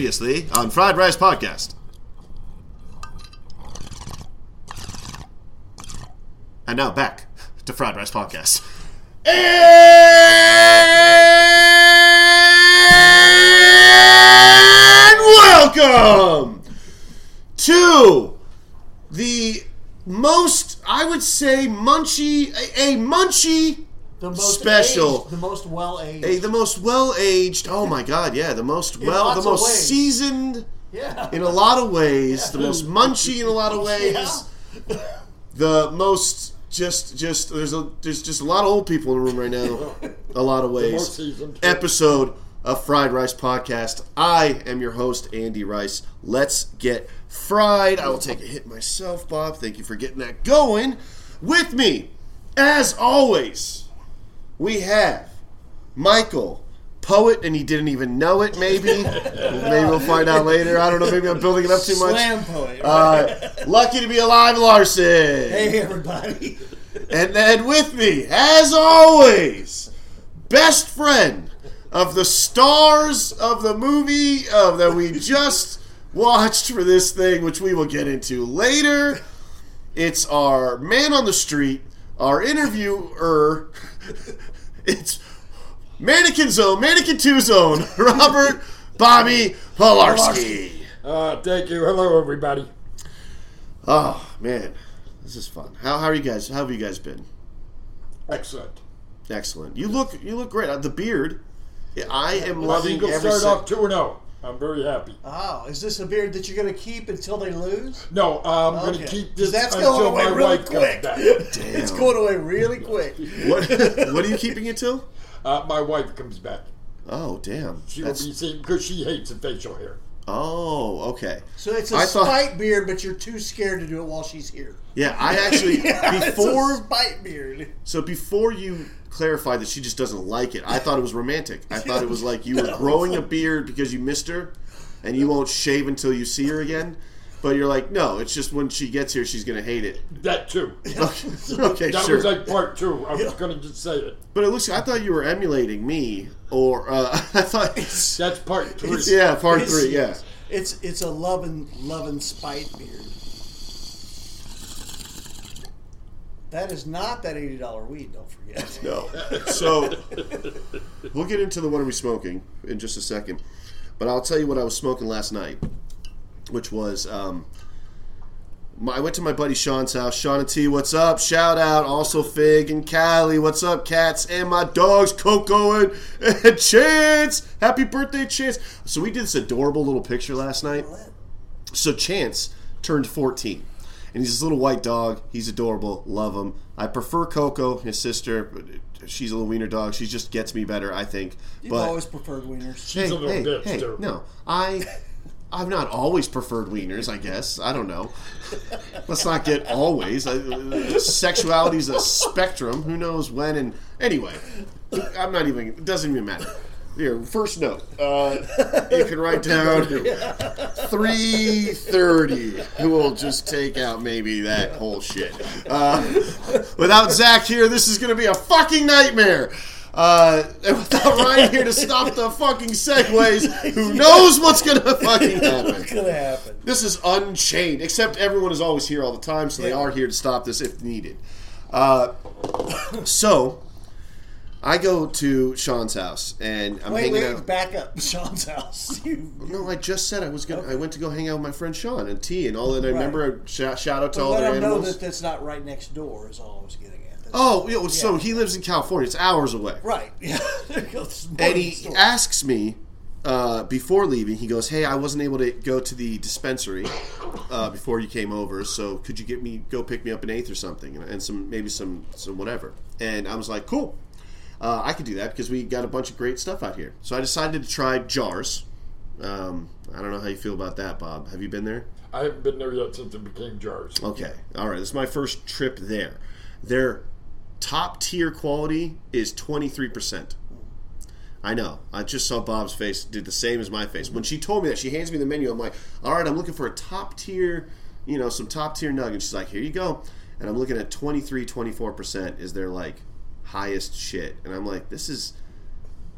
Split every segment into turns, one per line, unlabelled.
Previously on Fried Rice Podcast. And now back to Fried Rice Podcast. And welcome to the most, I would say, munchy, a, a munchy
The most
Special.
aged, the most well aged.
a, the most well aged. Oh my God! Yeah, the most well, the most seasoned
yeah.
in a lot of ways. The most munchy in a lot of ways.
Yeah.
The most just just there's a there's just a lot of old people in the room right now. A lot of ways. Episode of Fried Rice Podcast. I am your host Andy Rice. Let's get fried. I will take a hit myself, Bob. Thank you for getting that going. With me, as always, we have Michael, poet, and he didn't even know it. Maybe, maybe we'll find out later. I don't know. Maybe I'm building it up too much.
Slam poet.
Uh, lucky to be alive, Larson.
hey everybody.
And then with me, as always, best friend of the stars of the movie uh, that we just watched for this thing, which we will get into later. It's our man on the street, our interviewer. It's Mannequin Zone, Mannequin 2 Zone, Robert Bobby Polarski.
Uh, thank you. Hello, everybody.
Oh, man. This is fun. How, how are you guys? How have you guys been?
Excellent.
Excellent. You look you look great. Uh, The beard. I am loving every
start off 2 0. I'm very happy.
Oh, is this a beard that you're going to keep until they lose?
No, I'm going to keep this
that's
until
going away
my
really
wife
quick.
comes back.
It's going away really quick.
What what are you keeping it till?
Uh, my wife comes back.
Oh damn.
She
That's,
will be seeing because she hates the facial hair.
oh okay.
So it's a
I thought-
beard, but you're too scared to do it while she's here.
Yeah, I actually
Yeah, it's a
before
spite beard.
so before you clarified that she just doesn't like it, I thought it was romantic. I thought it was like you were growing a beard because you missed her, and you won't shave until you see her again. But you're like, no, it's just when she gets here, she's gonna hate it.
That too.
okay,
That
sure.
was like part two. I was going to just say it.
but it looks. I thought you were emulating me, or uh, I thought.
That's part three.
Yeah, part three. Yeah.
It's it's a loving loving spite beard. That is not that eighty dollar weed. Don't forget.
No. So we'll get into the what are we smoking in just a second, but I'll tell you what I was smoking last night, which was um, my, I went to my buddy Sean's house. Sean and T, what's up? Shout out also Fig and Callie. What's up, cats? And my dogs Coco and, and Chance. Happy birthday, Chance. So we did this adorable little picture last night. So Chance turned 14. And he's this little white dog. He's adorable. Love him. I prefer Coco, his sister. but She's a little wiener dog. She just gets me better, I think.
You've
but
always preferred wieners.
She's a little
hey,
bitch,
hey,
too.
no, I, I've not always preferred wieners. I guess I don't know. Let's not get always. Sexuality is a spectrum. Who knows when and anyway. I'm not even. It doesn't even matter. Here, first note. Uh, you can write down three thirty. Who will just take out maybe that whole shit. Uh, without Zach here, this is going to be a fucking nightmare. Uh, and without Ryan here to stop the fucking segues, who knows what's going to fucking happen?
What's gonna happen?
This is unchained, except everyone is always here all the time, so they are here to stop this if needed. Uh, so, I go to Sean's house and I'm
Wait,
hanging
wait,
out.
back up. Sean's house. You,
No, I just said I was gonna. I went to go hang out with my friend Sean and T and all. And I remember I shout, out to all
let
their
him know that that's not right next door. Is all I was getting at. That's-
oh, yeah, so he lives in California. It's hours away.
right. Yeah. There goes more
And he
story.
asks me uh, before leaving. He goes, "Hey, I wasn't able to go to the dispensary uh, before you came over. So could you get me go pick me up an eighth or something and, and some maybe some some whatever?" And I was like, "Cool." Uh, I could do that because we got a bunch of great stuff out here. So I decided to try jars. Um, I don't know how you feel about that, Bob. Have you been there?
I haven't been there yet since it became jars.
Okay. All right. This is my first trip there. Their top tier quality is 23%. I know. I just saw Bob's face did the same as my face. When she told me that, she hands me the menu. I'm like, all right, I'm looking for a top tier, you know, some top tier nuggets. She's like, here you go. And I'm looking at 23, 24% is their like highest shit. And I'm like, this is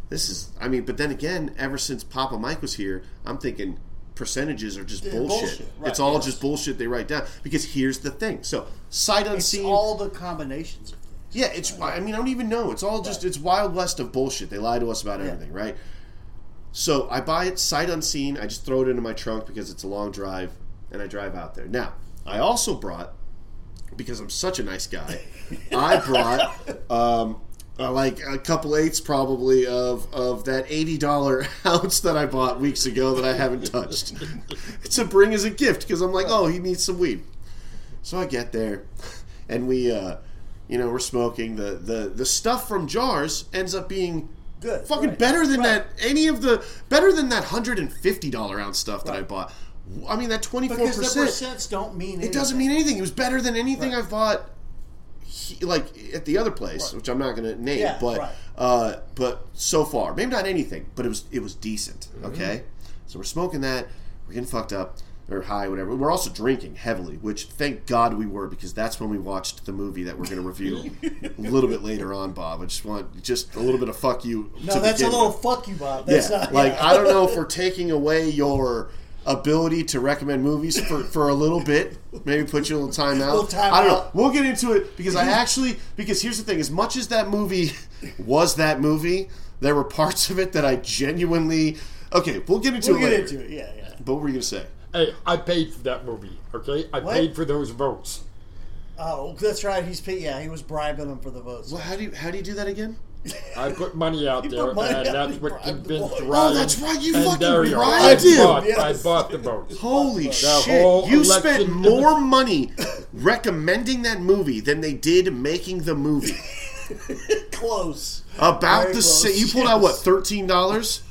this is. I mean, but then again, ever since Papa Mike was here, I'm thinking percentages are just
They're
bullshit.
bullshit, right,
it's all
yes.
just bullshit they write down. Because here's the thing. So sight
It's
unseen.
all the combinations of things.
Yeah, it's. I mean, I don't even know. It's all just. It's wild west of bullshit. They lie to us about everything, right? So I buy it sight unseen. I just throw it into my trunk because it's a long drive, and I drive out there. Now, I also brought because I'm such a nice guy. I brought um, uh, like a couple eighths probably of of that eighty dollar ounce that I bought weeks ago that I haven't touched to bring as a gift because I'm like, oh, he needs some weed. So I get there, and we, uh, you know, we're smoking. The, the the stuff from jars ends up being
Good,
fucking
right,
better than
right.
that. Any of the better than that hundred and fifty dollar ounce stuff that I bought. I mean, that twenty four
Because the
percent.
percents don't mean anything.
It doesn't mean anything. It was better than anything
Right.
I've bought, he, like at the other place, which I'm not going to name.
Yeah,
but
right.
uh, but so far, maybe not anything, but it was it was decent. Okay, so we're smoking that. We're getting fucked up or high, whatever. We're also drinking heavily, which thank God we were because that's when we watched the movie that we're going to review a little bit later on. Bob, I just want just a little bit of fuck you.
No,
to
that's a
begin
little fuck you, Bob. That's
Yeah,
not,
like
yeah.
I don't know if we're taking away your ability to recommend movies for, for a little bit. Maybe put you a little time out.
Little time
I don't know. We'll get into it because I actually because here's the thing: as much as that movie was that movie, there were parts of it that I genuinely. Okay, we'll get into
We'll
it
get
later.
into it. Yeah, yeah.
But what were you gonna say?
Hey, I paid for that movie. Okay, I
What?
paid for those votes.
Oh, that's right. He's paid, yeah, he was bribing them for the votes.
Well, how do you how do you do that again?
I put money out
You
there, and
out,
that's what convinced. Ryan.
Oh, that's right, you fucking bribed
I
him.
Bought, I bought the votes.
Holy
The
shit! You spent more money recommending that movie than they did making the movie.
Close.
About
Very
the same. You pulled out what thirteen dollars?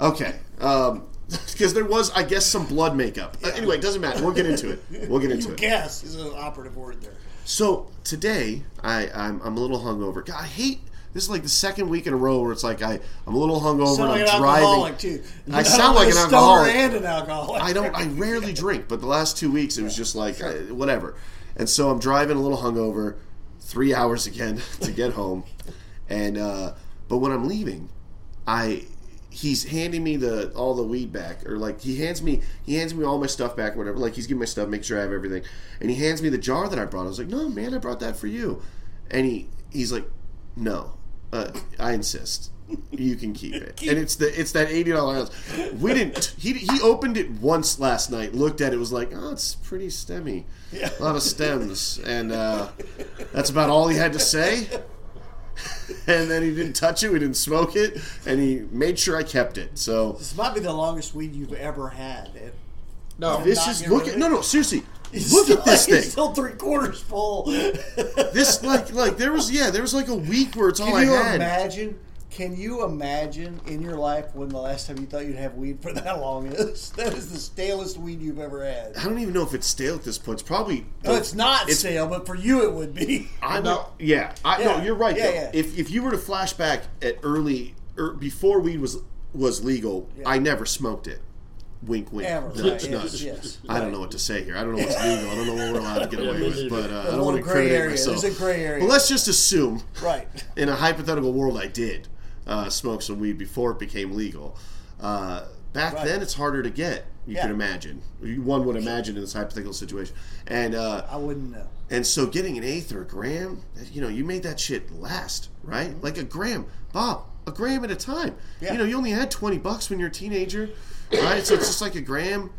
Okay, because there was, I guess, some blood makeup. Uh, anyway, it doesn't matter. We'll get into it. We'll get into
You
it.
guess is an operative word there.
So today, I I'm, I'm a little hungover. God, I hate. This is like the second week in a row where it's like I I'm a little hungover
Sound
and
like
I'm
an
driving.
alcoholic too.
I sound like an alcoholic.
and an alcoholic.
I don't. I rarely drink, but the last two weeks it was just like uh, whatever. And so I'm driving a little hungover, three hours again to get home, and uh, but when I'm leaving, I he's handing me the all the weed back, or like he hands me he hands me all my stuff back, or whatever. Like he's giving my stuff, make sure I have everything, and he hands me the jar that I brought. I was like, no, man, I brought that for you, and he he's like, no, uh, I insist. You can keep it, and it's the it's that eighty dollar ounce. We didn't. He he opened it once last night, looked at it, was like, oh, it's pretty stemmy,
Yeah.
a lot of stems, and uh, that's about all he had to say. And then he didn't touch it, we didn't smoke it, and he made sure I kept it. So
This might be the longest weed you've ever had. It,
No,
this is
get
look at no no seriously,
It's
look
still-
at this
it's
thing.
Still three quarters full.
This like like there was yeah there was like a week where it's all
Can
I
you
had.
imagine? Can you imagine in your life when the last time you thought you'd have weed for that long is? That is the stalest weed you've ever had.
I don't even know if it's stale at this point. It's probably
No, it's not
It's-
stale, but for you it would be.
I
No.
know. Yeah, I no.
Yeah.
You're right.
Yeah,
though.
yeah.
If if you were to flash back at early or before weed was was legal,
Yeah.
I never smoked it. Wink, wink.
Ever,
Nuts,
right, yes,
nuts.
yes,
I don't know what to say here. I don't know what's legal. I don't know what we're allowed to get away with. But uh, I don't want to
gray
incriminate
area.
myself.
There's a gray area.
But let's just assume,
Right.
in a hypothetical world, I did uh, smoke some weed before it became legal. Uh, back
Right.
then, it's harder to get. You
Yeah.
can imagine. One would imagine in this hypothetical situation. And uh,
I wouldn't know.
and so getting an eighth or a gram, you know, you made that shit last, right? Like a gram. Bob, a gram at a time.
Yeah.
You know, you only had 20 bucks when you're a teenager, right? So it's just like a gram.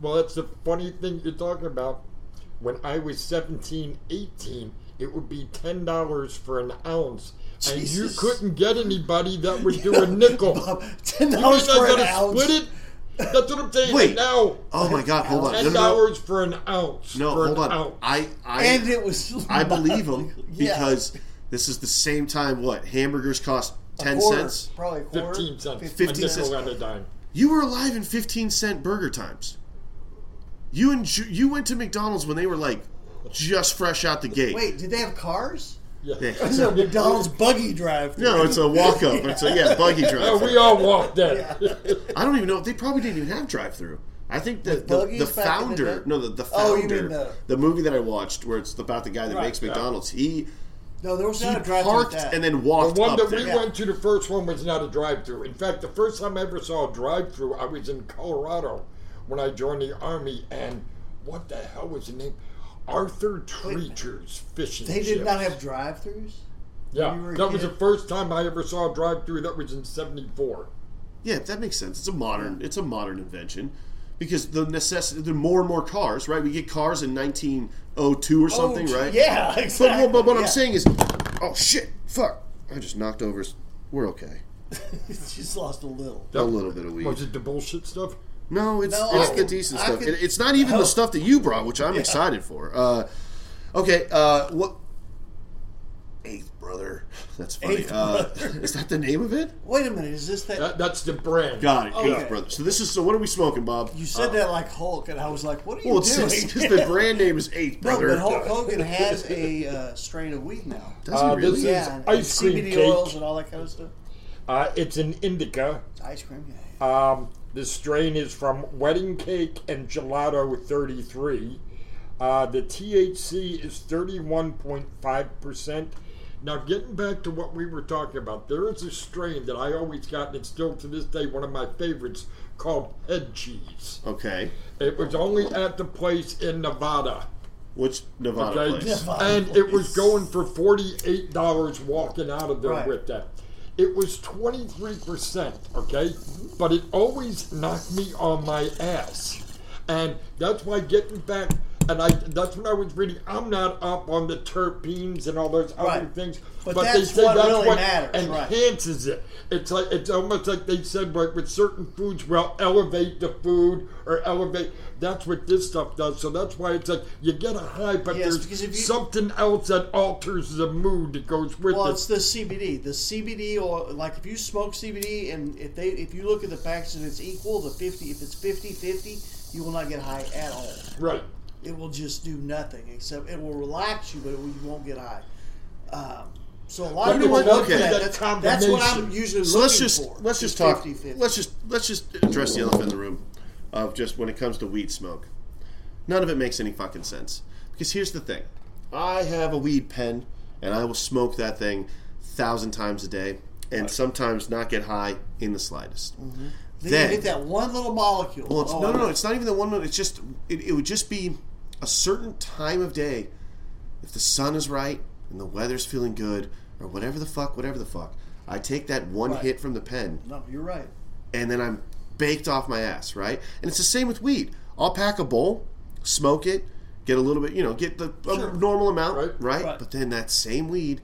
Well, that's the funny thing you're talking about. When I was 17, 18, it would be $10 for an ounce. And you couldn't get anybody that would do a nickel.
Bob, Ten
You
dollars
think I
for an ounce.
split it? That's what I'm saying.
Wait.
now,
Oh my God, hold on. No,
ten
no, no.
dollars for an ounce.
No,
for
hold
an
on.
Ounce.
I, I,
And it was.
I believe him
Yeah.
because this is the same time, what? Hamburgers cost
A
10
quarter,
cents?
Probably a quarter.
15 cents.
15
a nickel
cents.
and a dime.
You were alive in 15 cent burger times. You and you went to McDonald's when they were like just fresh out the gate.
Wait, did they have cars?
Yeah.
Yeah.
It's a McDonald's buggy drive.
No, it's a walk up. It's a yeah, buggy drive.
Oh, we all walked in.
I don't even know. They probably didn't even have drive through. I think the, the, the
back the
founder,
day?
no, the, the
Oh, you
founder,
mean the-
the movie that I watched where it's about the guy that
Right.
makes McDonald's. He
No, there was
He
not a drive-through
parked
at that.
and then
The one
up
that
there.
we went to, the first one was not a drive-through. In fact, the first time I ever saw a drive-through, I was in Colorado when I joined the army, and what the hell was the name? Arthur Treacher's Fishing
They did
Chips.
not have drive-throughs.
Yeah,
you were a
that was the first time I ever saw a drive-through. That was in '74.
Yeah, that makes sense. It's a modern. It's a modern invention because the necessity. There are more and more cars, right? We get cars in 1902 or something,
Oh,
right?
Yeah, exactly.
but, but what I'm saying is, oh shit, fuck! I just knocked over. We're okay.
just lost a little.
A little bit of weed.
Was it the bullshit stuff?
No, it's
No,
it's
I
the
could-
decent
I
stuff.
could-
It- it's not even
Oh.
the stuff that you brought, which I'm
Yeah.
excited for. Uh, okay, uh, what? Eighth brother. That's funny.
Eighth
uh,
Brother.
is that the name of it?
Wait a minute, is this that?
That, that's the brand.
Got it.
Okay.
Eighth brother. So this is. So what are we smoking, Bob?
you said that like Hulk, and I was like, "What are you
Well, it's
doing?"
because the brand name is Eighth
no,
Brother.
but Hulk Hogan has a uh, strain of weed now.
Does he
Uh,
really?
this is-
Yeah, and,
ice cream
CBD
cake.
oils and all that kind of stuff.
Uh, it's an indica.
Ice cream, yeah.
Um, the strain is from Wedding Cake and Gelato 33. Uh, the THC is 31.5%. Now, getting back to what we were talking about, there is a strain that I always got, and it's still to this day one of my favorites, called head cheese.
Okay.
It was only at the place in Nevada.
Which Nevada
Okay,
place?
Nevada.
and it was going for forty-eight dollars walking out of there
Right.
with that. It was twenty-three percent, okay, but it always knocked me on my ass, and that's why getting back. And I, that's when I was reading. I'm not up on the terpenes and all those other
Right.
things,
But
they
that's
say
what
that's
really
what
matters, right.
enhances it. It's like it's almost like they said, like with certain foods, well, elevate the food or elevate. That's what this stuff does. So that's why it's like you get a high, but
Yes,
there's
you-
something else that alters the mood that goes with
Well,
it.
it's the CBD. The CBD or like if you smoke CBD and if they if you look at the package and it's equal the 50, if it's 50-50, you will not get high at all.
right.
It will just do nothing except it will relax you, but it, will- you won't get high. Um, so a lot of people
what?
look
Okay.
that.
That
That's, that's what I'm usually
So
looking
let's just
for.
let's just talk.
50-50.
Let's just let's just address the elephant in the room of just when it comes to weed smoke. None of it makes any fucking sense because here's the thing: I have a weed pen and I will smoke that thing thousand times a day and sometimes not get high in the slightest.
Then,
Then-
you hit that one little molecule.
Well, it's,
Oh,
no, no, no. It's not even the one. It's just it, it would just be a certain time of day, if the sun is right and the weather's feeling good, or whatever the fuck, whatever the fuck. I take that one
Right.
hit from the pen,
No, you're right.
and then I'm baked off my ass, right? And it's the same with weed. I'll pack a bowl, smoke it, get a little bit, you know, get the
Sure.
normal amount,
Right.
right.
Right.
But then that same weed,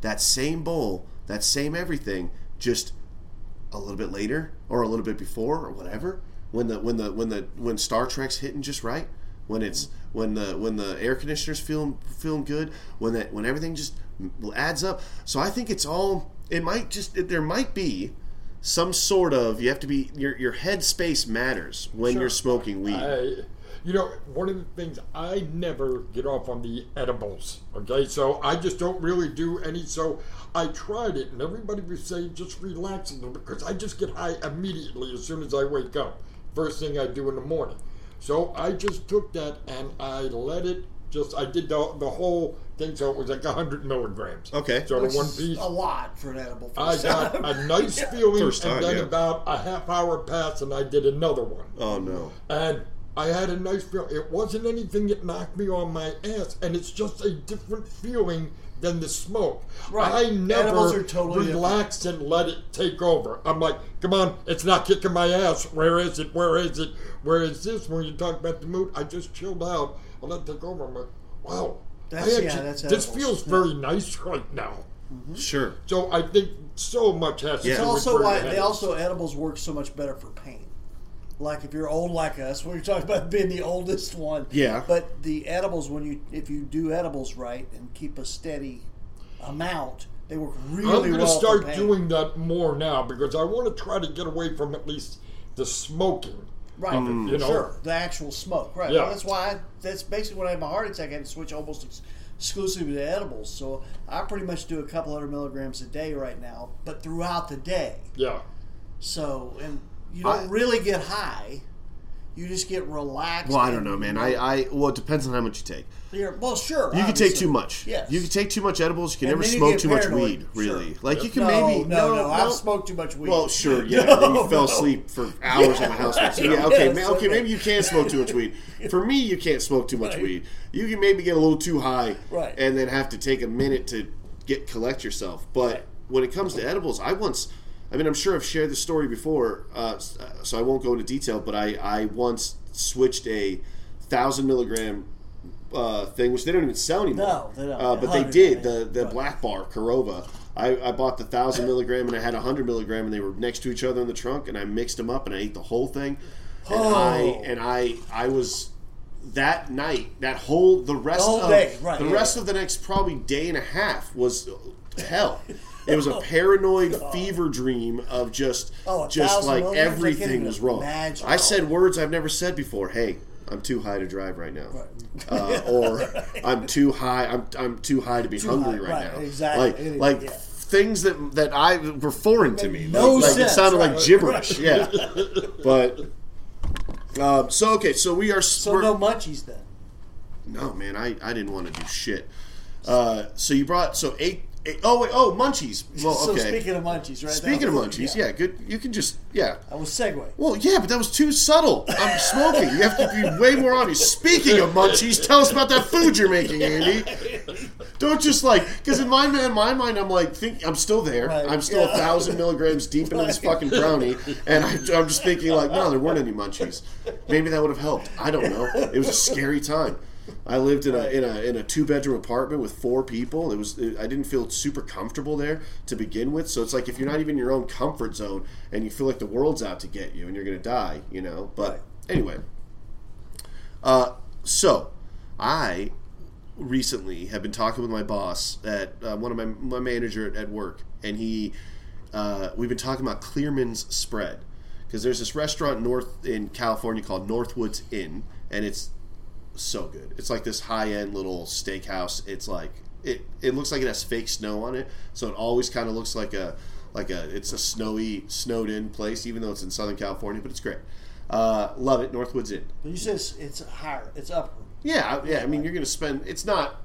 that same bowl, that same everything, just a little bit later or a little bit before or whatever, when the when the when the when Star Trek's hitting just right, when it's when the when the air conditioner's feeling feeling good, when that when everything just adds up. So I think it's all. It might just it, there might be some sort of you have to be your your head space matters when
Sure.
you're smoking weed.
I, you know, one of the things I never get off on the edibles. Okay, so I just don't really do any. So I tried it, and everybody was saying just relax a little because I just get high immediately as soon as I wake up. First thing I do in the morning. So I just took that and I let it. Just I did the, the whole thing, so it was like hundred milligrams.
Okay.
So
Which
the one piece.
a lot for an edible.
I got
time.
a nice feeling,
First time,
and then
yeah.
about a half hour passed, and I did another one
oh no.
and I had a nice feeling. It wasn't anything that knocked me on my ass, and it's just a different feeling than the smoke.
Right.
I never
Edibles are totally
relaxed and let it take over. I'm like, come on, it's not kicking my ass. Where is it? Where is it? Where is this? When you talk about the mood, I just chilled out. I let it take over. I'm like, wow.
That's-
I
yeah, that's
this
edibles.
feels very nice right now. Mm-hmm.
Sure.
So I think so much has to
Yeah.
do
It's also
where
why they also edibles work so much better for pain. Like if you're old like us, we're talking about being the oldest one.
Yeah.
But the edibles, when you if you do edibles right and keep a steady amount, they work really well.
I'm going to
well
start doing that more now because I want to try to get away from at least the smoking.
right. Mm.
you know?
sure, the actual smoke. Right.
Yeah.
Well, that's why I, that's basically when I had my heart attack. I had to switch almost ex- exclusively to edibles. So I pretty much do a couple hundred milligrams a day right now, but throughout the day.
Yeah.
So, and you don't
I-
really get high. You just get relaxed.
Well, I don't know, man. I, I well, it depends on how much you take.
Well, sure.
You can take too much.
Yes.
You can take too much edibles. You can
And
never smoke too much weed. Really,
Sure.
like you can
no,
maybe
no, no, I've smoked too much weed.
Well, sure, yeah.
No,
you fell asleep for hours in the house. So, yeah, okay,
Yes,
okay, maybe you can smoke too much weed. For me, you can't smoke too much
Right.
weed. You can maybe get a little too high,
Right.
and then have to take a minute to get collect yourself. But
Right.
when it comes to edibles, I once, I mean, I'm sure I've shared this story before, uh, so I won't go into detail. But I, I once switched a thousand milligram. Uh, thing which they don't even sell anymore.
No, they don't.
Uh, but they did the the
Right.
black bar Korova. I, I bought the thousand milligram and I had a hundred milligram and they were next to each other in the trunk and I mixed them up and I ate the whole thing. And
Oh.
I and I I was that night that whole the rest
The
of
day, right,
the
yeah.
rest of the next probably day and a half was hell. It was a paranoid fever dream of just
Oh,
just like
milligrams? I can't
everything was wrong.
imagine.
I said words I've never said before. Hey, I'm too high to drive right now. Uh, or I'm too high. I'm, I'm too high to be hungry
high,
right,
right,
now.
exactly.
Like
It
like
yeah.
things that that I were foreign to me.
no
like, like it
sense,
sounded like gibberish. Yeah, but um, so okay. So we are.
So no munchies then.
no, man, I, I didn't want to do shit. Uh, so you brought so eight oh wait oh munchies. Well,
So
okay.
speaking of munchies, right?
Speaking of munchies, yeah. good. You can just yeah.
I was segue.
Well, yeah, but that was too subtle. I'm smoking. You have to be way more obvious. Speaking of munchies, tell us about that food you're making, Andy. Don't just like because in my in my mind I'm like think I'm still there.
Right,
I'm still a
yeah.
thousand milligrams deep into this fucking brownie, and I, I'm just thinking like, no, there weren't any munchies. Maybe that would have helped. I don't know. It was a scary time. I lived in a in a in a two bedroom apartment with four people. It was I didn't feel super comfortable there to begin with. So it's like if you're not even in your own comfort zone and you feel like the world's out to get you and you're gonna die, you know. But anyway, uh, so I recently have been talking with my boss at uh, one of my my manager at, at work, and he uh, we've been talking about Clearman's spread because there's this restaurant north in California called Northwoods Inn, and it's so good. It's like this high end little steakhouse. It's like it it looks like it has fake snow on it, so it always kind of looks like a like a it's a snowy snowed in place, even though it's in Southern California. But it's great. Uh, love it, Northwoods Inn.
But you said it's, it's higher. It's upper.
Yeah, yeah. I mean, you're to spend. It's not.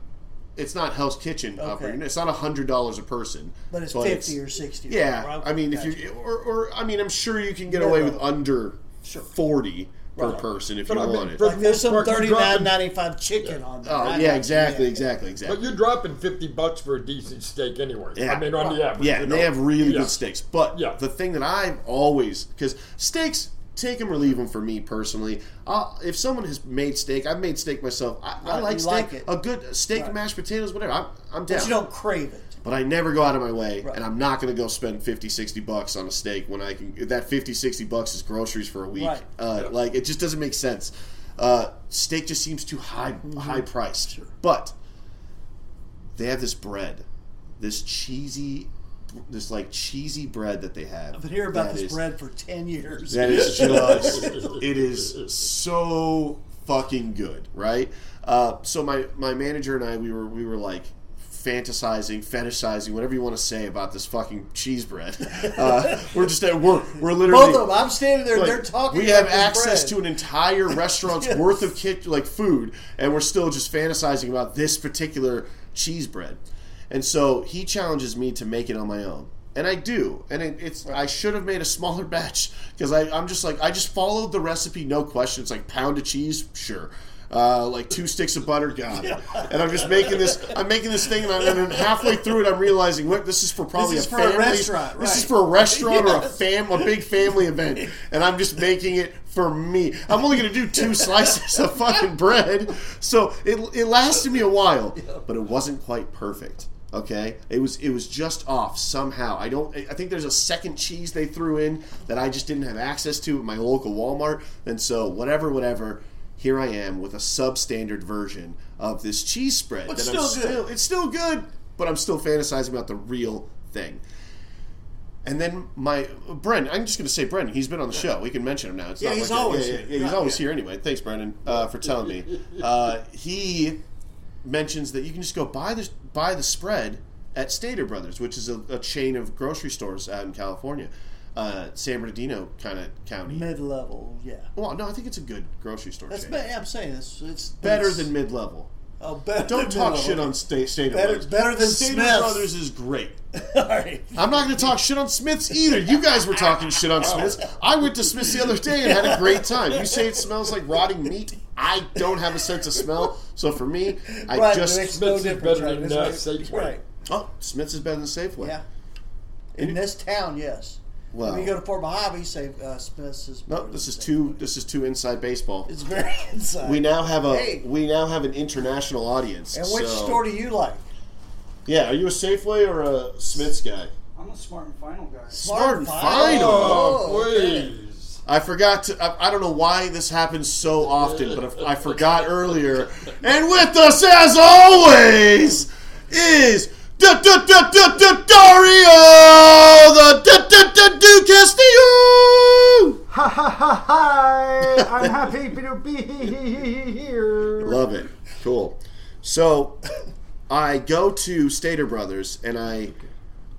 It's not Hell's Kitchen upper.
Okay.
It's not hundred dollars a person.
But it's fifty or sixty.
Yeah,
Right?
I mean, if you or, or I mean, I'm sure you can get
Yeah,
away
right.
with under
Sure.
forty per
Right.
person if
But
you
I mean,
want it.
like there's some
thirty nine ninety five you
thirty
dropping-
nine ninety five chicken on there.
Oh
I
yeah,
got you.
exactly,
Yeah.
exactly,
But you're dropping fifty bucks for a decent steak anyway.
Yeah.
I mean, on the average.
Yeah,
you
and
know?
they have really
Yeah.
good steaks. But
Yeah.
the thing that I've always because steaks take them or leave them for me personally. I'll, if someone has made steak, I've made steak myself. I, I like steak,
like it.
a good steak,
Right.
mashed potatoes, whatever. I'm, I'm down.
But you don't crave it.
But I never go out of my way,
Right.
and I'm not going to go spend 50, 60 bucks on a steak when I can. That 50, 60 bucks is groceries for a week.
Right.
Uh, Like it just doesn't make sense. Uh, steak just seems too high,
Mm-hmm.
high priced. But they have this bread, this cheesy, this like cheesy bread that they have.
I've been hearing about this
is-
bread for ten years.
that is just it is so fucking good, right? Uh, so my my manager and I we were we were like fantasizing, fetishizing, whatever you want to say about this fucking cheese bread. Uh, we're just at work. We're literally
Both of them. I'm standing there.
like,
they're talking.
We have access
bread.
to an entire restaurant's
Yes.
worth of kit, like food, and we're still just fantasizing about this particular cheese bread. And so he challenges me to make it on my own, and I do. And it, it's I should have made a smaller batch because I'm just like I just followed the recipe, no questions. Like pound of cheese, sure. Uh, like two sticks of butter, it. And I'm just making this. I'm making this thing, and, I'm, and then halfway through it, I'm realizing, what this is for probably
is
a
for a
family.
restaurant,
This is for a restaurant or a fam, a big family event, and I'm just making it for me. I'm only going to do two slices of fucking bread, so it, it lasted me a while, but it wasn't quite perfect. Okay, it was it was just off somehow. I don't. I think there's a second cheese they threw in that I just didn't have access to at my local Walmart, and so whatever, whatever. Here I am with a substandard version of this cheese spread.
But
that
still
I'm
good.
still it's still good, but I'm still fantasizing about the real thing. And then my Brendan, I'm just going to say Brendan. He's been on the show. We can mention him now. It's
Yeah,
not
he's
like a-
always
yeah,
here.
yeah, he's always
yeah.
here anyway. Thanks, Brendan, uh, for telling me. Uh, he mentions that you can just go buy the buy the spread at Stater Brothers, which is a, a chain of grocery stores out in California. Uh, San Bernardino kind of county.
Mid level, yeah.
well, no, I think it's a good grocery store
That's
chain.
be- I'm saying it's it's
better
it's-
than mid level.
oh better.
Don't talk shit on State Stater
Better-
Brothers.
better than Smith's.
Brothers is great.
All right.
I'm not going to talk shit on Smiths either. You guys were talking shit on Smiths. I went to Smiths the other day and had a great time. You say it smells like rotting meat. I don't have a sense of smell, so for me, I
Right,
just
it makes no
is better
right?
than, uh. Safeway.
Right.
oh, Smiths is better than Safeway.
Yeah. In this town, yes.
Well,
When you go to Fort Mojave, say uh, Smith's is.
no, this is
than
too. This is too inside baseball.
It's very inside.
We now have a
Hey.
we now have an international audience.
And which
so-
store do you like?
Yeah, are you a Safeway or a Smiths guy?
I'm a smart and final guy.
Smart and
Final.
Final.
Oh,
Oh,
please.
I forgot to. I, I don't know why this happens so often, but I, I forgot earlier. And with us, as always, is da da da da da Dario, the do Castillo.
Ha ha ha hi! I'm happy to be here.
Love it. Cool. So, I go to Stater Brothers, and I.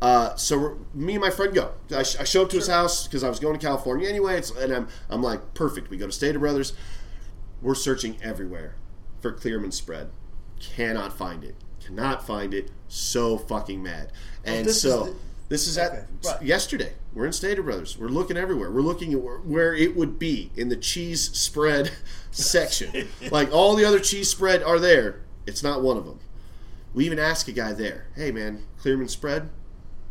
Uh, so me and my friend go. I, sh- I show up to his house because I was going to California anyway. It's, and I'm I'm like perfect. We go to Stater Brothers. We're searching everywhere for Clearman spread. Cannot find it. Cannot find it. So fucking mad. And
this is
so
the-
this is at
Okay, right.
yesterday. We're in Stater Brothers. We're looking everywhere. We're looking at where, where it would be in the cheese spread section. like all the other cheese spread are there. It's not one of them. We even ask a guy there, "Hey man, Clearman spread?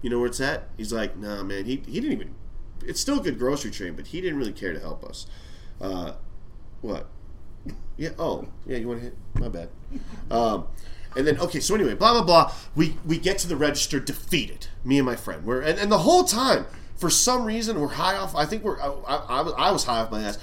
You know where it's at?" He's like, "Nah, man. He he didn't even. It's still a good grocery chain, but he didn't really care to help us." Uh, what? Yeah. Oh, yeah. You want to hit? My bad. Um, and then okay. So anyway, blah blah blah. We we get to the register defeated. Me and my friend. We're and, and the whole time for some reason we're high off. I think we're. I, I, I was- I was high off my ass.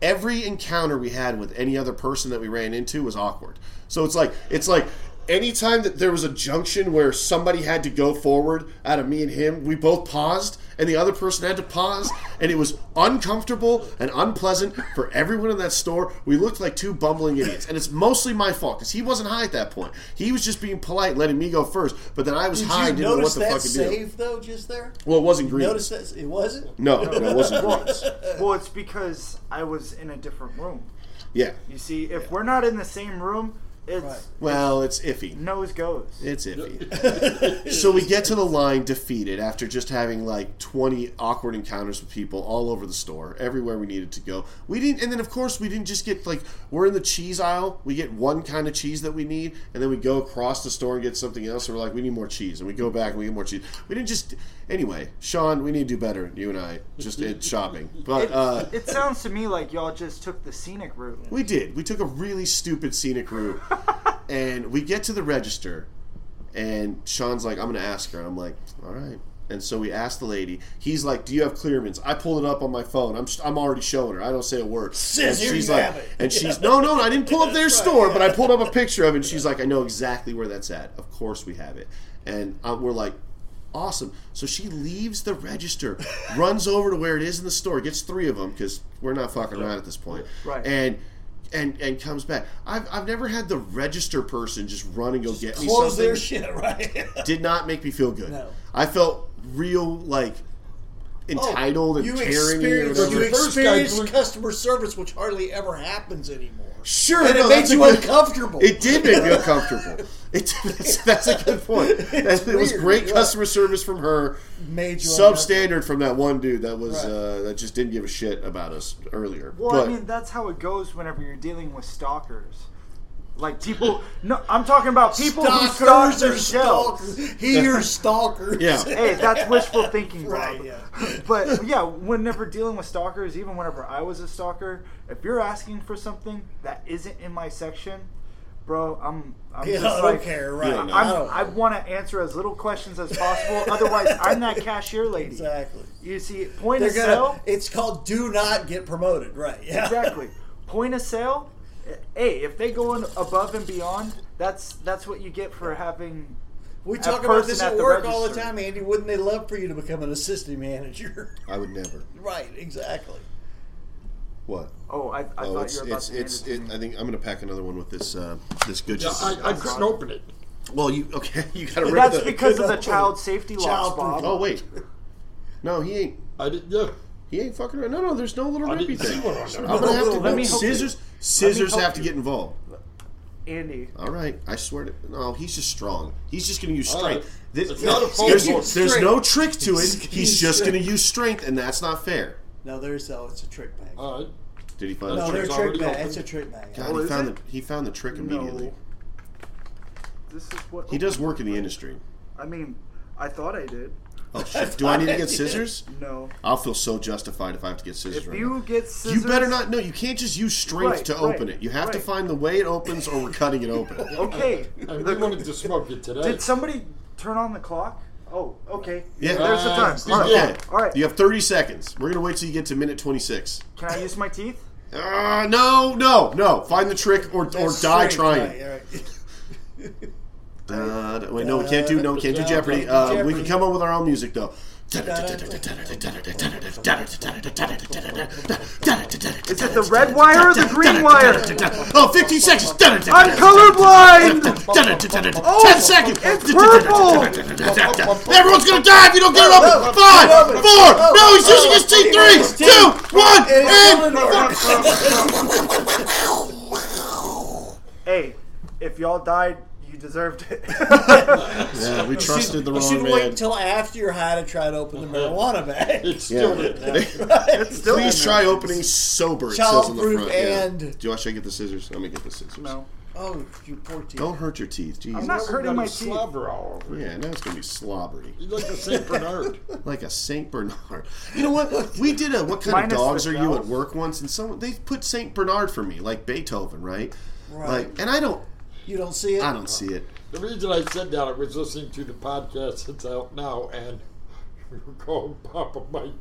Every encounter we had with any other person that we ran into was awkward. So it's like it's like anytime that there was a junction where somebody had to go forward out of me and him, we both paused and the other person had to pause and it was uncomfortable and unpleasant for everyone in that store. We looked like two bumbling idiots. And it's mostly my fault because he wasn't high at that point. He was just being polite, letting me go first, but then I was
Did
high
you
and didn't know what the fuck to do.
save though just there?
Well, it wasn't green.
Notice that it wasn't.
No, no, it wasn't greens.
Well, it's because I was in a different room.
Yeah.
You see, if we're not in the same room, it's
Right.
Well, it's iffy.
nose goes.
It's iffy. so we get to the line defeated after just having like 20 awkward encounters with people all over the store, everywhere we needed to go. We didn't, and then of course we didn't just get like we're in the cheese aisle. We get one kind of cheese that we need, and then we go across the store and get something else. And we're like, we need more cheese, and we go back and we get more cheese. We didn't just anyway. Sean, we need to do better. You and I just in shopping, but
It,
uh,
it sounds to me like y'all just took the scenic route.
we did. We took a really stupid scenic route, and we get to the register, and Sean's like, "I'm going to ask her." And I'm like, "All right." And so we asked the lady. He's like, "Do you have Clearmans?" I pull it up on my phone. I'm I'm already showing her. I don't say a word.
Says
and she's like, and she's no, no, no. I didn't pull up their store, but I pulled up a picture of it. And she's like, "I know exactly where that's at. Of course we have it." And uh, we're like, awesome. So she leaves the register, runs over to where it is in the store, gets three of them because we're not fucking around at this point,
Right.
And and and comes back. I've, I've never had the register person just run and go get me
Close
something.
their shit, right?
Did not make me feel good.
No.
I felt real like oh, entitled and
you
caring. or
experienced,
whatever.
you
first
experienced customer service, which hardly ever happens anymore.
Sure,
And
no,
it made you
good-
uncomfortable.
It did make me uncomfortable. It, that's, that's a good point.
It's
it was great
yeah.
customer service from her.
Made you
substandard from that one dude that was
Right.
uh, that just didn't give a shit about us earlier.
Well,
but
I mean, that's how it goes whenever you're dealing with stalkers. Like people, no, I'm talking about people who stalk
Stalkers
their
are
shelves.
stalkers. He hears stalkers.
Yeah.
Hey, that's wishful thinking, bro.
Right, yeah.
But yeah, whenever dealing with stalkers, even whenever I was a stalker, if you're asking for something that isn't in my section, bro, I'm, I'm
Yeah,
just
I don't
like,
care, right.
Yeah, no.
I
I'm,
don't-
I want to answer as little questions as possible. Otherwise, I'm that cashier lady.
Exactly.
You see, point
They're
of
gonna.
sale.
It's called "Do Not Get Promoted." Right? Yeah.
Exactly. Point of sale. Hey, if they go in above and beyond, that's that's what you get for having.
We
a
talk about this
at
at
the
work all the time, Andy. Wouldn't they love for you to become an assistant manager?
I would never.
right. Exactly.
What?
Oh, I, I
oh,
thought
it's
you were about
it's
to
it's.
it to
It,
me.
I think I'm gonna pack another one with this uh, this good.
Yeah, I, I couldn't open it.
well, you okay? You gotta rip
That's
the.
because of the
Good
child safety laws,
Child
Bob.
Oh wait, no, he ain't.
I did, yeah.
He ain't fucking around. No, no, there's no little
I
rippy
didn't see
thing.
one on there.
I'm gonna have to
Let
go.
me help you.
Scissors, scissors have to
you.
get involved.
Andy,
All right, I swear to. No, he's just strong. He's just going to use strength.
right.
This-
It's not a phone
there's,
call.
there's no trick to it.
He's
He's just going to use strength, and that's not fair.
No, there's no. It's a trick bag.
All right.
Did he find
no,
the
they're
trick?
a trick bag.
open.
It's a trick bag.
God,
Oh,
he found
it?
the he found the trick immediately.
No. this is what
He does work in the industry.
I mean, I thought I did.
Oh shit! Do I need to get scissors?
No.
I'll feel so justified if I have to get scissors.
If
right
you
now.
get scissors, you
better not. No, you can't just use strength
Right,
to
right,
open it. You have to find the way it opens, or we're cutting it open.
Okay.
And we wanted to smoke it today.
Did somebody turn on the clock? Oh, okay.
Yeah.
There's the time.
Uh,
All right.
Okay.
All right.
You have 30 seconds. We're gonna wait till you get to minute 26.
Can I use my teeth?
Uh, no, no, no. Find the trick or, or
That's
die trying.
right, right.
Uh, wait, no, we can't do no, we can't do Jeopardy. Uh, we can come up with our own music though.
Is it the red wire or the green wire?
Oh, 15 seconds.
I'm colorblind.
10 seconds.
It's purple.
Everyone's gonna die if you don't get it open. Five, four. No, he's using his teeth. Three, two, one, and.
Hey, if y'all died, you deserved it.
Yeah, we trusted the
You
wrong
should
man.
wait until after you're high to try to open the uh-huh. marijuana bag.
It's still
Yeah.
in there.
it's still in
Please
there.
try opening sober. It says on the
Childproof
front. Yeah.
and-
Do you want to get the scissors? Let me get the scissors.
No,
Oh, you poor teeth.
Don't hurt your teeth. Jesus.
I'm not
Never
hurting my
a
teeth.
slobber all over.
Yeah, now it's gonna be slobbery,
He's like a Saint Bernard.
like a Saint Bernard. You know what? We did a what kind
Minus
of dogs are you at
bells.
work once, and someone they put Saint Bernard for me, like Beethoven, right?
Right.
Like, and I don't,
You don't see it?
I don't see it.
The reason I said that, I was listening to the podcast that's out now, and we were calling Papa Mike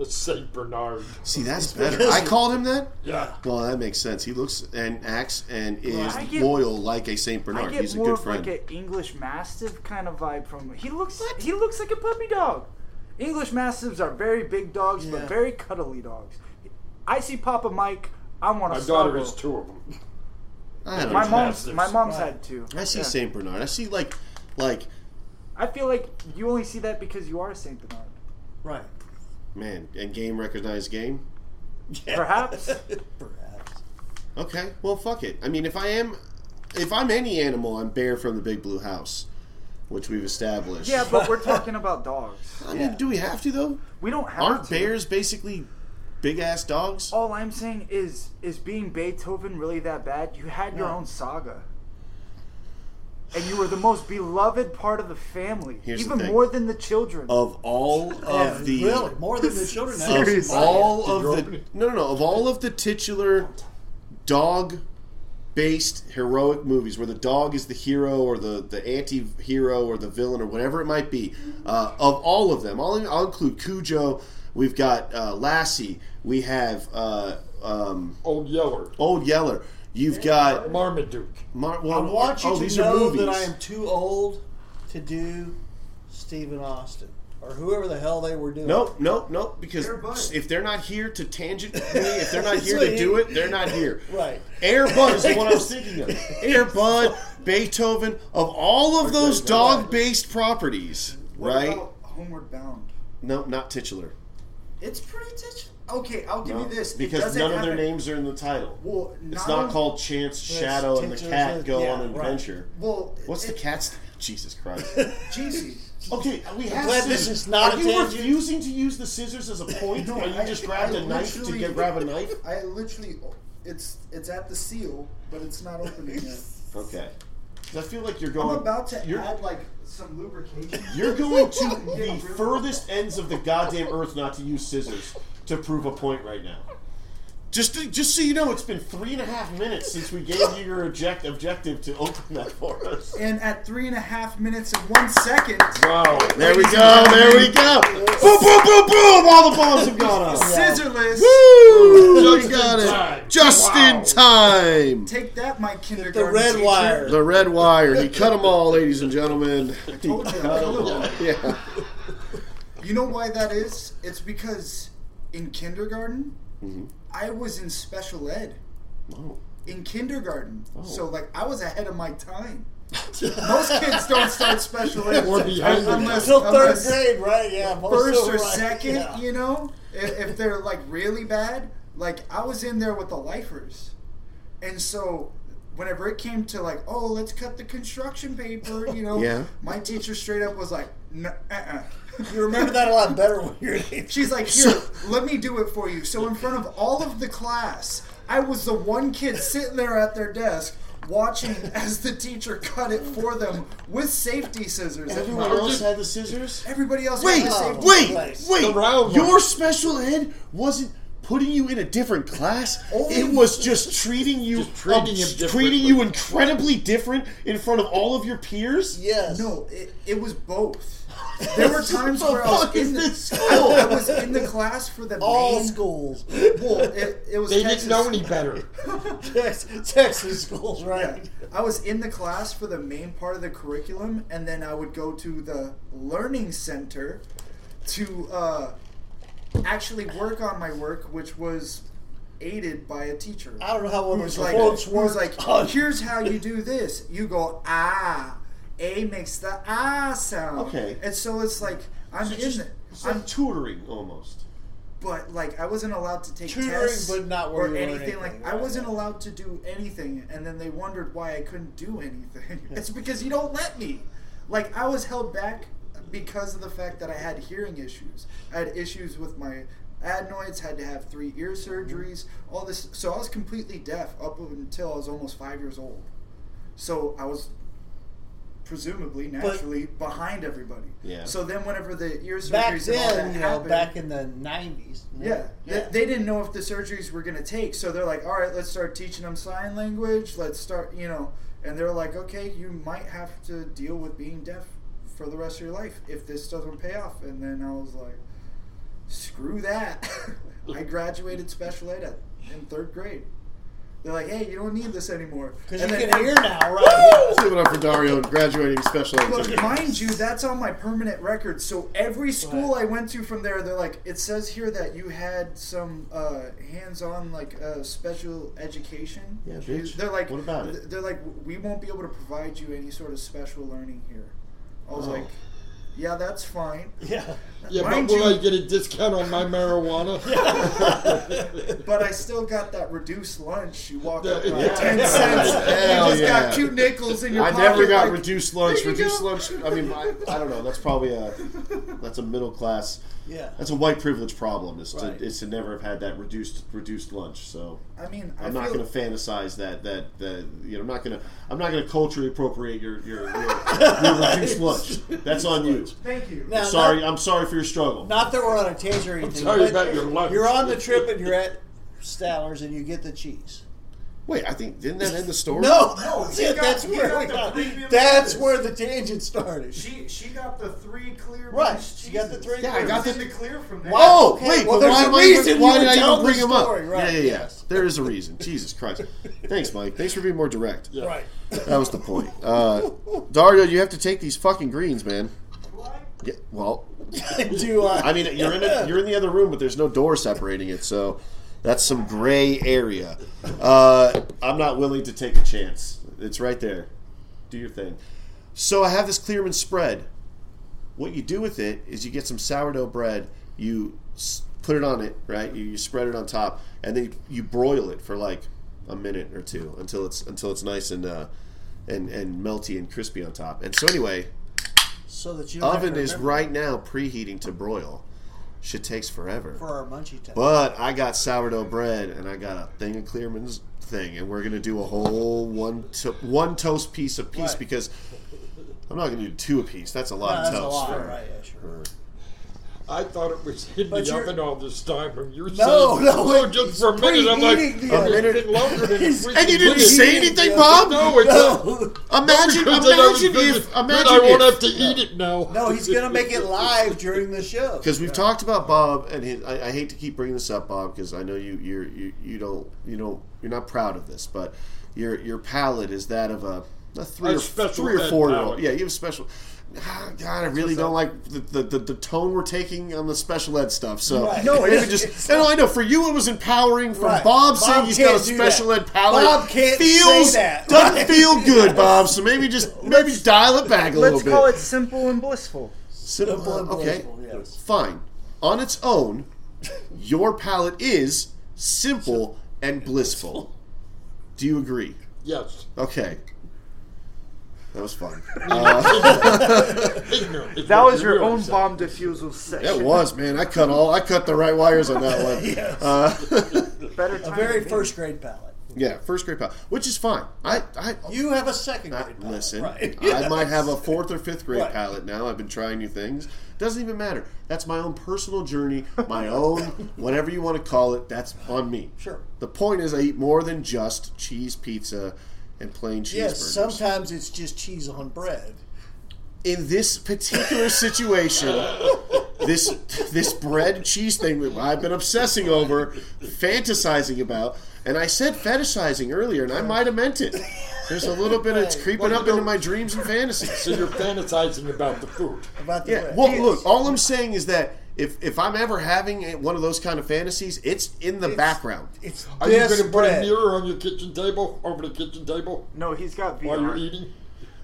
a Saint Bernard.
See, that's better. I called him that.
Yeah.
Well, that makes sense. He looks and acts and is
I get-
loyal like a Saint
I
Bernard.
get
He's a
more
good
of
friend.
like an English Mastiff kind of vibe from him. He looks he looks like a puppy dog. English Mastiffs are very big dogs,
Yeah.
but very cuddly dogs. I see Papa Mike. I want to.
My
to
daughter
snuggle.
has two of them.
I don't
My
know.
mom's my mom's had two.
I see
Yeah.
Saint Bernard. I see like, like,
I feel like you only see that because you are a Saint Bernard.
Right.
man, and game recognized game.
Perhaps.
Perhaps.
Okay, well, fuck it. I mean, if I am, if I'm any animal, I'm Bear from the Big Blue House, which we've established.
Yeah, but we're talking about dogs.
I mean,
Yeah.
do we have to though?
We don't have
Aren't
to.
bears basically big ass dogs?
All I'm saying is, is being Beethoven really that bad? You had your
No.
own saga. And you were the most beloved part of the family,
Here's the
even
thing.
more than the children.
Of all of
Yeah,
the
really more than the children. now.
of
Seriously.
all
Did you
of
open
the
it?
no no no of all of the titular dog based heroic movies where the dog is the hero or the, the anti-hero or the villain or whatever it might be uh, of all of them I'll, I'll include Cujo we've got uh, Lassie we have uh, um,
Old Yeller.
Old Yeller you've got
Marmaduke.
Mar-
I
well,
want you
oh,
to
these are
know
movies.
that I am too old to do Stephen Austin or whoever the hell they were doing.
Nope, nope, nope. Because
Air
if they're not here to tangent me, if they're not here to do it, they're not here.
Right.
Air Bud is the one I was thinking of. Air Bud, Beethoven, of all of those dog-based properties,
What
right?
about Homeward Bound?
No, not titular.
It's pretty titular. Okay, I'll give
No,
you this. It
because none of
have
their
a-
names are in the title.
Well,
It's
not
not
only-
called Chance, Shadow, and the cat go
yeah,
on an
right.
adventure.
Well,
What's the
it-
cat's? Jesus Christ.
Jesus.
Okay, we have
glad
scissors.
this is not
Are
a
you
tangent.
refusing to use the scissors as a point?
No,
or you
I-
just grabbed
I
a knife to get, grab a knife?
I literally, it's it's at the seal, but it's not opening yet.
Okay. I feel like you're going.
I'm about to
you're,
add like some lubrication.
You're going to the furthest ends of the goddamn earth not to use scissors to prove a point right now. Just, to, just so you know, it's been three and a half minutes since we gave you your object, objective to open that for us.
And at three and a half minutes and one second,
Wow.
There we go. There we go. Boom, boom, boom, boom. All the balls have gone off.
scissorless.
Woo!
Just
got it.
time.
Just
Wow.
in time.
Take that, my kindergarten.
The red
teacher.
wire.
The red wire. He cut them all, ladies and gentlemen. He
told you, I told you.
all. Yeah.
You know why that is? It's because in kindergarten,
Mm-hmm.
I was in special ed.
Oh.
In kindergarten. So, like, I was ahead of my time.
Most kids don't start special ed
Or behind
unless,
Until third
unless
grade, right? Yeah, most
first or
right,
second.
yeah.
You know, if, if they're like really bad, like I was in there with the lifers, and so whenever it came to like, oh, let's cut the construction paper, you know,
Yeah.
my teacher straight up was like, uh-uh.
You remember that a lot better when you were in
She's like, here, let me do it for you. So in front of all of the class, I was the one kid sitting there at their desk watching as the teacher cut it for them with safety scissors.
Everyone else had the scissors.
Everybody else
Wait,
had the safety
wait,
place.
wait!
The round
Your special ed wasn't putting you in a different class.
Only-
it was just treating you,
Just treating
um, treating
differently.
you incredibly different in front of all of your peers.
Yes.
No, it, it was both. There were times
What the
where I was in the, I,
school?
I was in the class for the
All
main
schools.
Well, it, it was
They
Texas.
didn't know any better.
Texas, Texas schools,
Yeah.
right?
I was in the class for the main part of the curriculum, and then I would go to the learning center to uh, actually work on my work, which was aided by a teacher.
I don't know how one
Who was like,
quotes
was like, here's how you do this. You go ah, a makes the ah sound.
Okay.
and so it's like I'm
So
in
just-
it.
it's
I'm
tutoring almost.
but like I wasn't allowed to take
Tutoring,
tests
but not where
or
you
anything. Like
anything,
I wasn't allowed to do anything, and then they wondered why I couldn't do anything. it's because you don't let me. Like I was held back because of the fact that I had hearing issues. I had issues with my adenoids. Had to have three ear surgeries. All this. So I was completely deaf up until I was almost five years old. So I was presumably naturally behind everybody.
Yeah.
So then, whenever the ear surgeries
Back
and all that
then, you know,
happened,
back in the nineties.
yeah, They, they didn't know if the surgeries were going to take, so they're like, "All right, let's start teaching them sign language. Let's start, you know." And they're like, "Okay, you might have to deal with being deaf for the rest of your life if this doesn't pay off." And then I was like, "Screw that!" I graduated special ed at, in third grade. They're like, "Hey, you don't need this anymore."
Because you
then-
can hear now, right?
Let's give it up for Dario graduating special ed.
But mind you, that's on my permanent record. So every school I went to from there, they're like, it says here that you had some uh, hands-on like uh, special education.
Yeah, bitch.
They're like,
What about it?
They're like, we won't be able to provide you any sort of special learning here. I was
Oh.
like, yeah, that's fine.
Yeah.
Yeah,
Mind
but will
you-
I get a discount on my marijuana?
But I still got that reduced lunch. You walk up
Yeah.
with ten cents.
Hell
you just
yeah.
got two nickels in your
I
pocket.
I never got
like,
reduced lunch. Reduced
go.
lunch. I mean, I, I don't know. That's probably a that's a middle class.
Yeah.
That's a white privilege problem. Is to
Right.
is to never have had that reduced reduced lunch. So
I mean, I
I'm not going to fantasize that that that you know I'm not going to I'm not going to culturally appropriate your your, your, your reduced lunch. That's on you.
Thank you.
Now,
Sorry,
Not,
I'm sorry for your struggle.
not that we're on a taser or anything.
sorry about your lunch.
You're on the trip and you're at Stallers and you get the cheese.
Wait, I think didn't that end the story?
No,
No,
that's it.
got-
That's where
got
we
the
got. That's where the tangent started.
She she got the three clear
Right,
beans
she got the
cheeses.
three
Yeah, I got
It
the-
the clear from there.
Oh,
Okay,
wait,
well,
but
there's
why,
a reason
even, why did I
tell
even bring him up?
right,
yeah, yeah, yeah. There is a reason. Jesus Christ. Thanks, Mike. Thanks for being more direct.
Yeah.
Right.
That was the point. Uh, Dario, you have to take these fucking greens, man. Yeah, well,
Do I?
I mean, you're in a, you're in the other room, but there's no door separating it, so that's some gray area. Uh, I'm not willing to take a chance. It's right there. Do your thing. So I have this Clearman spread. What you do with it is you get some sourdough bread, you put it on it, right? You, you spread it on top, and then you, you broil it for like a minute or two until it's until it's nice and uh, and and melty and crispy on top. And so anyway,
so that you
oven is right now preheating to broil. Shit takes forever.
for our munchie time.
But I got sourdough bread and I got a thing of Clearman's thing, and we're gonna do a whole one to, one toast piece a piece
Right.
because I'm not gonna do two a piece. That's a lot
No,
of
that's a
toast.
lot,
for-
right? Yeah, sure.
for-
I thought it was in
But
the oven all this time, and you're
No,
saying,
no,
"Oh,
it's
just for a minute." I'm like,
preheating the
"It's
oven.
been longer than a
He's-
freaking
And you didn't say anything, Bob.
No, it's not.
No,
Imagine,
Because then I was
imagine
thinking,
if,
"Good,
imagine
I won't
if,
have to eat it now.
no, he's gonna make it live during the show.
because we've talked about Bob, and his, I, I hate to keep bringing this up, Bob, because I know you you're, you you don't you don't you're not proud of this, but your your palate is that of a, a three
A
or three or
ed
four year old. Yeah, you have a special. Ah, God, I really don't like the, the, the, the tone we're taking on the special ed stuff. So
Right.
no,
No,
maybe
it's-
just
it's-
no, I know for you it was empowering. For
Right.
Bob,
Bob
saying he's got a special
that.
ed palate,
Bob can't say
feels
that.
doesn't feel good, Bob. So maybe just maybe dial it back a little bit.
Let's call it simple and blissful.
Simple,
Simple and
okay,
blissful, yes.
fine. On its own, your palate is simple and blissful. Do you agree?
Yes.
Okay. That was fun.
Ignorant.
That was your own bomb defusal section.
It was, man. I cut all. I cut the right wires on that one.
Yes.
Uh,
Better
A very
than me.
first grade palette.
yeah, first grade pal, which is fine. I, I,
You have a second
I
grade palette.
listen.
Right.
I might have a fourth or fifth grade
Right.
palette now. I've been trying new things. Doesn't even matter. That's my own personal journey. My own, whatever you want to call it. That's on me.
Sure.
The point is, I eat more than just cheese pizza and plain cheeseburgers.
Yes, sometimes it's just cheese on bread.
in this particular situation, this this bread and cheese thing that I've been obsessing over, fantasizing about, and I said fetishizing earlier, and I might have meant it. There's a little bit of it's creeping
Well,
up
you
into
know-
my dreams and fantasies.
So you're fantasizing about the food.
About the
Yeah.
bread.
Well, look, all I'm saying is that if if I'm ever having one of those kind of fantasies, it's in the
It's-
background.
It's
Are you going to put a mirror on your kitchen table, over the kitchen table,
No, he's got VR.
while you're eating?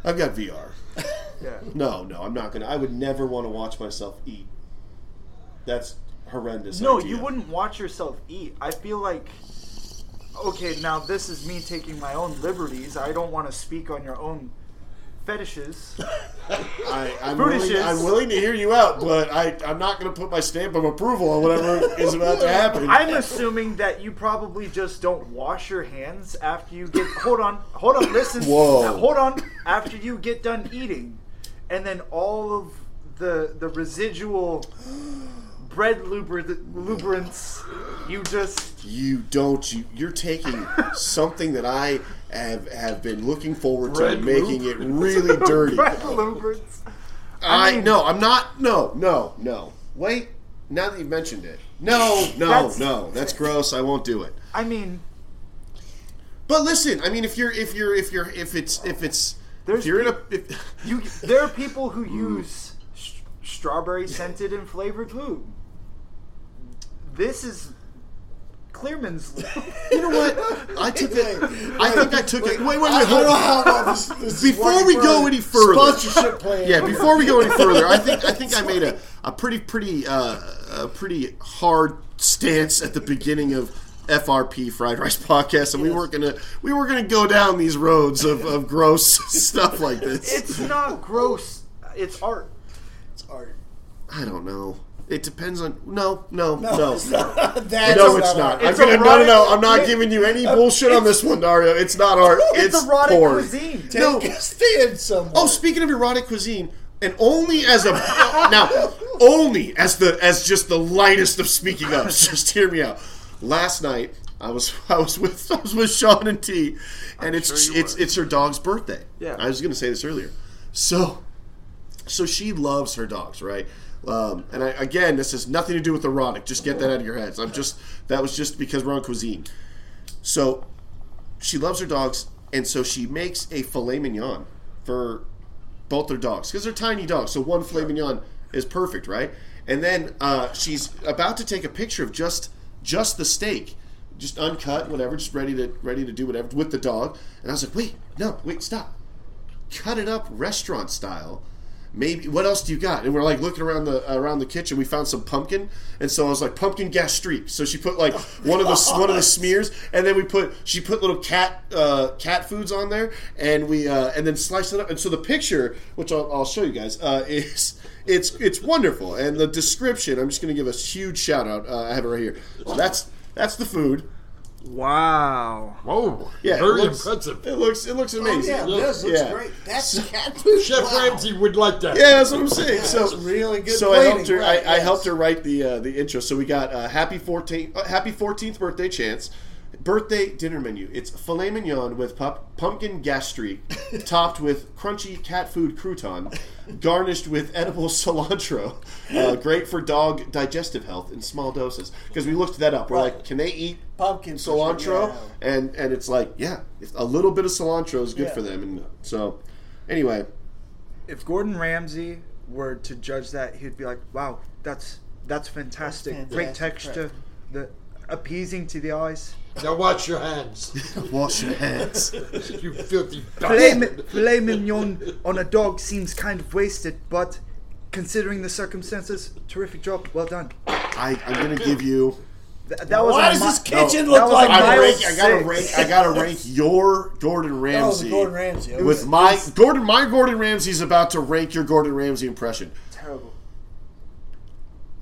I've got VR.
Yeah.
No, no, I'm not gonna. I would never want to watch myself eat. That's horrendous.
No,
idea.
you wouldn't watch yourself eat. I feel like okay, now this is me taking my own liberties. I don't want to speak on your own fetishes.
I, I'm, willing, I'm willing to hear you out, but I, I'm not going to put my stamp of approval on whatever is about to happen.
I'm assuming that you probably just don't wash your hands after you get. Hold on, hold on, listen.
Whoa.
Hold on. After you get done eating, and then all of the the residual bread lubri- lubricants, you just
you don't. You, you're taking something that I have have been looking forward to
Red
making it really dirty. I
mean-
no, I'm not. No, no, no. Wait. Now that you've mentioned it, no, no,
That's-
no. That's gross. I won't do it.
I mean,
But listen, I mean, if you're, if you're, if you're, if it's, if it's,
There's
if you're in a, if,
you there are people who mm. use sh- strawberry scented and flavored lube. This is Clearman's
you know what? I took it. I think I took it. Wait, wait, wait.
I don't know
hold-
how well this, this is
Before we go any further-
sponsorship plan.
Yeah, before we go any further, I think I think I made a, a pretty pretty uh, a pretty hard stance at the beginning of FRP Fried Rice Podcast, and we weren't gonna we were gonna go down these roads of, of gross stuff like this.
It's not gross. It's art.
it's art.
I don't know. It depends on no no no.
No, it's not. That's
No, it's not.
art.
I'm gonna, no, no, no. I'm not
it-
giving you any bullshit on this one, Dario. It's not art.
It's,
It's,
erotic
porn.
cuisine.
Take
no.
a stand somewhere.
Oh, speaking of erotic cuisine, and only as a now, only as the as just the lightest of speaking ups. Just hear me out. Last night, I was I was with I was with Sean and T, and it's
sure
it's
were.
it's her dog's birthday.
Yeah.
I was going to say this earlier. So, so she loves her dogs, right? Um, and I, again, this has nothing to do with erotic. Just get that out of your heads. I'm just that was just because we're on cuisine. So she loves her dogs, and so she makes a filet mignon for both their dogs because they're tiny dogs. So one filet mignon is perfect, right? And then uh, she's about to take a picture of just just the steak, just uncut, whatever, just ready to ready to do whatever with the dog. And I was like, wait, no, wait, stop, cut it up restaurant style. Maybe what else do you got? And we're like looking around the around the kitchen. We found some pumpkin, and so I was like pumpkin gastrique. So she put like one of the one of the smears, and then we put she put little cat uh, cat foods on there, and we uh, and then sliced it up. And so the picture, which I'll, I'll show you guys, uh, is it's it's wonderful. And the description, I'm just going to give a huge shout out. Uh, I have it right here. So that's that's the food.
Wow.
Whoa,
Yeah, it
very
looks-
impressive.
It looks it looks
Oh,
amazing.
yeah, this looks
Yeah.
great. That's cat food.
Chef
Wow.
Ramsay would like that.
Yeah, that's what I'm saying.
That's
so
really good
So I helped her.
right,
I, I helped her write the uh, the intro. So we got uh, happy 14th uh, happy 14th birthday chance. Birthday dinner menu. It's filet mignon with pup, pumpkin gastrique, topped with crunchy cat food crouton, garnished with edible cilantro. Uh, great for dog digestive health in small doses. Because we looked that up. We're
Right.
like, can they eat
Pumpkin for sure,
cilantro?
yeah.
And and it's like, yeah, a little bit of cilantro is good
Yeah.
for them. And so, anyway,
if Gordon Ramsay were to judge that, he'd be like, "Wow, that's that's fantastic.
That's
Great
fantastic,
texture, the appeasing to the eyes.
Now wash your hands,
Wash your hands.
you filthy
Filet,
bastard.
mi- filet mignon on a dog seems kind of wasted, but considering the circumstances, terrific job. Well done.
I, I'm gonna give you.
Th- that was
Why
a
does
mi-
this kitchen
that
look like
a
I,
mild
rank, I gotta
six.
rank. I gotta rank your Gordon oh, Ramsay.
Oh, Gordon Ramsay. okay.
With my Gordon, my Gordon Ramsay's about to rank your Gordon Ramsay impression.
Terrible.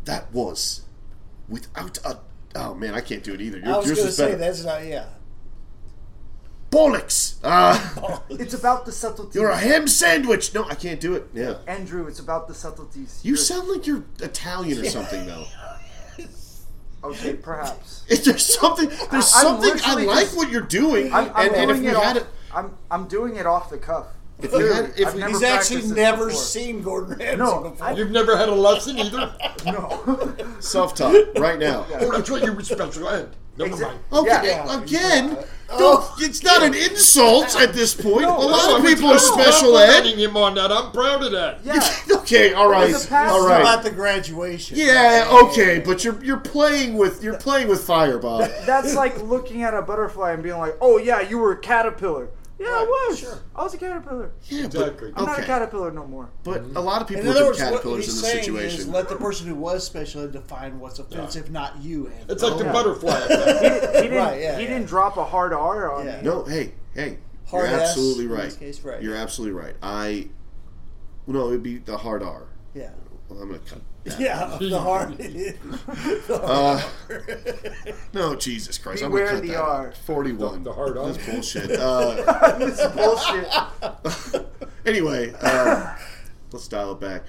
That was, without a. Oh man, I can't do it either. Your,
I was
yours
going to
is
say
better.
that's not. Yeah.
Bollocks! Uh,
It's about the subtleties.
you're a ham sandwich. No, I can't do it. Yeah.
Andrew, it's about the subtleties.
You
You're-
sound like you're Italian or something, though.
okay, perhaps.
Is there something? There's
I'm
something. I
literally
like
just-
what you're doing.
I'm, I'm
and, and if
doing
we
it
had
off,
it,
I'm I'm doing it off the cuff.
If we had, if we,
He's actually never
before.
seen Gordon Ramsay
No,
before.
You've never had a lesson either.
No.
self-taught right now.
Oh, that's right. You were special ed. Never
Exa-
mind.
Okay,
Yeah.
again,
Oh.
don't, it's not an insult at this point. a lot of people are special ed.
complimenting him on that. I'm proud of that.
yeah.
Okay, all right,
It's a pass.
all
It's
right.
about the graduation.
Yeah, okay, but you're you're playing with you're playing with fire, Bob.
That's like looking at a butterfly and being like, "Oh yeah, you were a caterpillar." Yeah, I was.
sure.
I was a caterpillar.
Yeah,
Exactly.
but
I'm not a caterpillar no more.
but a lot of people
In
have
other
been
words, what
caterpillars
he's
in this
saying
situation.
is let the person who was special ed define what's offensive, not you. Andy.
It's like the
yeah.
butterfly
He,
effect.
didn't- he didn't.
Right, yeah,
he
yeah.
didn't drop a hard R on
Yeah.
me.
No, hey, hey,
Hard
you're
S
absolutely
in
right.
this case, right.
You're absolutely right. I no, it'd be the hard R.
Yeah.
Well, I'm gonna cut. That.
Yeah, the hard.
Uh, no, Jesus Christ!
Beware
I'm gonna cut
the
that
R.
out. Forty-one.
The hard R.
That's bullshit. Uh,
this is bullshit.
anyway, uh, let's dial it back.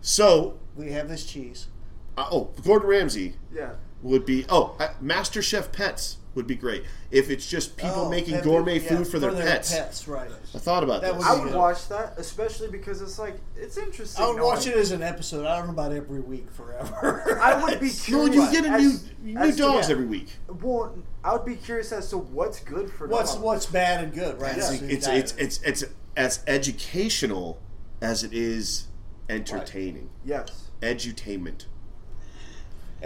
So,
we have this cheese.
uh, oh, Gordon Ramsay
Yeah.
would be. Oh, uh, Master Chef Pets would be great if it's just people
Oh,
making
have
gourmet
it- yeah,
food for their pets.
Pets, right.
I thought about
That
this.
would
I would
good.
watch that, especially because it's like it's interesting.
I would
knowing-
watch it as an episode. I don't know about every week forever.
I would be
no,
curious.
you get a new
as-
new
as to-
dogs
yeah.
every week.
Well, I would be curious as to what's good for
what's
dogs.
what's bad and good, right?
It's, it's, it's, it's it's as educational as it is entertaining.
Yes.
Edutainment.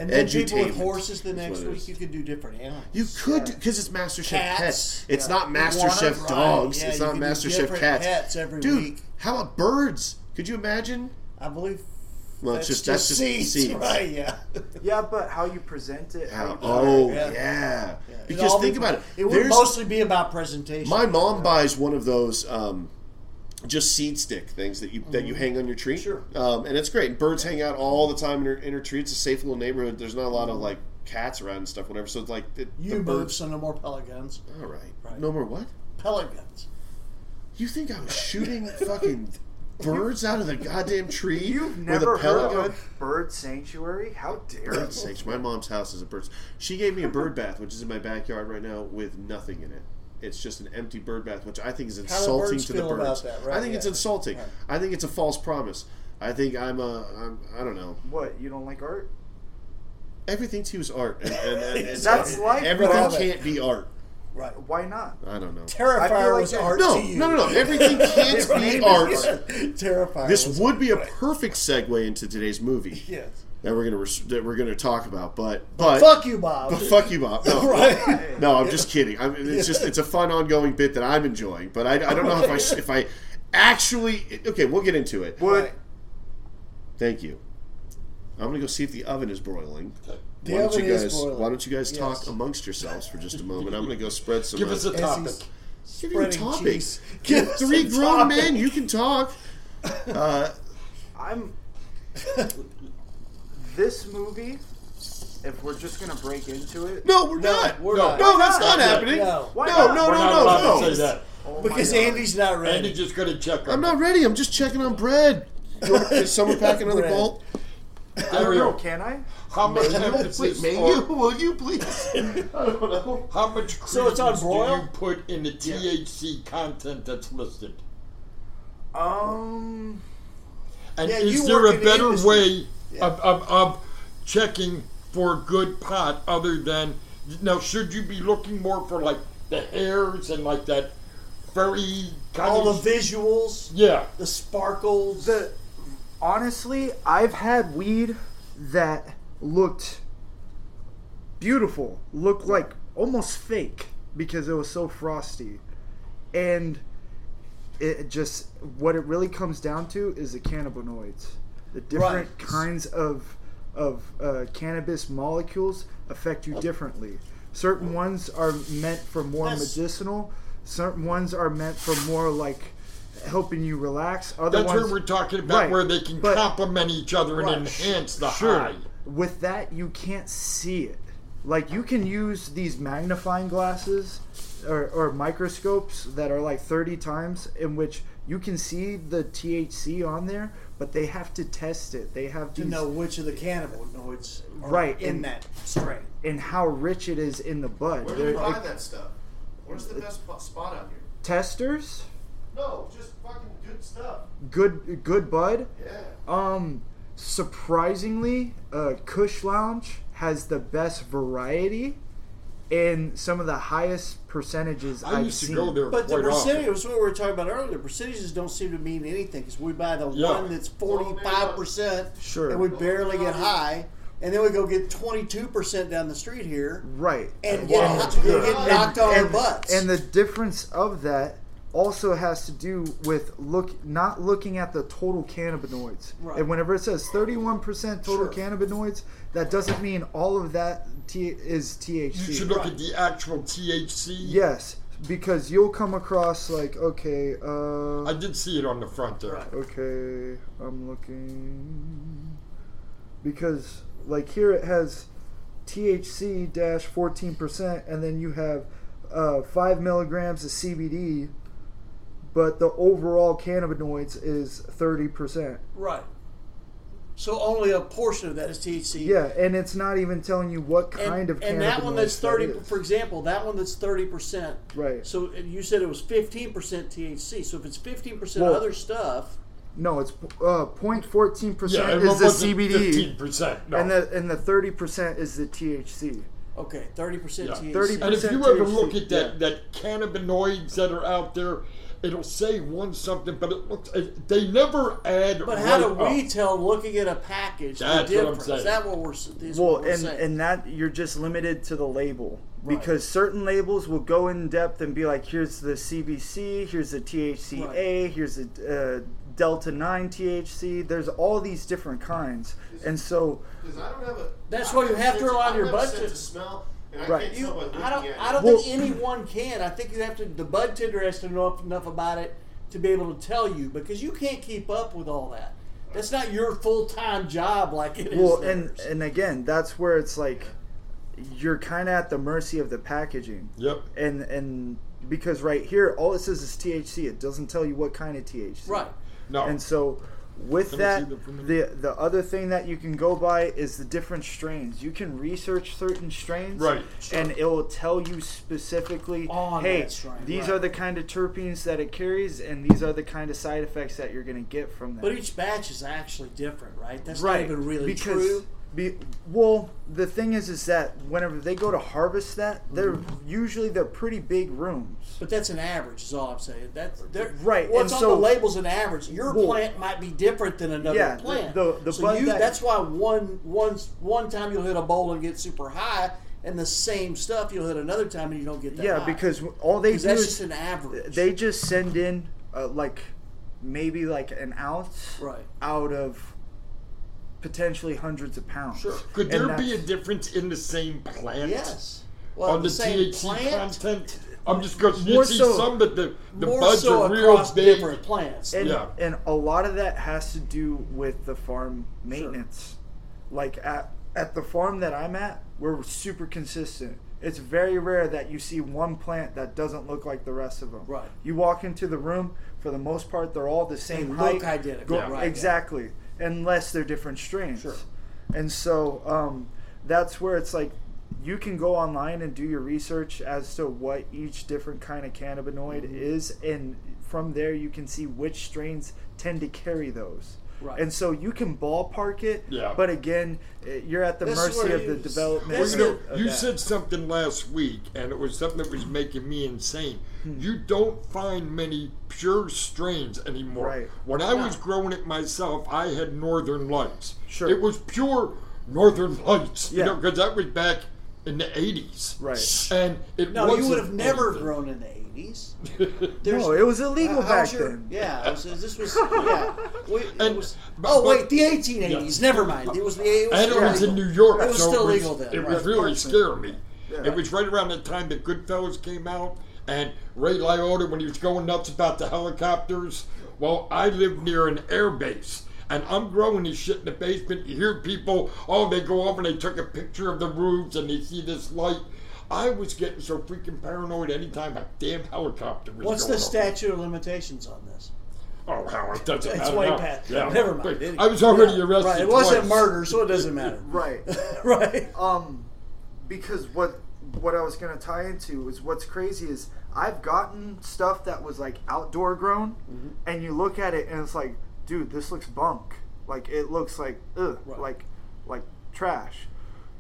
And then people with horses the next week you could do different animals.
You could
Yeah.
because it's Master Chef
Cats.
Pets. It's
Yeah.
not Master Chef
right.
Dogs.
Yeah,
it's not
can
Master Chef
different
Cats.
pets every
Dude,
week.
how about birds? Could you imagine?
I believe.
Well, it's just that's just
seeds,
seeds.
right? Yeah.
Yeah, but how you present it. How
How-
you
oh
Yeah.
yeah.
Yeah.
Because think
be-
about it.
It would
There's-
mostly be about presentation.
My mom buys one of those um, just seed stick things that you that you hang on your tree.
Mm-hmm. Sure.
Um, and it's great. Birds hang out all the time in her, in her tree. It's a safe little neighborhood. There's not a lot of like cats around and stuff, whatever. So it's like it,
Mm-hmm. you
the birds.
so no more pellet guns.
All right.
Right.
No more what?
Pellet guns.
You think I was shooting fucking birds out of the goddamn tree
You've never heard of Bird Sanctuary? How dare you?
God's sakes, my mom's house is a bird. She gave me a bird bath, which is in my backyard right now, with nothing in it. It's just an empty bird bath, which I think is insulting to the
feel about
birds.
that, right?
I think it's insulting.
Right.
I think it's a false promise. I think I'm a, I'm, I don't know.
What? You don't like art?
Everything to you is art, and, and, and, and
That's life,
everything
brother.
can't be art.
Right.
Why not?
I don't know.
I feel
Terrifier
like
was art
No,
to you.
no, no, no. Everything can't be art.
Terrifier.
This would be a perfect segue into today's movie
Yes.
That we're gonna res- that we're gonna talk about. But but
Fuck you, Bob.
But fuck you, Bob. No,
right.
no, I'm just kidding. I mean, it's just it's a fun ongoing bit that I'm enjoying. But I, I don't know if I if I actually okay. We'll get into it.
Would
Right.
Thank you. I'm gonna go see if the oven is broiling.
The
why don't
oven
you
is
guys
boiling.
Why don't you guys talk
Yes.
amongst yourselves for just a moment? I'm gonna go spread some.
Give us a topic.
give you a topic.
Give us
Three
a
grown
topic.
men. You can talk. Uh,
I'm this movie? If we're just gonna break into it,
no, we're
No,
not.
we're
no,
not.
no, that's not
No.
happening.
No.
Why
no,
not?
no,
We're
no,
not
no,
allowed
no.
to say that.
oh my
Because
God.
Andy's not ready.
Andy's just going to check on
I'm not ready. I'm just checking on bread. Is someone pack another
Bread.
bowl?
I don't
There we
know.
go.
Can I?
How much
Wait,
emphasis
may
or
you? Will you please? I don't know.
how much
So it's on
credence do you put in the THC content that's listed?
Um.
And
Yeah,
is there
work
a
in the
better
industry.
way
Yeah.
of, of, of checking for good pot other than now? Should you be looking more for like the hairs and like that very kind
All
of
the visuals,
yeah.
the sparkles.
The honestly, I've had weed that looked beautiful, looked like almost fake because it was so frosty, and it just what it really comes down to is the cannabinoids, the different
Right.
kinds of of uh, cannabis molecules affect you differently. Certain ones are meant for more
That's-
medicinal. Certain ones are meant for more like helping you relax. Other
That's
ones,
what we're talking about,
Right,
where they can
but-
complement each other and
Right.
enhance the
Sure.
high.
With that, you can't see it. Like you can use these magnifying glasses or, or microscopes that are like 30 times, in which you can see the THC on there, but they have to test it. They have
to
these
know which of the cannabinoids are
Right,
in
and-
that strain.
and how rich it is in the bud.
Where do you
They're-
buy that stuff? Where's the best spot- spot out here?
testers,
No, just fucking good stuff.
good good bud.
Yeah.
Um, surprisingly, uh, Kush Lounge has the best variety and some of the highest percentages
I
have
used to
seen.
go there
But the
quite
percentage
often.
was what we were talking about earlier. Percentages don't seem to mean anything because we buy the
Yeah.
one that's forty five percent,
Sure.
and we barely get high, and then we go get twenty two percent down the street here,
Right.
and
And
get,
one that's
get knocked on our
and,
butts.
and the difference of that also has to do with look not looking at the total cannabinoids.
Right.
And whenever it says 31% total
Sure.
cannabinoids, that doesn't mean all of that t- is THC.
You should look at the actual THC.
Yes, because you'll come across like okay, uh
I did see it on the front there.
Right.
Okay, I'm looking because like here it has THC dash fourteen percent, and then you have uh, five milligrams of CBD, but the overall cannabinoids is thirty percent.
right. So only a portion of that is THC.
Yeah, and it's not even telling you what
And,
kind of
and that one that's thirty,
that is.
for example, that one that's thirty percent.
right.
So you said it was fifteen percent THC. So if it's fifteen percent
Well-
other stuff,
No, it's uh, 0.14
Yeah,
percent
it
is the CBD,
15%. No.
and the and the thirty percent is the THC.
okay, thirty percent
Yeah.
THC.
30
and if you ever
THC,
look at that,
yeah.
that cannabinoids that are out there, it'll say one something, but it looks it, they never add.
But how do we
up.
tell, looking at a package,
That's
the
what I'm
difference?
saying.
Is that what we're, s- is
Well,
what we're
and
saying?
and that you're just limited to the label
Right.
because certain labels will go in depth and be like, here's the CBC, here's the THCA,
Right.
here's the uh, Delta Nine THC. There's all these different kinds, and so
Because I don't have a.
That's
I
why you have to rely on your
don't have a
budget.
sense of smell, and I
Right.
can't
You,
tell by
I don't,
at
I don't
Well-
think anyone can. I think you have to. The bud tender has to know enough about it to be able to tell you because you can't keep up with all that. That's not your full time job like it is.
well, and and again, that's where it's like you're kind of at the mercy of the packaging,
Yep.
and and because right here, all it says is THC. It doesn't tell you what kind of THC.
right.
No.
And so with that,
see that for a minute.
the the other thing that you can go by is the different strains. You can research certain strains,
Right.
And it will tell you specifically,
On
hey,
that strain,
these
right.
are the kind of terpenes that it carries, and these are the kind of side effects that you're going to get from that.
But each batch is actually different, right? That's
right,
not even really
because
true.
Be, well, the thing is, is that whenever they go to harvest that, they're
Mm-hmm.
usually they're pretty big rooms.
But that's an average, is all I'm saying. That's
Right,
What's
and
on
so-
the label's an average. Your
Well-
plant might be different than another
Yeah,
plant.
the- the
so you,
that-
that's why one one one time you'll hit a bowl and get super high, and the same stuff you'll hit another time and you don't get that.
Yeah,
high.
because all they do
that's
is
just an average.
they just send in uh, like maybe like an ounce
right.
out of potentially hundreds of pounds.
Sure.
Could there be a difference in the same plant?
Yes. Well,
on the,
same
THC
plant,
content? I'm just because you
More
see
so-
some that the, the buds
so
are real big.
different plants.
And,
Yeah.
and a lot of that has to do with the farm maintenance. Sure. Like at at the farm that I'm at, we're super consistent. It's very rare that you see one plant that doesn't look like the rest of them.
Right.
You walk into the room, for the most part, they're all the same height.
look identical,
Yeah.
right, yeah.
Unless they're different strains.
Sure.
And so um, that's where it's like you can go online and do your research as to what each different kind of cannabinoid
Mm-hmm.
is, and from there you can see which strains tend to carry those.
Right.
And so you can ballpark it,
Yeah.
but again, eh, you're at the
This
mercy of the development.
Well, you know, you
that.
said something last week, and it was something that was making me insane.
Hmm.
You don't find many pure strains anymore.
Right.
When I was growing it myself, I had Northern Lights.
Sure.
It was pure Northern Lights. You
Yeah.
know, because that was back in the '80s.
Right.
And it
No, you
wasn't
would have never
anything.
grown in the eighties.
No, it was illegal
How-
back
your-
then.
Yeah, it was, this was yeah. We, it
And-
was, oh,
but- oh
wait, the eighteen eighties. Never mind. It was the it was
and it was in. New York.
It was
so
still
it was,
legal then.
It
right.
was really scaring me.
Yeah.
It was right around the time that Goodfellas came out, and Ray Liotta when he was going nuts about the helicopters. Well, I live near an air base. And I'm growing this shit in the basement. You hear people, oh, they go up and they took a picture of the roofs and they see this light. I was getting so freaking paranoid anytime a damn helicopter was
What's
going
the
over.
statute of limitations on this?
Oh, hell, it doesn't
It's
matter
way
now.
past.
Yeah.
Never mind. It-
I was already
yeah,
arrested.
Right. It wasn't murder, so it doesn't matter.
Right.
right.
Um, because what what I was gonna tie into is what's crazy is I've gotten stuff that was like outdoor grown,
Mm-hmm.
and you look at it and it's like, dude, this looks bunk. Like it looks like ugh,
Right.
like like trash.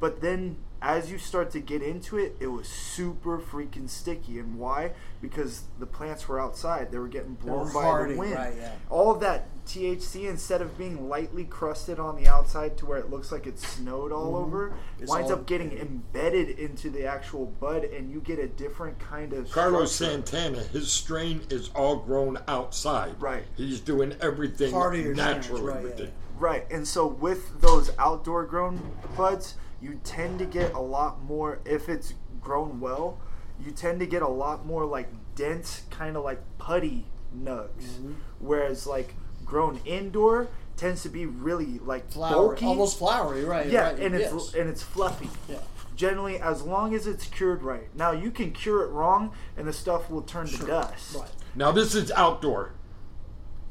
But then as you start to get into it, it was super freaking sticky. And why? Because the plants were outside; they were getting blown
were
by
hardy,
the wind.
right, yeah.
All of that THC, instead of being lightly crusted on the outside to where it looks like it's snowed all over,
Mm-hmm. It's
winds
all-
up getting embedded into the actual bud, and you get a different kind of
Carlos
structure.
Santana, his strain is all grown outside.
Right.
He's doing everything naturally
right,
with
yeah,
it.
Right, and so with those outdoor grown buds, you tend to get a lot more if it's grown well. You tend to get a lot more like dense, kind of like putty nugs,
Mm-hmm.
whereas like grown indoor tends to be really like
Flowery,
bulky,
almost flowery, right?
yeah,
right,
and it's and it's fluffy.
yeah.
Generally, as long as it's cured right. Now you can cure it wrong, and the stuff will turn to dust.
Right.
Now this is outdoor.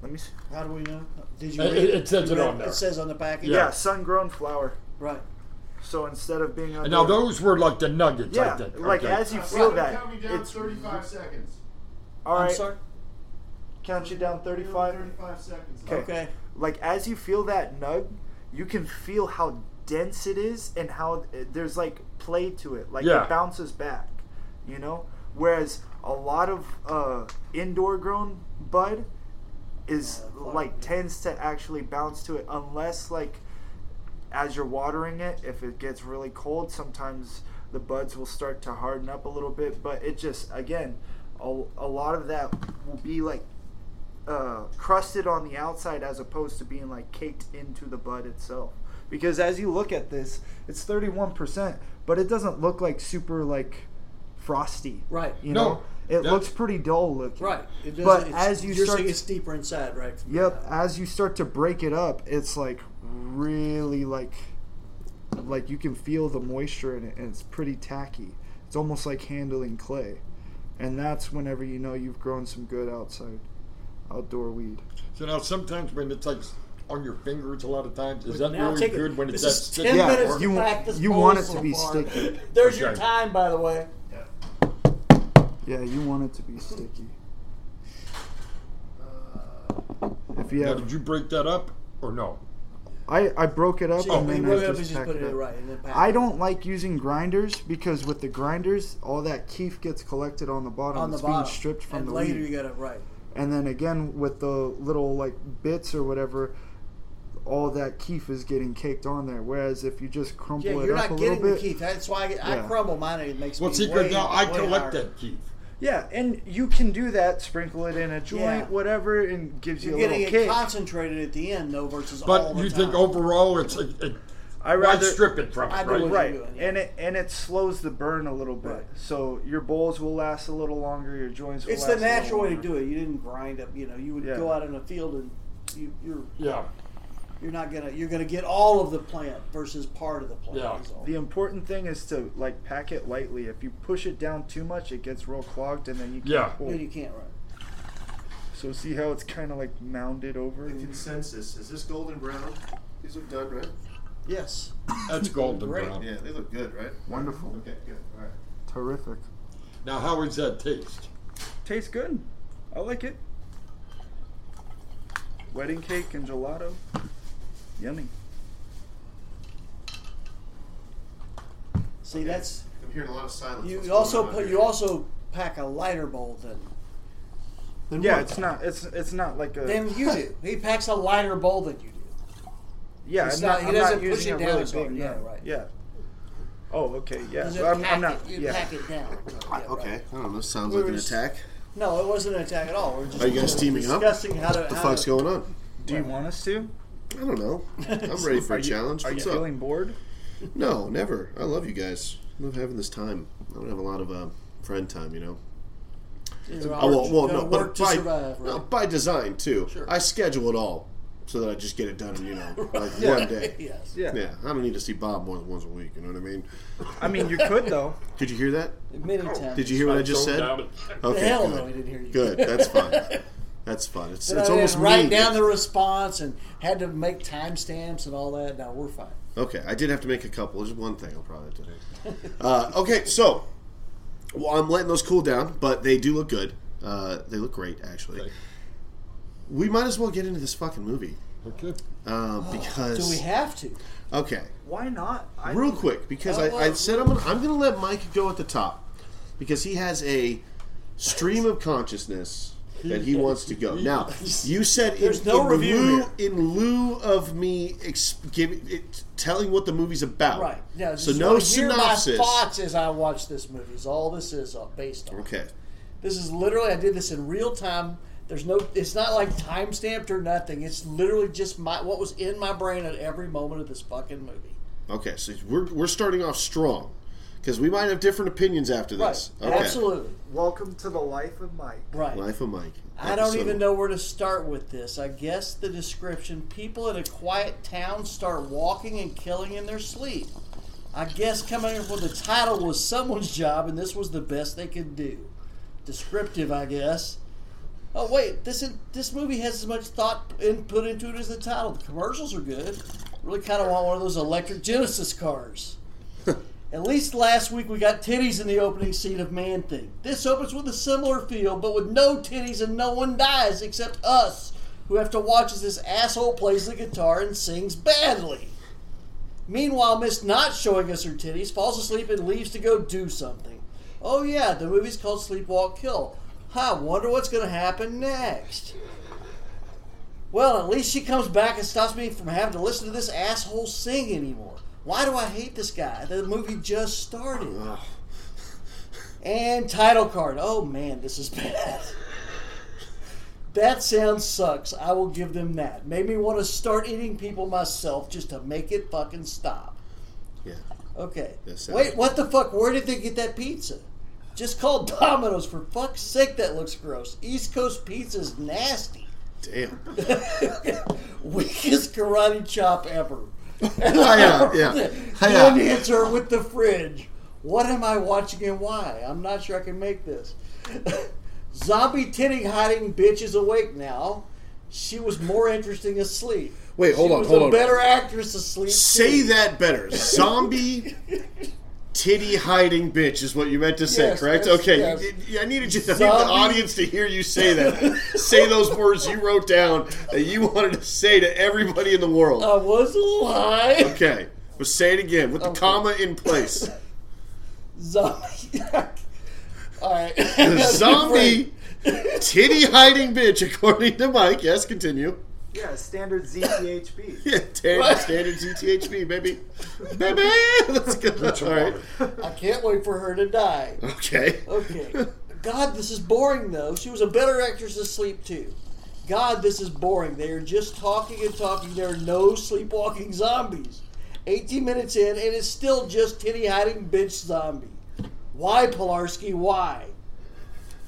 Let me see.
How do we know? Did you
It-
read
it- it says
You
it
read-
on there.
It says on the package.
Yeah, sun-grown flower.
Right.
So instead of being
And now those were like the nuggets, I
Yeah,
think.
like
Okay.
as you feel that,
Count me down
it's
35 seconds.
All right.
I'm sorry.
Count you down 35.
35 seconds.
Okay.
Okay.
Like as you feel that nug, you can feel how dense it is and how there's like play to it. Like
Yeah.
it bounces back, you know. Whereas a lot of uh, indoor grown bud is like tends to actually bounce to it unless like as you're watering it, if it gets really cold, sometimes the buds will start to harden up a little bit. But it just, again, a, a lot of that will be like uh, crusted on the outside as opposed to being like caked into the bud itself. Because as you look at this, it's 31%, but it doesn't look like super like frosty.
Right.
You
No,
know, it
that-
looks pretty dull looking.
Right. It doesn't,
But
it's-
as you
you're
start
saying it's deeper inside, right?
Yep, as you start to break it up, it's like really like like you can feel the moisture in it and it's pretty tacky. It's almost like handling clay. And that's whenever you know you've grown some good outside outdoor weed.
So now sometimes when it's like on your fingers, a lot of times, is that
Now
really
take it-
good when it's
this
that
is
sticky?
ten
Yeah,
minutes
you- you want it
so
to be
far.
sticky.
There's your time, by the way.
Yeah, yeah, you want it to be sticky. Uh, if you
Now,
have,
did you break that up or no?
I, I broke it up
So
and then I
it up and
just
just
packed it
it
up.
right and then pack
I don't like using grinders because with the grinders, all that keef gets collected on the bottom.
on the
it's
bottom.
being stripped from
and
the
later
weed.
you got to right.
and then again with the little like bits or whatever all that keef is getting caked on there whereas if you just crumple
Yeah,
it
you're not getting the keef. That's why I, get, I crumble mine. and It makes
Well,
me
see,
way,
because now I collect
higher.
that keef.
Yeah and you can do that sprinkle it in a joint
Yeah.
whatever and gives you
You're
a little
getting it
kick
concentrated at the end, though, versus all
But you
time.
think overall it's a, it,
I
why
rather
strip it from
I
it, right?
right
doing, yeah.
and it and it slows the burn a little bit
Right.
so your bowls will last a little longer your joints will
It's
last
the natural way to do it. You didn't grind up. You know, you would
Yeah.
go out in a field and you, you're
Yeah.
You're not gonna you're gonna get all of the plant versus part of the plant.
Yeah.
is
the important thing is to like pack it lightly if you push it down too much it gets real clogged and then you can't
Yeah.
pull.
No, you can't run.
So see how it's kind of like mounded over.
The consensus is this golden brown? These look done, right?
Yes.
That's golden
Great.
brown.
Yeah, they look good, right?
Wonderful.
Okay, good. All right.
Terrific.
Now, how does that taste?
Tastes good. I like it. wedding cake and gelato. Yummy.
See, that's
I'm hearing a lot of silence. What's
you
going
also
on
put
here?
you also pack a lighter bowl than
Then
Yeah,
what?
it's not. It's it's not like a.
than you do. He packs a lighter bowl than you do.
yeah,
It's
I'm
not-
not.
he
I'm
doesn't
not
push
using
it
a
down
really
as hard.
big
Yeah,
no.
right.
Yeah. Oh, okay. Yeah. So I'm, I'm not.
it, you
yeah.
pack it down. Yeah, right.
Okay, I don't know. Sounds
We
like an
just-
attack.
No, it wasn't an attack at all. We're just
Are you guys teaming up?
discussing how to.
What the
how
fuck's
to,
going on?
Do you want us to?
I don't know. I'm ready for a
you,
challenge.
Are you
What's up?
feeling bored?
No, never. I love you guys. I love having this time. I don't have a lot of uh, friend time, you know.
You're
Oh, well, well no, but by,
survive,
no, by design too.
Sure.
I schedule it all so that I just get it done, you know, like
Yeah.
one day.
yes.
Yeah.
Yeah, I don't need to see Bob more than once a week. You know what I mean?
I mean, you could though.
Did you hear that?
Many times.
Did you hear what I just said?
down it.
Okay,
Hell
good.
no, he didn't hear you.
Good. That's fun. That's fun. It's, it's
I
almost
didn't write
mean.
down the response and had to make timestamps and all that. Now we're fine.
Okay, I did have to make a couple. There's one thing I'll probably do. Uh, okay, so well, I'm letting those cool down, but they do look good. Uh, they look great, actually.
Okay.
We might as well get into this fucking movie
Okay.
uh, because
Do we have to?
okay,
Why not? I
real quick because
Oh,
I, I said I'm gonna, I'm gonna let Mike go at the top because he has a stream of consciousness that he wants to go. Now you said in,
There's no
in
review
lieu
here.
in lieu of me ex- giving it, telling what the movie's about.
Right. Yeah.
So no synopsis.
My thoughts as I watch this movie is all this is uh, based on.
Okay.
This is literally I did this in real time. There's no. It's not like time stamped or nothing. It's literally just my what was in my brain at every moment of this fucking movie.
Okay. So we're we're starting off strong because we might have different opinions after this.
Right.
Okay.
Absolutely.
Welcome to the life of Mike.
Right.
Life of Mike.
I don't even know where to start with this. I guess the description people in a quiet town start walking and killing in their sleep. I guess coming up with a title was someone's job, and this was the best they could do. Descriptive, I guess. Oh wait, this is, this movie has as much thought in, put into it as the title. The commercials are good. Really kind of want one of those electric Genesis cars. At least last week we got titties in the opening scene of Man Thing. This opens with a similar feel, but with no titties and no one dies except us, who have to watch as this asshole plays the guitar and sings badly. Meanwhile, Miss not showing us her titties falls asleep and leaves to go do something. Oh yeah, the movie's called Sleepwalk Kill. Huh, wonder what's gonna happen next. Well, at least she comes back and stops me from having to listen to this asshole sing anymore. Why do I hate this guy? The movie just started. And title card. Oh man, this is bad. That sound sucks. I will give them that. Made me want to start eating people myself just to make it fucking stop.
Yeah.
Okay. Wait, what the fuck? Where did they get that pizza? Just called Domino's. For fuck's sake, that looks gross. East Coast pizza's nasty.
Damn.
Weakest karate chop ever.
yeah, yeah.
Then
Yeah.
hits her with the fridge. What am I watching and why? I'm not sure I can make this. Zombie titty hiding bitch is awake now. She was more interesting asleep.
Wait, hold
she
on,
was
hold
a
on.
better actress asleep.
Say
too.
that better. Zombie titty hiding bitch is what you meant to say,
Yes,
correct? okay,
yes.
you- you- I needed you, I the audience to hear you say that. say those words you wrote down that you wanted to say to everybody in the world.
I was a little high.
Okay, but say it again with the
Okay.
comma in place.
Zombie. All right.
Zombie titty hiding bitch, according to Mike. Yes, continue.
Yeah, standard ZTHB.
Yeah, standard,
What?
standard ZTHB, baby. Baby! Let's go. All right.
I can't wait for her to die.
Okay.
Okay. God, this is boring though. She was a better actress asleep too. God, this is boring. They are just talking and talking. There are no sleepwalking zombies. 18 minutes in, and it's still just titty hiding bitch zombie. Why, Polarski? Why?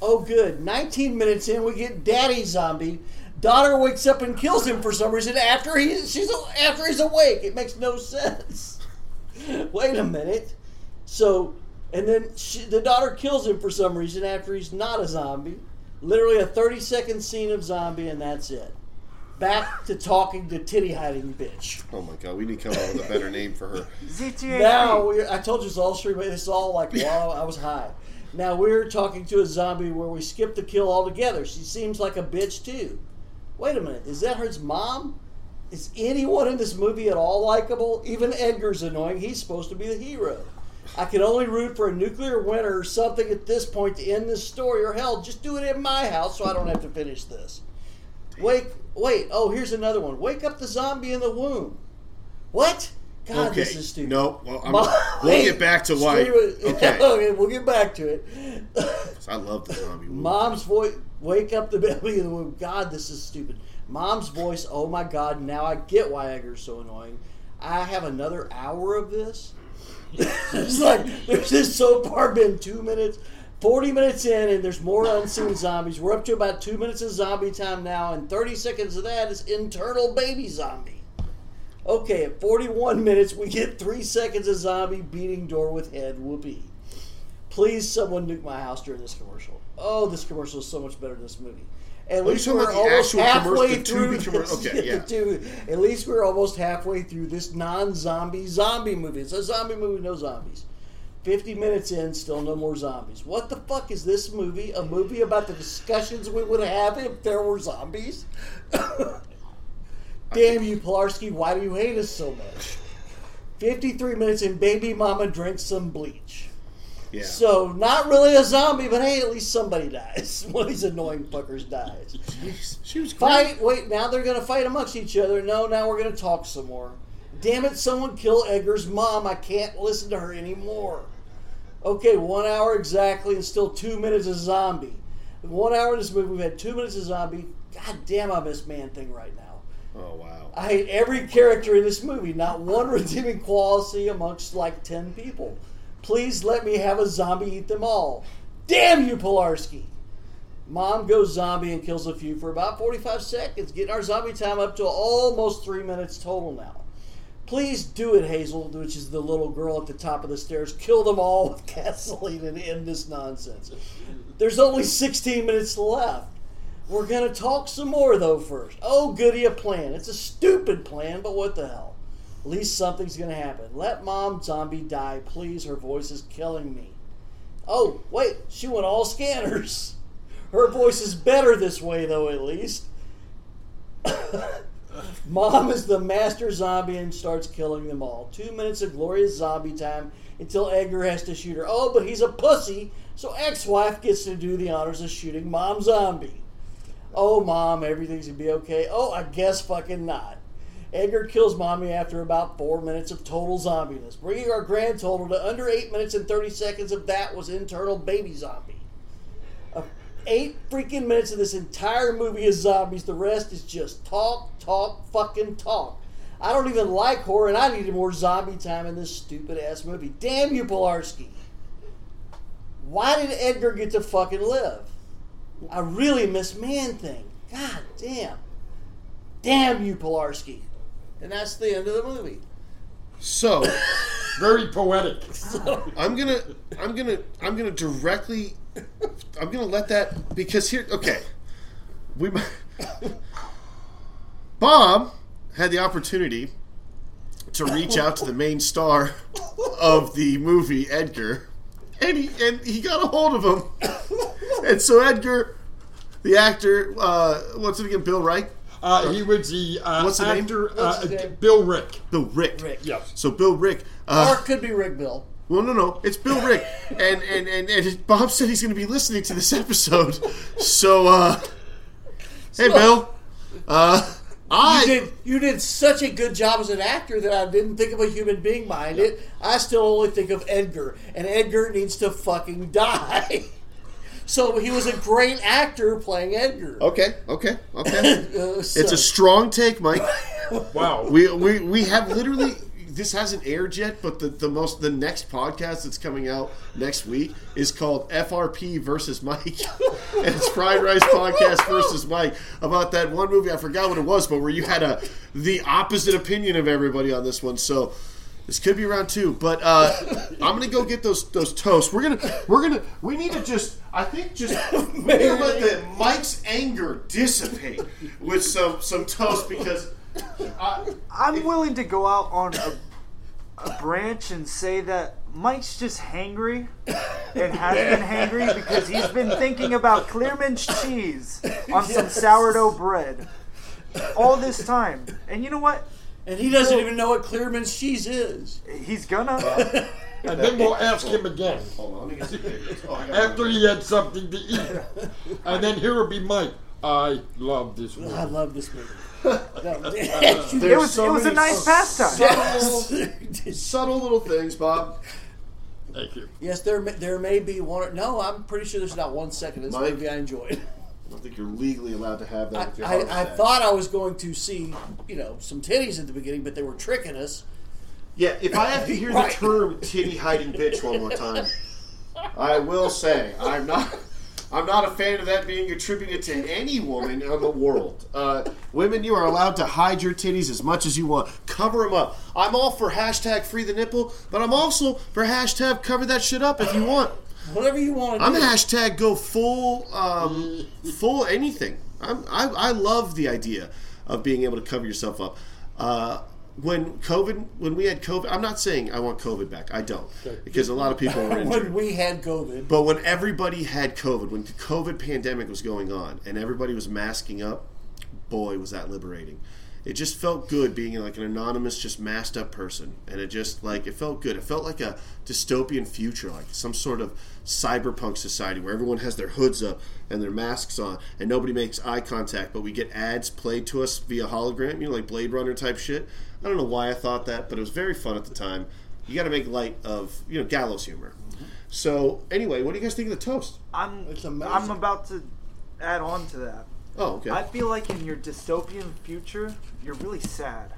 Oh, good. 19 minutes in, we get daddy zombie. Daughter wakes up and kills him for some reason after he she's after he's awake. It makes no sense. Wait a minute. So, and then she, the daughter kills him for some reason after he's not a zombie. Literally a 30 second scene of zombie, and that's it. Back to talking to titty hiding bitch.
Oh my god, we need to come up with a better name for her.
ZTHB.
Now, we, I told you it's all stream, but it's all like, wow, I was high. Now we're talking to a zombie where we skip the kill altogether. She seems like a bitch too. Wait a minute, is that his mom? Is anyone in this movie at all likable? Even Edgar's annoying. He's supposed to be the hero. I can only root for a nuclear winter or something at this point to end this story, or hell, just do it in my house so I don't have to finish this. Wake, wait. Oh, here's another one. Wake up the zombie in the womb. What? God,
okay.
this is stupid.
No, well, I'm,
Mom-
we'll get back to why. Okay,
okay, we'll get back to it.
I love the zombie movie.
Mom's voice, wake up the baby in the womb. God, this is stupid. Mom's voice, oh my God, now I get why Edgar's so annoying. I have another hour of this. it's like, there's just so far been two minutes, 40 minutes in, and there's more unseen zombies. We're up to about two minutes of zombie time now, and 30 seconds of that is internal baby zombie. Okay, at 41 minutes, we get three seconds of zombie beating door with head. Whoopee. Please, someone nuke my house during this commercial. Oh, this commercial is so much better than this movie. At least we're almost halfway through. This-
okay, yeah.
At least we're almost halfway through this non-zombie zombie movie. It's a zombie movie, no zombies. 50 minutes in, still no more zombies. What the fuck is this movie? A movie about the discussions we would have if there were zombies? Damn you, Polarski, why do you hate us so much? 53 minutes and baby mama drinks some bleach.
yeah.
So, not really a zombie, but hey, at least somebody dies. One of these annoying fuckers dies.
Jeez, she was great.
Fight! Wait, now they're gonna fight amongst each other. No, now we're gonna talk some more. Damn it, someone kill Edgar's mom. I can't listen to her anymore. Okay, one hour exactly and still two minutes of zombie. One hour in this movie, we've had two minutes of zombie. God damn, I miss Man Thing right now.
Oh wow.
I hate every character in this movie. Not one redeeming quality amongst like 10 people. Please let me have a zombie eat them all. Damn you, Polarski! Mom goes zombie and kills a few for about 45 seconds, getting our zombie time up to almost three minutes total now. Please do it, Hazel, which is the little girl at the top of the stairs. Kill them all with gasoline and end this nonsense. There's only 16 minutes left. We're going to talk some more, though, first. Oh, goody, a plan. It's a stupid plan, but what the hell? At least something's going to happen. Let Mom Zombie die, please. Her voice is killing me. Oh, wait, she went all scanners. Her voice is better this way, though, at least. Mom is the master zombie and starts killing them all. Two minutes of glorious zombie time until Edgar has to shoot her. Oh, but he's a pussy, so ex wife gets to do the honors of shooting Mom Zombie. Oh, Mom, everything's gonna be okay. Oh, I guess fucking not. Edgar kills Mommy after about four minutes of total zombiness, bringing our grand total to under eight minutes and 30 seconds of that was internal baby zombie. Uh, eight freaking minutes of this entire movie is zombies. The rest is just talk, talk, fucking talk. I don't even like horror, and I needed more zombie time in this stupid ass movie. Damn you, Polarski. Why did Edgar get to fucking live? I really miss Man Thing. God damn. Damn you, Polarski. And that's the end of the movie.
So
Very poetic.
I'm gonna I'm gonna I'm gonna directly I'm gonna let that because here okay we Bob had the opportunity to reach out to the main star of the movie Edgar and he and he got a hold of him and so Edgar the actor uh, what's it again Bill Wright
Uh, he was the uh,
What's the name?
actor,
What's
uh,
his name?
Bill Rick.
Bill Rick
Rick.
Yes.
so Bill Rick
Or
uh,
it could be Rick Bill.
Well, no, no, it's Bill Rick, and and and, and Bob said he's going to be listening to this episode. So, uh, hey, Bill, uh, I
You did, you did such a good job as an actor that I didn't think of a human being behind it. I still only think of Edgar, and Edgar needs to fucking die. So he was a great actor playing Edgar.
okay, okay, okay.
Uh, so-
It's a strong take, Mike.
Wow.
We we we have literally. This hasn't aired yet, but the, the most the next podcast that's coming out next week is called FRP versus Mike, and it's Fried Rice Podcast versus Mike about that one movie. I forgot what it was, but where you had a the opposite opinion of everybody on this one. So this could be round two, but uh, I'm gonna go get those those toasts. We're gonna we're gonna we need to just I think just we're gonna let the Mike's anger dissipate with some some toast because. I,
I'm willing to go out on a, a branch and say that Mike's just hangry and has been hangry because he's been thinking about Clearman's cheese on some sourdough bread. all this time. And you know what?
And he doesn't even know what Clearman's cheese is.
He's gonna.
And then we'll ask him again
Hold on, let me get some pictures. Oh, I got
after he had something to eat. And then here will be Mike. I love this
I love this movie. No,
it was
so
it was a
many
nice pastime.
subtle, subtle little things, Bob.
Thank you.
yes, there may, there may be one. Or, no, I'm pretty sure there's not one second in this
Mike?
movie I enjoyed.
I don't think you're legally allowed to have that.
I,
with your heart
I, I thought I was going to see, you know, some titties at the beginning, but they were tricking us.
Yeah, if I have to hear
Right.
the term "titty hiding bitch" one more time, I will say I'm not. I'm not a fan of that being attributed to any woman in the world. Uh, women, you are allowed to hide your titties as much as you want. Cover them up. I'm all for hashtag free the nipple, but I'm also for hashtag cover that shit up if you want.
Whatever you want to
I'm
do.
hashtag go full, um, full anything. I'm, I, I love the idea of being able to cover yourself up. Uh, when COVID, when we had COVID, I'm not saying I want COVID back. I don't, because a lot of people were
when we had COVID.
But when everybody had COVID, when the COVID pandemic was going on, and everybody was masking up, boy, was that liberating. It just felt good being like an anonymous, just masked up person, and it just like it felt good. It felt like a dystopian future, like some sort of cyberpunk society where everyone has their hoods up and their masks on, and nobody makes eye contact, but we get ads played to us via hologram, you know, like Blade Runner type shit. I don't know why I thought that, but it was very fun at the time. You got to make light of you know gallows humor. So anyway, what do you guys think of the toast?
I'm
It's amazing.
I'm about to add on to that.
Oh, okay.
I feel like in your dystopian future, you're really sad.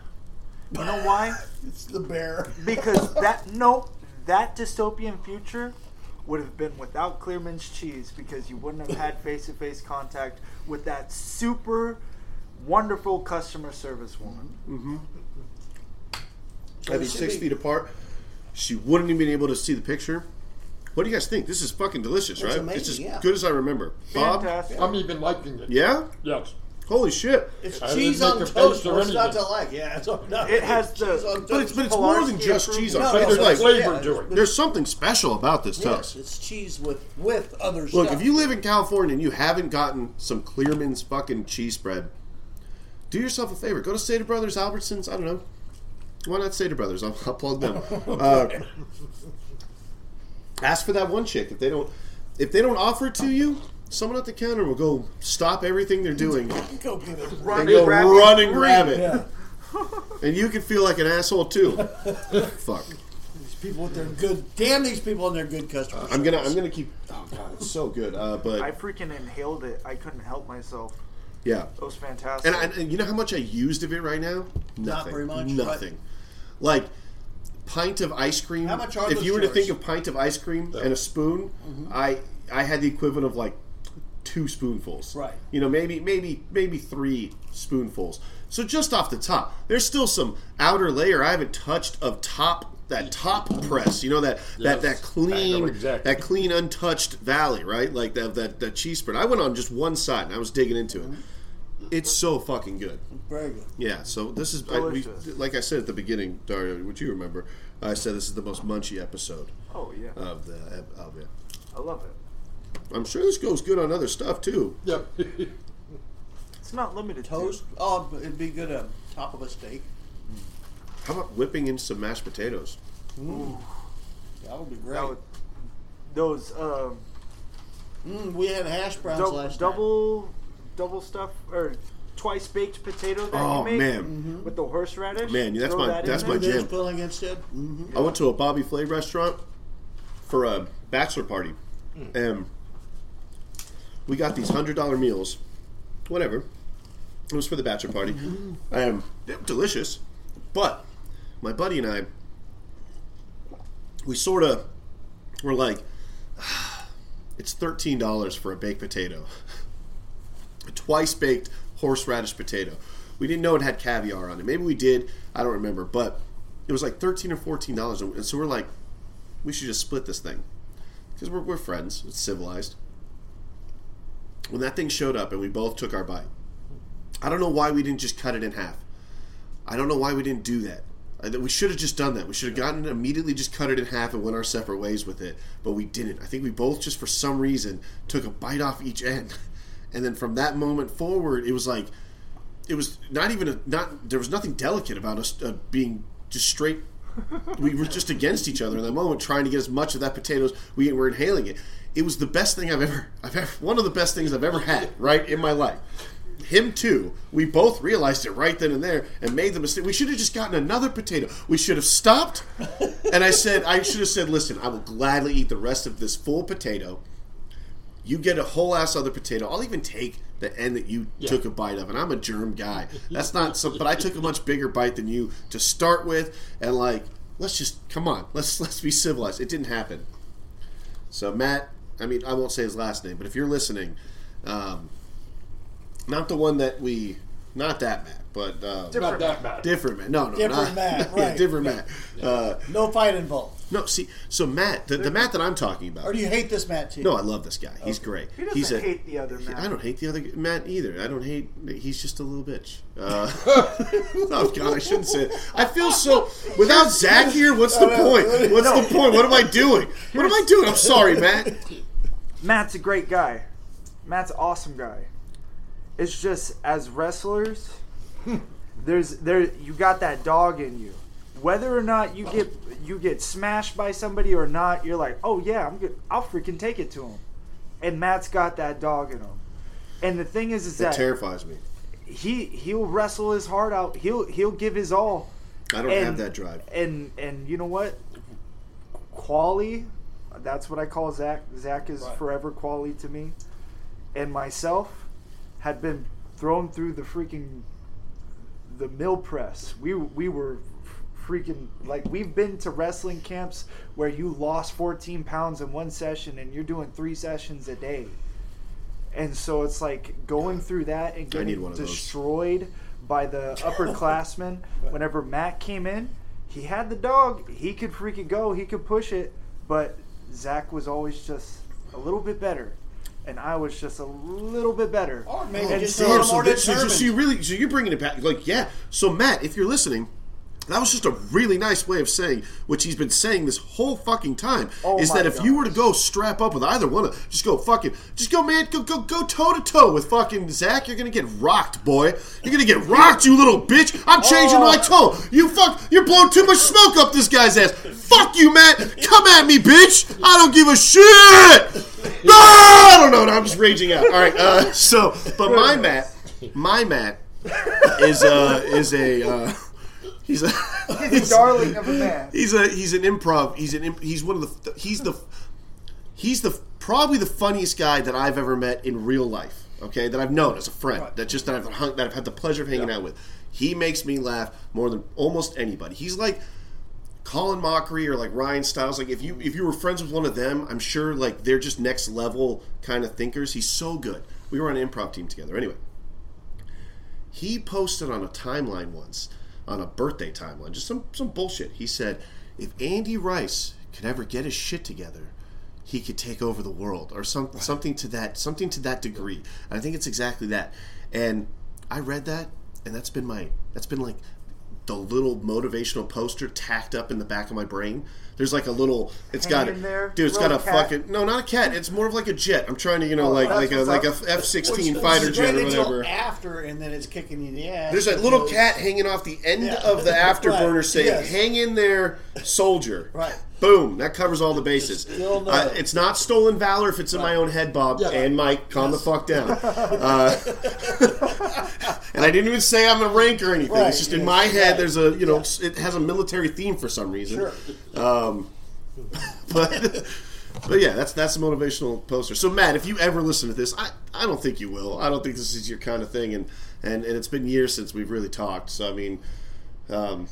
You know why?
It's the bear.
Because that no, that dystopian future would have been without Clearman's cheese because you wouldn't have had face-to-face contact with that super wonderful customer service woman.
Mm-hmm. Mm-hmm.
I'd be
six
be-
feet apart. She wouldn't even be able to see the picture. What do you guys think? This is fucking delicious,
It's
right?
amazing,
it's as
yeah.
good as I remember. Bob?
Fantastic.
I'm even liking it.
Yeah?
Yes.
Holy shit.
It's
I
cheese on toast.
face or
What's not to like? Yeah, it's on, no,
It has
it's
the-
But it's, but it's more than just
approved.
cheese on
No,
toast.
no,
There's
There's
like,
flavor
yeah,
to it.
there's something special about this
Yes,
toast.
it's cheese with with other
Look,
stuff.
if you live in California and you haven't gotten some Clearman's fucking cheese spread, do yourself a favor. Go to Stater Brothers, Albertsons. I don't know. Why not Stater Brothers? I'll, I'll plug them. Uh, ask for that one chick. If they don't, if they don't offer it to you, someone at the counter will go stop everything they're doing
go get it.
and go
grab it.
run and grab it.
Yeah,
And you can feel like an asshole too. Fuck.
these people with their good. Damn these people and their good customers.
I'm gonna. I'm gonna keep. Oh god, it's so good. Uh, but
I freaking inhaled it. I couldn't help myself.
yeah.
It was fantastic.
And, I, and you know how much I used of it right now? Nothing.
very much,
Nothing. Like pint of ice cream.
How much are
If
those
you were to think of pint of ice cream and a spoon, I I had the equivalent of like two spoonfuls.
Right.
You know, maybe maybe maybe three spoonfuls. So just off the top, there's still some outer layer I haven't touched of top that top press. You know that that that clean
exactly.
that clean untouched valley, right? Like that that that cheese spread. I went on just one side and I was digging into it. It's so fucking good.
Very good.
Yeah, so this is I, we, like I said at the beginning, Dario, which you remember. I said this is the most munchy episode
oh yeah,
of the of it.
I love it.
I'm sure this goes good on other stuff too.
Yep.
It's not limited to
Toast. Oh, it'd be good on top of a steak.
How about whipping in some mashed potatoes?
That would be great.
Would- those um,
Mm, we had hash browns
dou-
last night.
double double stuff or twice baked potato that
Oh,
you make
man.
with the horseradish.
Man, that's
Throw
my-
that
that's my
There's
jam.
filling instead. Mm-hmm.
I went to a Bobby Flay restaurant for a bachelor party, and we got these hundred dollar meals. Whatever, it was for the bachelor party, and they were delicious. But my buddy and I, we sort of were like, ah, it's thirteen dollars for a baked potato, a twice baked horseradish potato. We didn't know it had caviar on it. Maybe we did. I don't remember, but it was like thirteen or fourteen dollars, and so we're like, we should just split this thing because we're, we're friends. It's civilized. When that thing showed up and we both took our bite, I don't know why we didn't just cut it in half. I don't know why we didn't do that. We should have just done that. We should have gotten it immediately, just cut it in half and went our separate ways with it. But we didn't. I think we both just for some reason took a bite off each end, and then from that moment forward, it was like it was not even a, not there was nothing delicate about us uh, being just straight. We were just against each other in that moment, trying to get as much of that potatoes. We were inhaling it. It was the best thing I've ever, I've ever, one of the best things I've ever had, right in my life. Him too. We both realized it right then and there and made the mistake. We should have just gotten another potato. We should have stopped. And I said, I should have said, listen, I will gladly eat the rest of this full potato. You get a whole ass other potato. I'll even take the end that you took a bite of. And I'm a germ guy. That's not so. But I took a much bigger bite than you to start with. And like, let's just come on. Let's let's be civilized. It didn't happen. So Matt, I mean, I won't say his last name, but if you're listening, um, not the one that we, not that Matt, but uh,
Not that bad.
different Matt. No, no,
Different
not,
Matt,
yeah,
right.
different Matt. Uh,
No fight involved.
no, see, so Matt, the, the Matt that I'm talking about.
Or do you hate this Matt too?
No, I love this guy. He's great.
He doesn't
he's a,
hate the other Matt.
I don't hate the other Matt either. I don't hate. He's just a little bitch. Uh, oh God, I shouldn't say. It. I feel so. Without Zach here, what's the point? What's the point? What am I doing? What am I doing? I'm sorry, Matt.
Matt's a great guy. Matt's an awesome guy. It's just as wrestlers, Hmm. there's there you got that dog in you. Whether or not you get you get smashed by somebody or not, you're like, oh yeah, I'm good. I'll freaking take it to him. And Matt's got that dog in him. And the thing is, is
That
that
terrifies me.
he he'll wrestle his heart out. He'll he'll give his all.
I don't
And-
have that drive.
And and you know what? Quali, that's what I call Zach. Zach is
Right.
forever quality to me. And myself had been thrown through the freaking the mill press. We we were freaking like we've been to wrestling camps where you lost 14 pounds in one session and you're doing three sessions a day. And so it's like going through that and getting
one of those.
destroyed by the upperclassmen. Whenever Matt came in, he had the dog. He could freaking go. He could push it. But Zach was always just a little bit better, and I was just a little bit better.
Or maybe
And
just
so-
a little
so,
more
that- so,
determined.
so you really, so you're bringing it back, like, yeah. So Matt, if you're listening, that was just a really nice way of saying what he's been saying this whole fucking time.
Oh
is that if you were to go strap up with either one of, just go fucking, just go, man, go go go toe to toe with fucking Zach. You're gonna get rocked, boy. You're gonna get rocked, you little bitch. I'm changing my tone. You fuck, you're blowing too much smoke up this guy's ass. Fuck you, Matt. Come at me, bitch. I don't give a shit. No, I don't know. No, I'm just raging out. All right. Uh, so, but my Matt, my Matt is uh is a uh, he's a
He's a darling of a man.
he's a he's an improv. He's an imp, he's one of the he's the he's the probably the funniest guy that I've ever met in real life. Okay, that I've known as a friend. That just that I've hung, that I've had the pleasure of hanging out with. He makes me laugh more than almost anybody. He's like Colin Mochrie or like Ryan Stiles. Like if you if you were friends with one of them, I'm sure like they're just next level kind of thinkers. He's so good. We were on an improv team together. Anyway, he posted on a timeline once, on a birthday timeline, just some some bullshit. He said, if Andy Rice could ever get his shit together, he could take over the world, or some something to that something to that degree. And I think it's exactly that. And I read that, and that's been my that's been like the little motivational poster tacked up in the back of my brain. There's like a little. It's got
Hanging there?
dude. It's got a
cat?
fucking no, not a cat. It's more of like a jet. I'm trying to you know
Oh,
like
that's
like a
what's
like a
up.
F sixteen fighter
which
jet or
until
whatever.
After, and then it's kicking you in the ass.
There's a little
because-
cat hanging off the end
Yeah.
of the afterburner
Right.
saying,
Yes.
"Hang in there, soldier."
Right.
Boom. That covers all the bases.
Still.
Uh, it's not stolen valor if it's in my own head, Bob.
Yeah.
And Mike, calm the fuck down. Uh, and I didn't even say I'm a rank or anything.
Right,
It's just in
yes,
my head.
right.
There's a you know it has a military theme for some reason.
Sure.
Um, but but yeah, that's that's a motivational poster. So Matt, if you ever listen to this, I, I don't think you will. I don't think this is your kind of thing, and and, and it's been years since we've really talked. So I mean, um,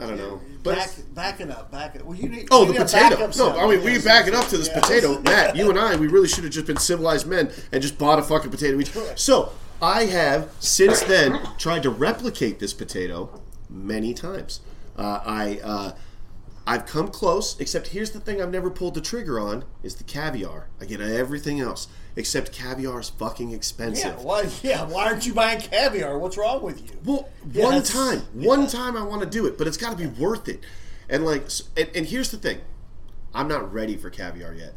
I don't know. But
Back, backing up, backing up. Well, you need.
oh,
you
the
need
potato. No. I mean we back it up to this potato, Matt. You and I, we really should have just been civilized men and just bought a fucking potato each. So I have since then tried to replicate this potato many times. Uh, I. Uh, I've come close, except here's the thing I've never pulled the trigger on is the caviar. I get everything else, except caviar is fucking expensive.
Yeah, why? Yeah, why aren't you buying caviar? What's wrong with you?
Well,
Yeah,
one time, one time I want to do it, but it's got to be worth it. And like, and, and here's the thing, I'm not ready for caviar yet.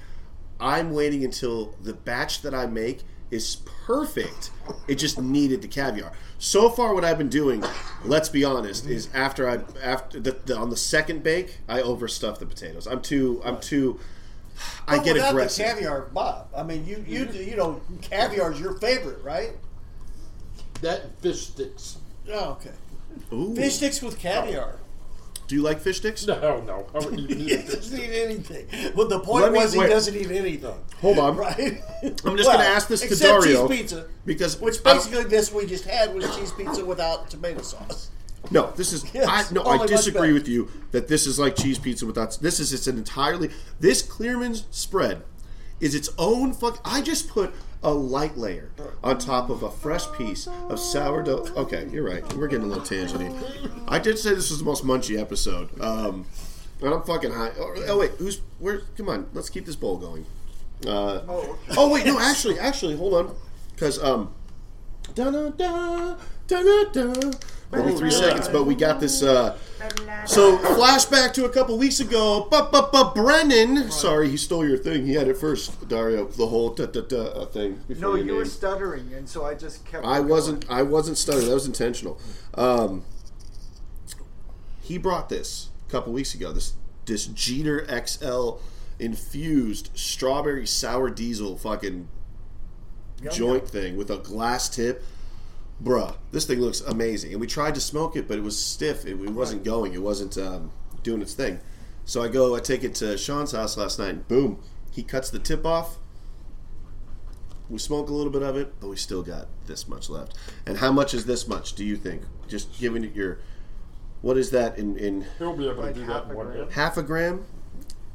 I'm waiting until the batch that I make is perfect. It just needed the caviar. So far, what I've been doing, let's be honest, is after I after the, the on the second bake, I overstuff the potatoes. I'm too I'm too. I
But
get
without
aggressive.
The caviar, Bob. I mean, you you you know, caviar is your favorite, right?
That fish sticks.
Oh, okay.
Ooh.
Fish sticks with caviar.
Do you like fish sticks?
No, no. I wouldn't even
He
eat it.
doesn't eat anything. Well, the point
Let me-
was he
wait.
doesn't eat anything.
Hold on.
Right?
I'm just gonna ask this to
except
Dario.
cheese pizza,
Because
which
I'm-
basically this we just had was cheese pizza without tomato sauce.
No, this is
Yes,
I no,
only
I
much
disagree
better.
with you that this is like cheese pizza without this is it's an entirely this Clearman's spread is its own fuck I just put a light layer on top of a fresh piece of sourdough. Okay, you're right. We're getting a little tangent. I did say this was the most munchy episode. Um, and I'm fucking high. Oh, oh, wait, who's where? Come on, let's keep this bowl going. Uh, oh wait, no, actually, actually, hold on, because um, da da da da da da. Only three seconds, but we got this. Uh, so flashback to a couple weeks ago. But but but Brennan, sorry, he stole your thing. He had it first, Dario. The whole da da da uh, thing.
No, you were stuttering, and so I just kept.
I wasn't. I wasn't stuttering. That was intentional. Um, he brought this a couple weeks ago. This this Jeeter XL infused strawberry sour diesel fucking joint thing with a glass tip. Bruh, this thing looks amazing. And we tried to smoke it, but it was stiff. It, it wasn't going. It wasn't um, doing its thing. So I go, I take it to Sean's house last night, and boom, he cuts the tip off. We smoke a little bit of it, but we still got this much left. And how much is this much? Do you think? Just giving it your, what is that in in
He'll be able
Like
to do
half
that in
a
one
gram?
hit.
half a gram?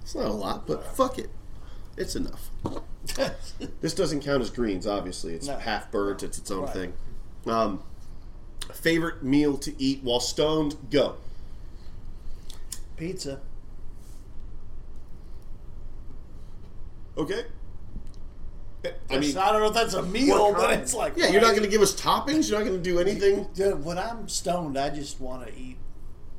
It's not a lot, but fuck it, it's enough. This doesn't count as greens, obviously. It's
No.
half burnt. It's its own
Right.
thing. Um, favorite meal to eat while stoned? Go.
Pizza.
Okay. I mean, I
don't know if that's a meal, but it's like
yeah, you're not going to give us toppings. You're not going to do anything.
Dude, when I'm stoned, I just want to eat,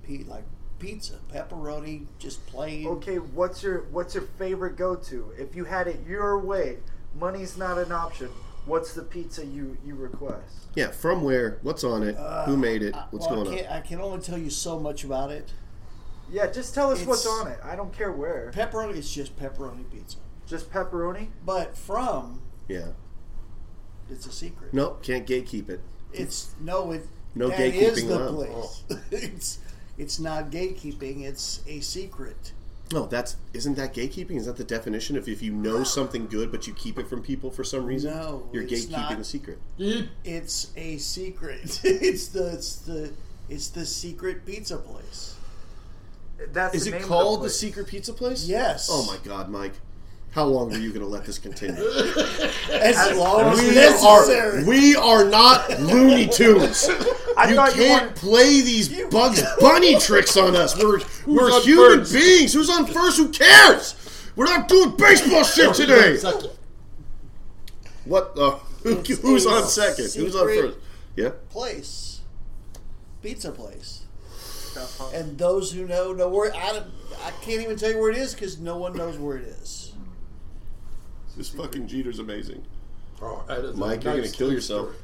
pe- like pizza, pepperoni, just plain.
Okay, what's your what's your favorite go-to? If you had it your way, money's not an option. What's the pizza you you request?
Yeah, from where? What's on it? Who uh, made it?
Uh,
what's
well,
going
I
on?
I can only tell you so much about it.
Yeah, just tell us what's on it. I don't care where.
Pepperoni is just pepperoni pizza,
Just pepperoni.
but from
Yeah.
it's a secret.
Nope, can't gatekeep it.
It's no, it
No
that is
gatekeeping
the
allowed.
place. it's it's not gatekeeping. It's a secret.
No, that's isn't that gatekeeping? Is that the definition of if you know something good but you keep it from people for some reason?
No,
you're
it's
gatekeeping
not.
a secret.
It's a secret. it's the it's the it's the secret pizza place.
That's
Is
the
it
name
called the
place.
secret pizza place?
Yes.
Oh my god, Mike. How long are you going to let this continue?
As long as
we
necessary.
are we are not Looney Tunes.
I
You can't
wanted-
play these Bugs Bunny tricks on us. We're we're human
first?
beings. Who's on first? Who cares? We're not doing baseball shit today. What? Uh, who, who's on second? Who's on first? Yeah.
place, pizza place.
Uh-huh.
And those who know know where. I don't, I can't even tell you where it is because no one knows where it is.
This fucking Jeeter's amazing.
Oh, that is a
Mike, you're gonna kill yourself.
story.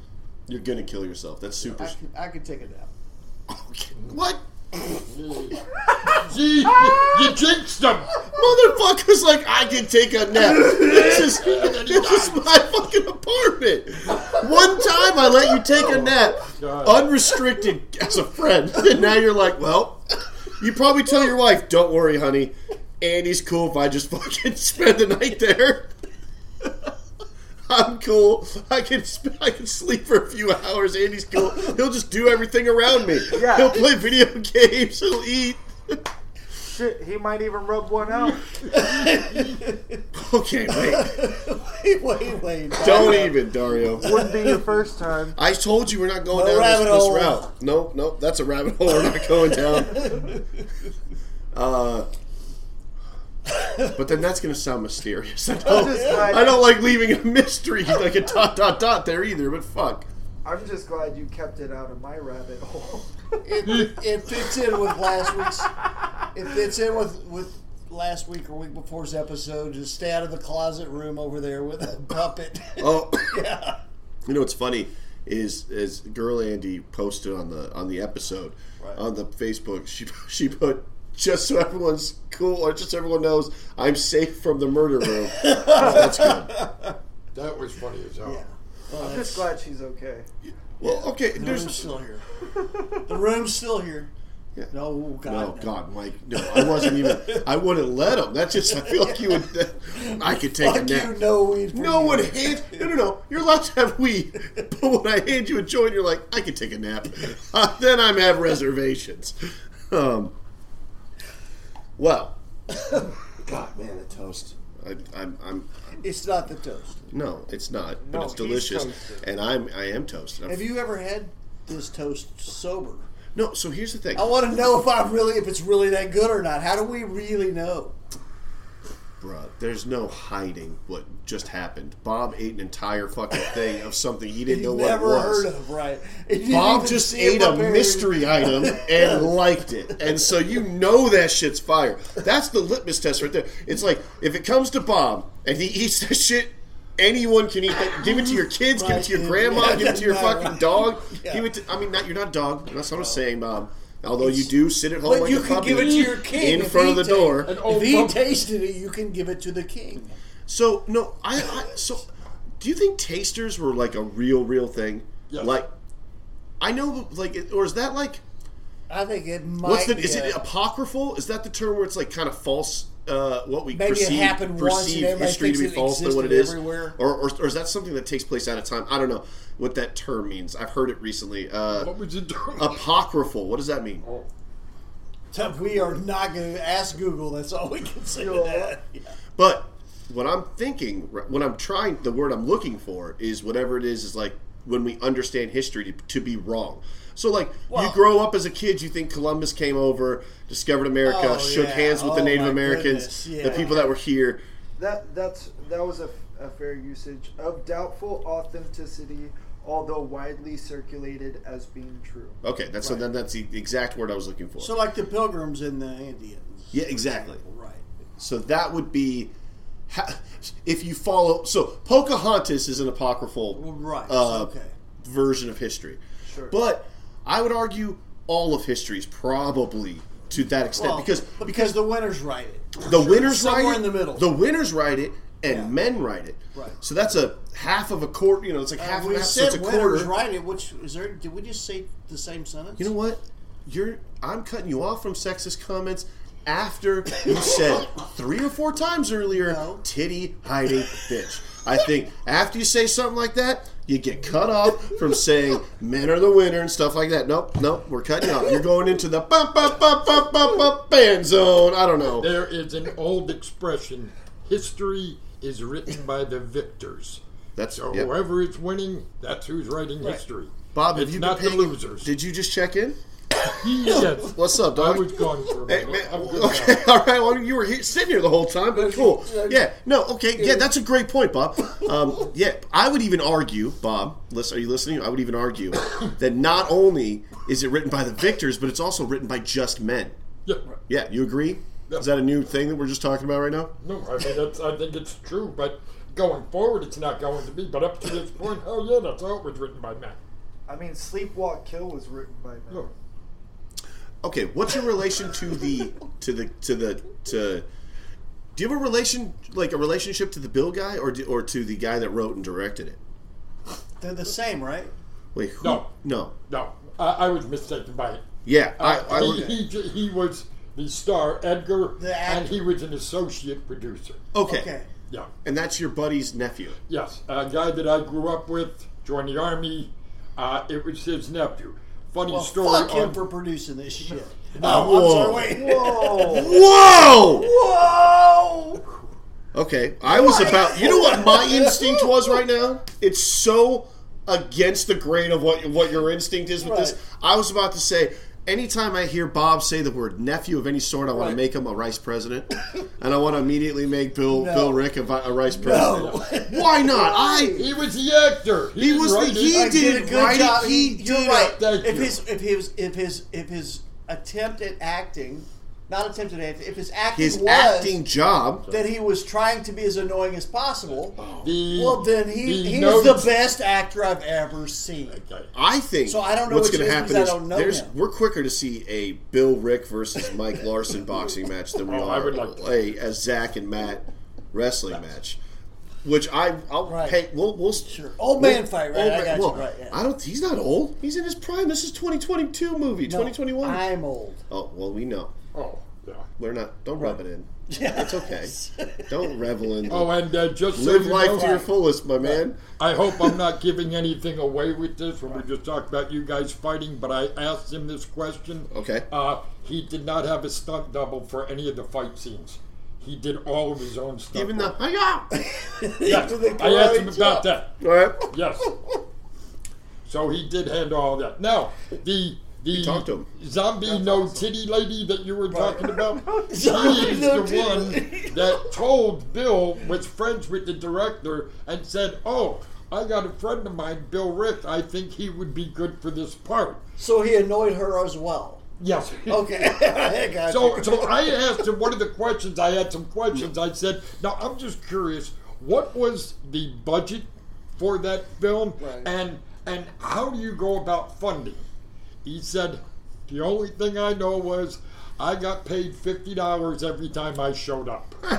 You're gonna kill yourself. That's super.
I can, I could take a nap.
Okay. What?
See, you jinxed them.
Motherfucker's like, I can take a nap. This is this is my fucking apartment. One time I let you take a oh
nap,
unrestricted as a friend, and now you're like, well, you probably tell your wife, don't worry, honey. Andy's cool if I just fucking spend the night there. I'm cool. I can sp- I can sleep for a few hours. Andy's cool. He'll just do everything around me.
Yeah.
He'll play video games. He'll eat.
Shit, he might even rub one out.
Okay, wait.
wait, wait, wait.
Don't even, Dario.
Wouldn't be your first time.
I told you we're not going
No
down this,
rabbit
this
hole.
route. No, no, that's a rabbit hole. We're not going down. Uh, but then that's going to sound mysterious. I don't,
just glad-
I don't like leaving a mystery like a dot dot dot there either. But fuck.
I'm just glad you kept it out of my rabbit hole.
It, it fits in with last week's. It fits in with with last week or week before's episode Just stay out of the closet room over there with a puppet.
Oh,
yeah.
you know what's funny is is girl Andy posted on the on the episode
Right.
on the Facebook. She she put just so everyone's cool or just so everyone knows I'm safe from the murder room. Oh, that's good.
That was funny as hell.
Yeah. Well,
I'm just glad she's okay.
Well, okay.
the
There's
room's still here. The room's still here.
Yeah.
No, God.
No,
no.
God, Mike. No, I wasn't even. I wouldn't let him. That's just. I feel like you would. I could take a nap.
you, no weed.
No
you.
one hands. No, no, no. You're allowed to have weed, but when I hand you a joint, you're like, I could take a nap. Uh, then I'm have reservations. Um. Well. God, man, the toast. I, I'm. I'm.
It's not the toast.
No, it's not. But
No,
it's
he's
delicious,
toasted.
and I'm. I am toasted. I'm-
Have you ever had this toast sober?
no. So here's the thing.
I want to know if I'm really, if it's really that good or not. How do we really know?
Bruh, there's no hiding what just happened. Bob ate an entire fucking thing of something he didn't know what it
Never
was.
heard of, right? And you didn't
Bob just ate a
prepared.
mystery item and liked it. And so you know that shit's fire. That's the litmus test right there. It's like if it comes to Bob and he eats that shit, anyone can eat that. Give it to your kids, give it to your grandma,
Yeah,
give it to your fucking
right.
dog.
Yeah.
Give it to I mean not you're not a dog. That's what I'm saying, Bob. Although you do sit at home
But
like
you
a
can
puppy
give it to your king
in front of the
ta-
door.
An
If he
pump-
tasted it, you can give it to the king.
So no, I, I so do you think tasters were like a real, real thing?
Yes.
Like, I know, like, or is that like
I think it might.
what's the?
be
Is it apocryphal? Is that the term where it's like kind of false? Uh, what we
Maybe it
perceive,
happened
perceive
everybody
history to be
thinks
false than what it is,
everywhere?
or, or or is that something that takes place out of time? I don't know what that term means. I've heard it recently. Uh,
What was it doing?
apocryphal. What does that mean?
Oh,
We are not going to ask Google. That's all we can say to that. Yeah.
But what I'm thinking, what I'm trying, the word I'm looking for is whatever it is, is like when we understand history to, to be wrong. So, like, you grow up as a kid, you think Columbus came over, discovered America,
Oh,
shook
yeah.
hands with the
Oh,
Native Americans,
yeah.
the people that were here.
That that's that was a, a fair usage of doubtful authenticity, although widely circulated as being true.
Okay, that's so then that's the exact word I was looking for.
So, like the Pilgrims and the Indians.
yeah, exactly.
Right.
So that would be if you follow. So Pocahontas is an apocryphal
Right.
uh,
okay.
version of history.
Sure.
But I would argue all of history is probably to that extent
Well,
because
because the winners write it.
the winners
somewhere
write it,
in the middle.
The winners write it, and
Yeah.
men write it.
Right.
So that's a half of a quarter. You know, it's like half
Uh,
of
we
a half. So
said
it's a
winners
quarter.
write it. Which is there? Did we just say the same sentence?
You know what? You're. I'm cutting you off from sexist comments after you said three or four times earlier,
No.
titty hiding bitch. I think after you say something like that, you get cut off from saying men are the winner and stuff like that. Nope, nope, we're cutting off. You're going into the bump, bump, bump, bump, bump, bump, band zone. I don't know.
There is an old expression: "History is written by the victors."
That's
So
yep.
whoever is winning, that's who's writing history.
Bob. Have
it's
you
not
been
the losers.
Did you just check in?
Yes.
What's up,
I
dog?
was gone for a
Hey, man,
I'm good
okay,
now.
all right. Well, you were here, sitting here the whole time, but cool. Yeah, no, okay, yeah, that's a great point, Bob. Um, yeah, I would even argue, Bob. Listen, are you listening? I would even argue that not only is it written by the victors, but it's also written by just men.
Yeah.
Yeah, you agree?
Yeah.
Is that a new thing that we're just talking about right now?
No, I mean that's, I think it's true, but going forward, it's not going to be. But up to this point, oh yeah, that's all it was written by men.
I mean, Sleepwalk Kill was written by men.
No.
Okay, what's your relation to the to the to the to? Do you have a relation like a relationship to the Bill guy, or do, or to the guy that wrote and directed it?
They're the same, right?
Wait, who?
No.
no.
No, I, I was mistaken by it.
Yeah,
Uh,
I
he, he, j- he was the star, Edgar,
The actor.
and he was an associate producer.
Okay.
Okay.
Yeah.
and that's your buddy's nephew.
Yes, a guy that I grew up with, joined the army. Uh, it was his nephew. Funny
Well,
story.
fuck him
on-
for producing this shit.
Oh, no.
Oh, I'm sorry.
Whoa!
Whoa!
Whoa!
Okay, I was about. You know what my instinct was right now? It's so against the grain of what what your instinct is with this. I was about to say. Anytime I hear Bob say the word nephew of any sort, I want to make him a vice president, and I want to immediately make Bill
No.
Bill Rick a, vi- a vice
No.
president. Why not? I
He was the actor.
He was the- he did
did a good
write it.
job.
He
He, you're
did
right.
Thank
if
you.
his if his if his if his attempt at acting not attempted acting. If his acting
his
was
acting job.
that he was trying to be as annoying as possible, oh.
The,
well, then he
the
he is the best actor I've ever seen.
I think.
So I don't know
what's going to happen is
I don't know
there's
him.
we're quicker to see a Bill Rick versus Mike Larson boxing match than we
Oh, I
are
would like to.
a, a Zach and Matt wrestling match. Which I I'll
Right.
pay. We'll we'll
Sure. Old man fight, right? I got you, right, yeah.
I don't. He's not old. He's in his prime. This is 2022 movie.
No,
2021.
I'm old.
oh well, we know.
Oh, yeah.
We're not. Don't rub it in.
Yeah.
It's okay. don't revel in.
Oh, and uh, just so
live
you
life
know,
to your fullest, my man.
I hope I'm not giving anything away with this when we just talked about you guys fighting, but I asked him this question.
Okay.
Uh, he did not have a stunt double for any of the fight scenes. He did all of his own stuff.
Even the
work.
hiya.
Yes,
the
I asked him
karate
about that.
All right.
Yes. So he did handle all that. Now, the the
talked to him.
zombie no titty lady that you were talking about, she is
no
the
titty
one that told Bill was friends with the director and said, "Oh, I got a friend of mine, Bill Rick. I think he would be good for this part."
So he annoyed her as well.
Yes.
Okay,
So, so I asked him one of the questions. I had some questions. I said, "Now I'm just curious, what was the budget for that film,
Right.
and and how do you go about funding?" He said, "The only thing I know was I got paid fifty dollars every time I showed up."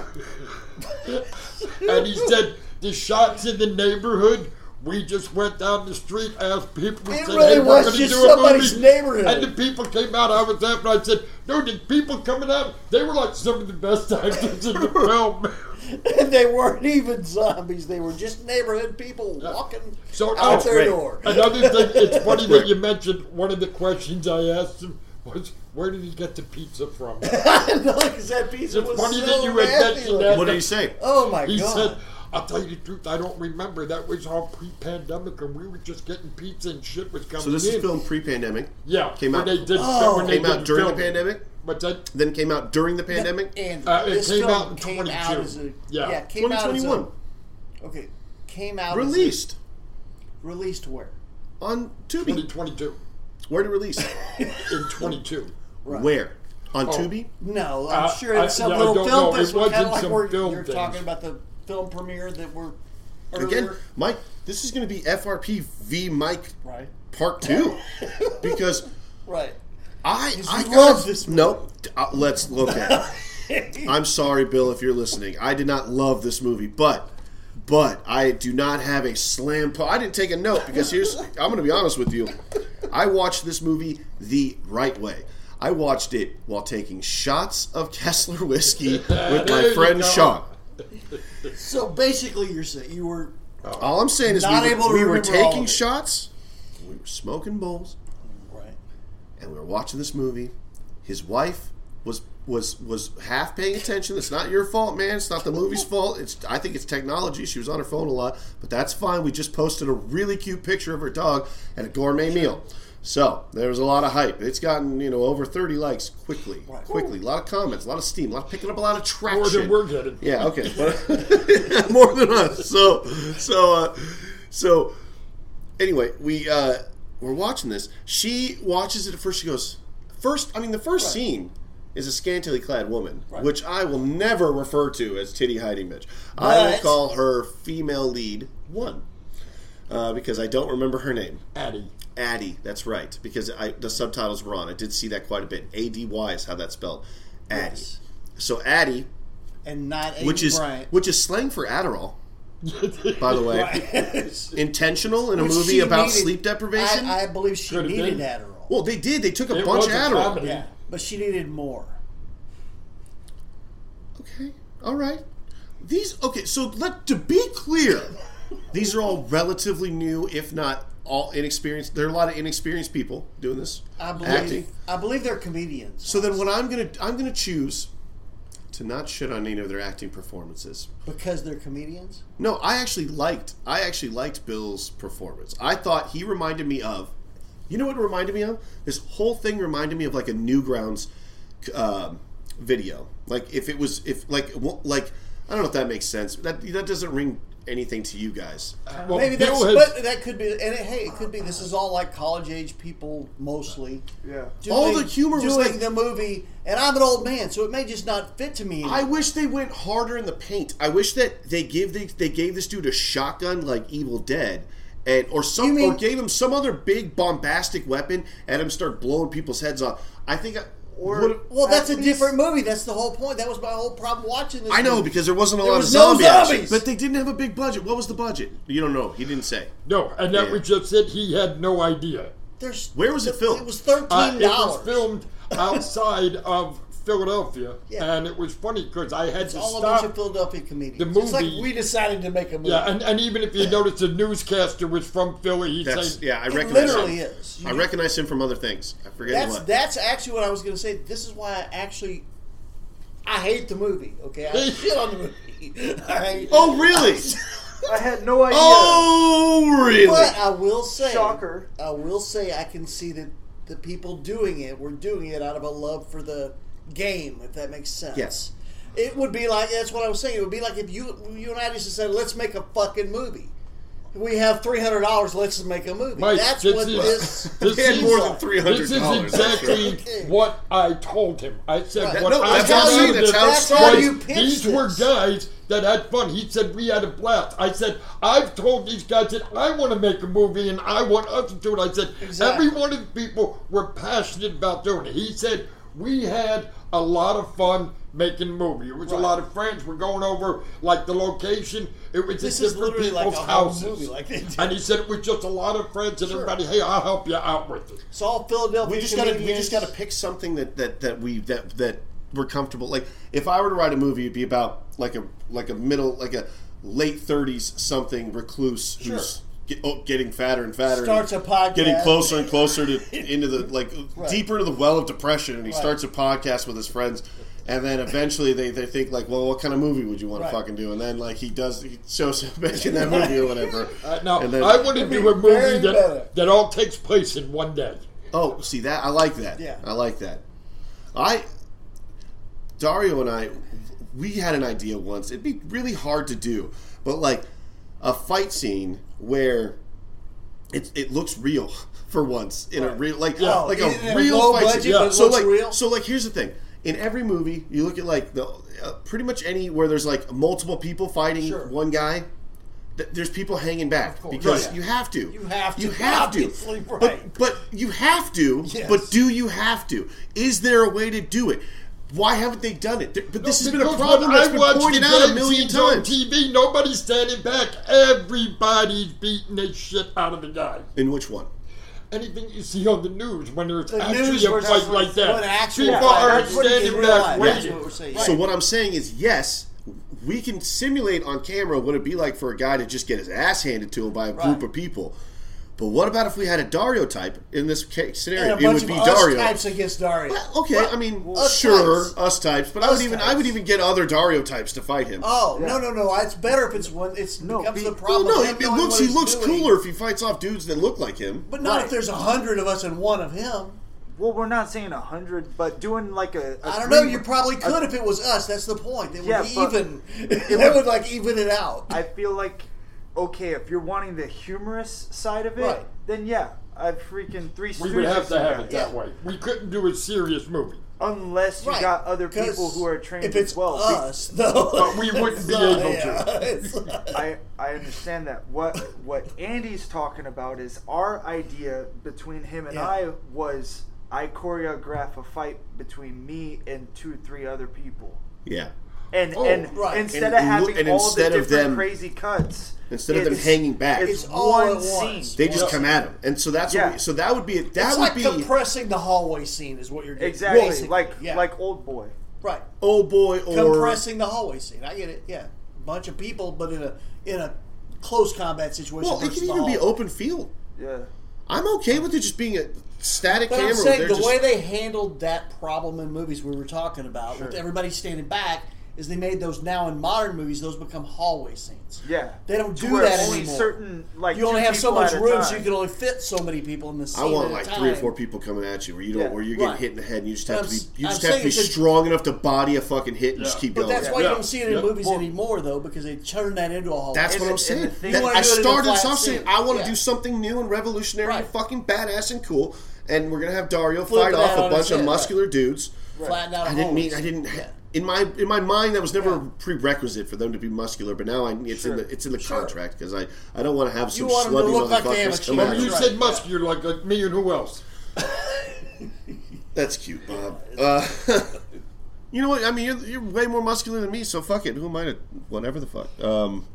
and he said, "The shots in the neighborhood." We just went down the street, asked people,
It
said,
really
"Hey, we're
was
gonna
just
do a
somebody's
movie."
neighborhood.
And the people came out. I was there, and I said, "Dude, the people coming out, they were like some of the best actors in the film."
And they weren't even zombies; they were just neighborhood people uh, walking
So
out
oh,
their
great.
door.
Another thing, it's funny that you mentioned one of the questions I asked him was, "Where did he get the pizza from?"
I know, 'cause that pizza
It's
was
funny
so
that you had mentioned that.
What did he say?
Oh my
He
god!
He said, "I'll tell you the truth, I don't remember. That was all pre-pandemic, and we were just getting pizza and shit was coming
So this
in."
is filmed pre-pandemic.
Yeah,
came out-
They did,
Oh.
when they
Came out
did
during the
film it.
pandemic.
But that
Then came out during the pandemic.
and
Uh, it
this
came
film
out in
came
22.
out as a
Yeah.
yeah, came out as
2021
okay, came out
released
as a, released where?
on Tubi.
2022
Where to release?
in 22.
Right.
Where on
Oh.
Tubi?
No, I'm
Uh,
sure
I-
it's some
I
little film
know. It
festival, kind
wasn't
of like
some
where
film
you're
things.
talking about the film premiere that were earlier.
Again, Mike. This is going to be FRP v Mike
right,
Part Two because
right.
I
Because
I
you
got
love this movie.
no. Uh, let's look at it. I'm sorry, Bill, if you're listening. I did not love this movie, but but I do not have a slam. Po- I didn't take a note because here's. I'm going to be honest with you. I watched this movie the right way. I watched it while taking shots of Kessler whiskey with my friend
go.
Sean.
So basically, you're saying you were
All I'm saying is
Not
we, were-
able to
we were
remember all
taking
it.
shots, we were smoking bowls,
right.
And we were watching this movie. His wife was was was half paying attention. It's not your fault, man. It's not the movie's fault. It's I think it's technology. She was on her phone a lot, but that's fine. We just posted a really cute picture of her dog at a gourmet meal. So there was a lot of hype. It's gotten you know over thirty likes quickly, quickly. A lot of comments, a lot of steam, a lot of picking up a lot of traction.
More than we're getting.
Yeah, okay, more than us. So, so, uh, so. Anyway, we uh, we're watching this. She watches it at first. She goes, first. I mean, the first scene is a scantily clad woman, which I will never refer to as titty hiding bitch. I will call her female lead one uh, because I don't remember her name.
Addie.
Addie, that's right. Because I, the subtitles were on. I did see that quite a bit. A D Y is how that's spelled. Addie.
Yes.
So Addie
And not Amy
which is
Bryant.
which is slang for Adderall, by the way. Intentional in a
Which
movie
she
about
needed-
sleep deprivation.
I, I believe she
Could've
needed
been.
Adderall.
well, they did. They took a
It
bunch
was
of
a
Adderall.
comedy.
yeah, but she needed more.
Okay, all right. These okay. So let to be clear, these are all relatively new, if not all inexperienced. There are a lot of inexperienced people doing this
I believe.
acting.
I believe they're comedians.
So then, what I'm gonna I'm gonna choose to not shit on any of their acting performances.
because they're comedians.
No, I actually liked. I actually liked Bill's performance. I thought he reminded me of. You know what it reminded me of? This whole thing reminded me of like a Newgrounds um, video. Like if it was if like like I don't know if that makes sense. That that doesn't ring anything to you guys.
Uh, well,
Maybe that's,
has-
but that could be, and it, hey, it could be. This is all like college age people mostly.
Yeah.
Doing,
All the humor was
doing
like-
the movie, and I'm an old man, so it may just not fit to me.
I wish they went harder in the paint. I wish that they gave the, they gave this dude a shotgun like Evil Dead, and or some
mean-
or gave him some other big bombastic weapon and him start blowing people's heads off. I think. I,
Or-
would've-
well, that's a
least-
different movie. That's the whole point. That was my whole problem watching this.
I know
movie.
because there wasn't a
There
lot
was
of
no
zombie action,
zombies.
but they didn't have a big budget. What was the budget? You don't know. He didn't say.
No, and that
Yeah.
was just it. He had no idea.
There's
Where was it filmed?
It was
Uh,
thirteen
it was
dollars.
filmed outside of Philadelphia,
Yeah.
and it was funny because I had
It's
to
all a bunch
stop.
of Philadelphia comedians.
the
It's like
movie-
we decided to make a movie.
yeah, and, and even if you notice, the newscaster was from Philly. He
That's
said,
yeah. I
it
recognize
literally
him.
is.
I recognize him from other things. I forget
That's
what.
that's actually what I was going to say. This is why I actually I hate the movie. Okay, I shit on the movie. All right.
Oh really?
I had no idea.
oh really?
But I will say,
Shocker.
I will say, I can see that the people doing it were doing it out of a love for the game, if that makes sense.
Yes.
It would be like that's what I was saying. It would be like if you you and I just said, "Let's make a fucking movie." We have three hundred dollars. Let's make a movie.
Mike,
that's
this
what
is-
this.
This is-
more than three hundred
This is exactly
Okay.
what I told him. I said
Right.
what
No,
I
that's
got
you-
of
that's
this
how
That's how you
was
pitched
these were guys that had fun. He said we had a blast. I said I've told these guys that I want to make a movie and I want us to do it. I said
Exactly.
every one of the people were passionate about doing it. He said we had a lot of fun making a movie. It was a lot of friends. We're going over like the location. It was
This
at
is
different
literally like
people's
a
houses.
movie, like
and he said it was just a lot of friends and
Sure.
everybody. Hey, I'll help you out with it.
It's all Philadelphia.
we just gotta we just gotta pick something that that that we that that we're comfortable. Like if I were to write a movie, it'd be about like a like a middle like a late thirties something recluse who's get, oh, getting fatter and fatter,
Starts
and
a podcast.
getting closer and closer to into the like
Right.
deeper into the well of depression, and he
Right.
starts a podcast with his friends. And then eventually they, they think like, well, what kind of movie would you want
Right.
to fucking do? And then like he does, he shows up making that movie or whatever.
Uh, now,
And then-
I want to
It'd be
do a
very
movie
better.
that, that all takes place in one day.
Oh, see that? I like that.
Yeah.
I like that. I Dario and I we had an idea once. It'd be really hard to do, but like a fight scene where it it looks real for once in a real like
Yeah.
like a real fight
budget,
scene.
it
so like
real.
so like here's the thing. In every movie, you look at like the uh, pretty much any where there's like multiple people fighting
Sure.
one guy. th- There's people hanging back because
Right.
you have to.
You have to,
You have to.
right.
But but you have to.
Yes.
But do you have to? Is there a way to do it? Why haven't they done it? There- But this has been a problem
when
that's
I
been
watch
pointed out a million
scenes on
times.
TV, nobody's standing back. Everybody's beating the shit out of the guy.
In which one?
Anything you see on the news when there's
The
actually a fight like that,
what actual
people
fight.
are
That's what
standing
in real life.
back waiting.
what we're saying.
So what I'm saying is, yes, we can simulate on camera what it'd be like for a guy to just get his ass handed to him by a group of people. But what about if we had a Dario type in this ca- scenario?
and a
It would
of
be
us
Dario.
types against Dario.
Well, okay, I mean,
us
sure,
types.
us types, but I would even I would even get other Dario types to fight him.
Oh
Yeah.
no no no! It's better if it's one. It's
No,
becomes
be-
the
Well, no, it, it looks he looks
doing.
cooler if he fights off dudes that look like him.
But not
Right.
if there's a hundred of us and one of him.
Well, we're not saying a hundred, but doing like a. a
I don't know. You probably
a-
could if it was us. That's the point. It would
Yeah,
be
but
even.
it
It
would-
would like even it out.
I feel like, okay, if you're wanting the humorous side of it,
Right.
then yeah, I'd freaking three.
We would have to have it that
Yeah.
way. We couldn't do a serious movie.
Unless you
Right.
got other people who are trained
If it's
as well. Be-
us, though,
But we wouldn't be
So,
able to.
yeah, it's-
I, I understand that. What what Andy's talking about is our idea between him and
Yeah.
I was I choreograph a fight between me and two three other people.
Yeah.
And
Oh,
and
right.
instead
And
of
lo-
having
and
all
instead
the
of
different
them-
crazy cuts,
Instead of them hanging back,
it's,
It's
one scene.
they just come at him, and so that's
Yeah.
what we, so that would be that
it's
would
like
be
compressing the hallway scene is what you're doing.
Exactly,
Basically.
like
yeah.
like Oldboy.
right.
Oldboy or
compressing the hallway scene. I get it. Yeah, bunch of people, but in a in a close combat situation.
well, it can
the
even be open field.
Yeah.
I'm okay with it just being a static
But
camera.
I'm saying the
just-
way they handled that problem in movies we were talking about, with everybody standing back, is they made those now in modern movies. Those become hallway scenes.
Yeah.
They don't do that
only
anymore.
certain like
You only have so much
at a
room, so you can only fit so many people in the scene.
I want
at
like
time.
three or four people coming at you, where you don't,
Yeah.
where you're getting
Right.
hit in the head, and you just have
I'm
to be,
s-
you
I'm
just have to be
it's a-
strong enough to body a fucking hit and just
Yeah.
keep
But
going.
that's why
Yeah.
you don't see it in
Yeah.
movies
Well-
anymore, though, because they turned that into a hallway.
That's what I'm saying.
and the thing-
That- I
do it in a
started
flat
off saying. I want to do something new and revolutionary and fucking badass and cool, and we're gonna have Dario fight off a bunch of muscular dudes.
flatten out.
I didn't mean. I didn't.
Yeah.
In my in my mind, that was never
Yeah.
a prerequisite for them to be muscular, but now I, it's in the it's in the
Sure.
contract because I, I don't want to have some
want 'em to
slutty
look like they have a
motherfuckers come
chance.
at
When
me.
you
Right,
said
yeah.
muscular, like, like me and who else?
That's cute, Bob. Uh, you know what? I mean, you're, you're way more muscular than me, so fuck it. Who am I to whatever the fuck? Um.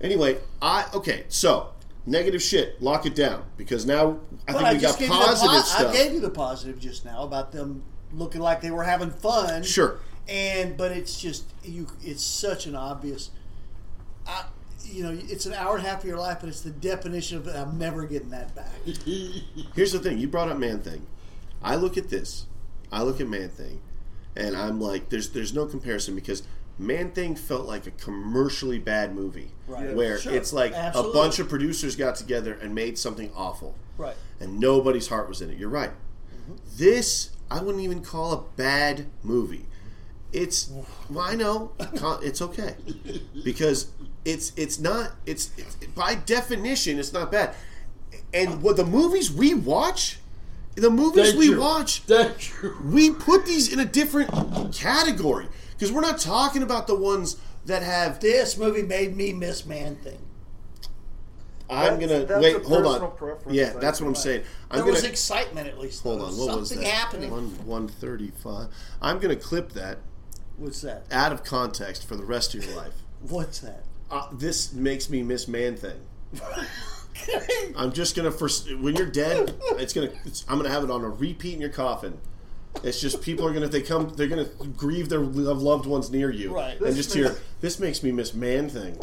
Anyway, I okay. So negative shit. Lock it down because now I
But
think
I
we
just
got
gave you
positive
po-
stuff.
I gave you the positive just now about them looking like they were having fun.
Sure.
And but it's just you. It's such an obvious. I, you know, it's an hour and a half of your life, but it's the definition of I'm never getting that back.
Here's the thing. You brought up Man Thing. I look at this. I look at Man Thing, and I'm like, there's there's no comparison because Man Thing felt like a commercially bad movie,
Right.
where
Sure.
it's like
Absolutely.
a bunch of producers got together and made something awful,
Right.
and nobody's heart was in it. You're right. Mm-hmm. This I wouldn't even call a bad movie. It's well, I know it's okay because it's it's not it's, it's by definition it's not bad. And what the movies we watch, the movies
Thank
we
you.
watch,
Thank
we put these in a different category because we're not talking about the ones that have.
This movie made me miss Man Thing.
I'm
That's-
gonna
that's
wait.
a
Hold on.
preference,
Yeah,
I
that's what I'm
think.
saying. I'm
There
gonna
was excitement at least.
hold
though.
on. What
Something
was that?
happening.
One one thirty five. I'm gonna clip that
What's that?
out of context for the rest of your life.
What's that?
Uh, this makes me miss man thing. I'm just gonna first when you're dead, it's gonna it's, I'm gonna have it on a repeat in your coffin. It's just people are gonna they come they're gonna grieve their loved ones near you,
Right.
And
This
just hear this makes me miss man thing.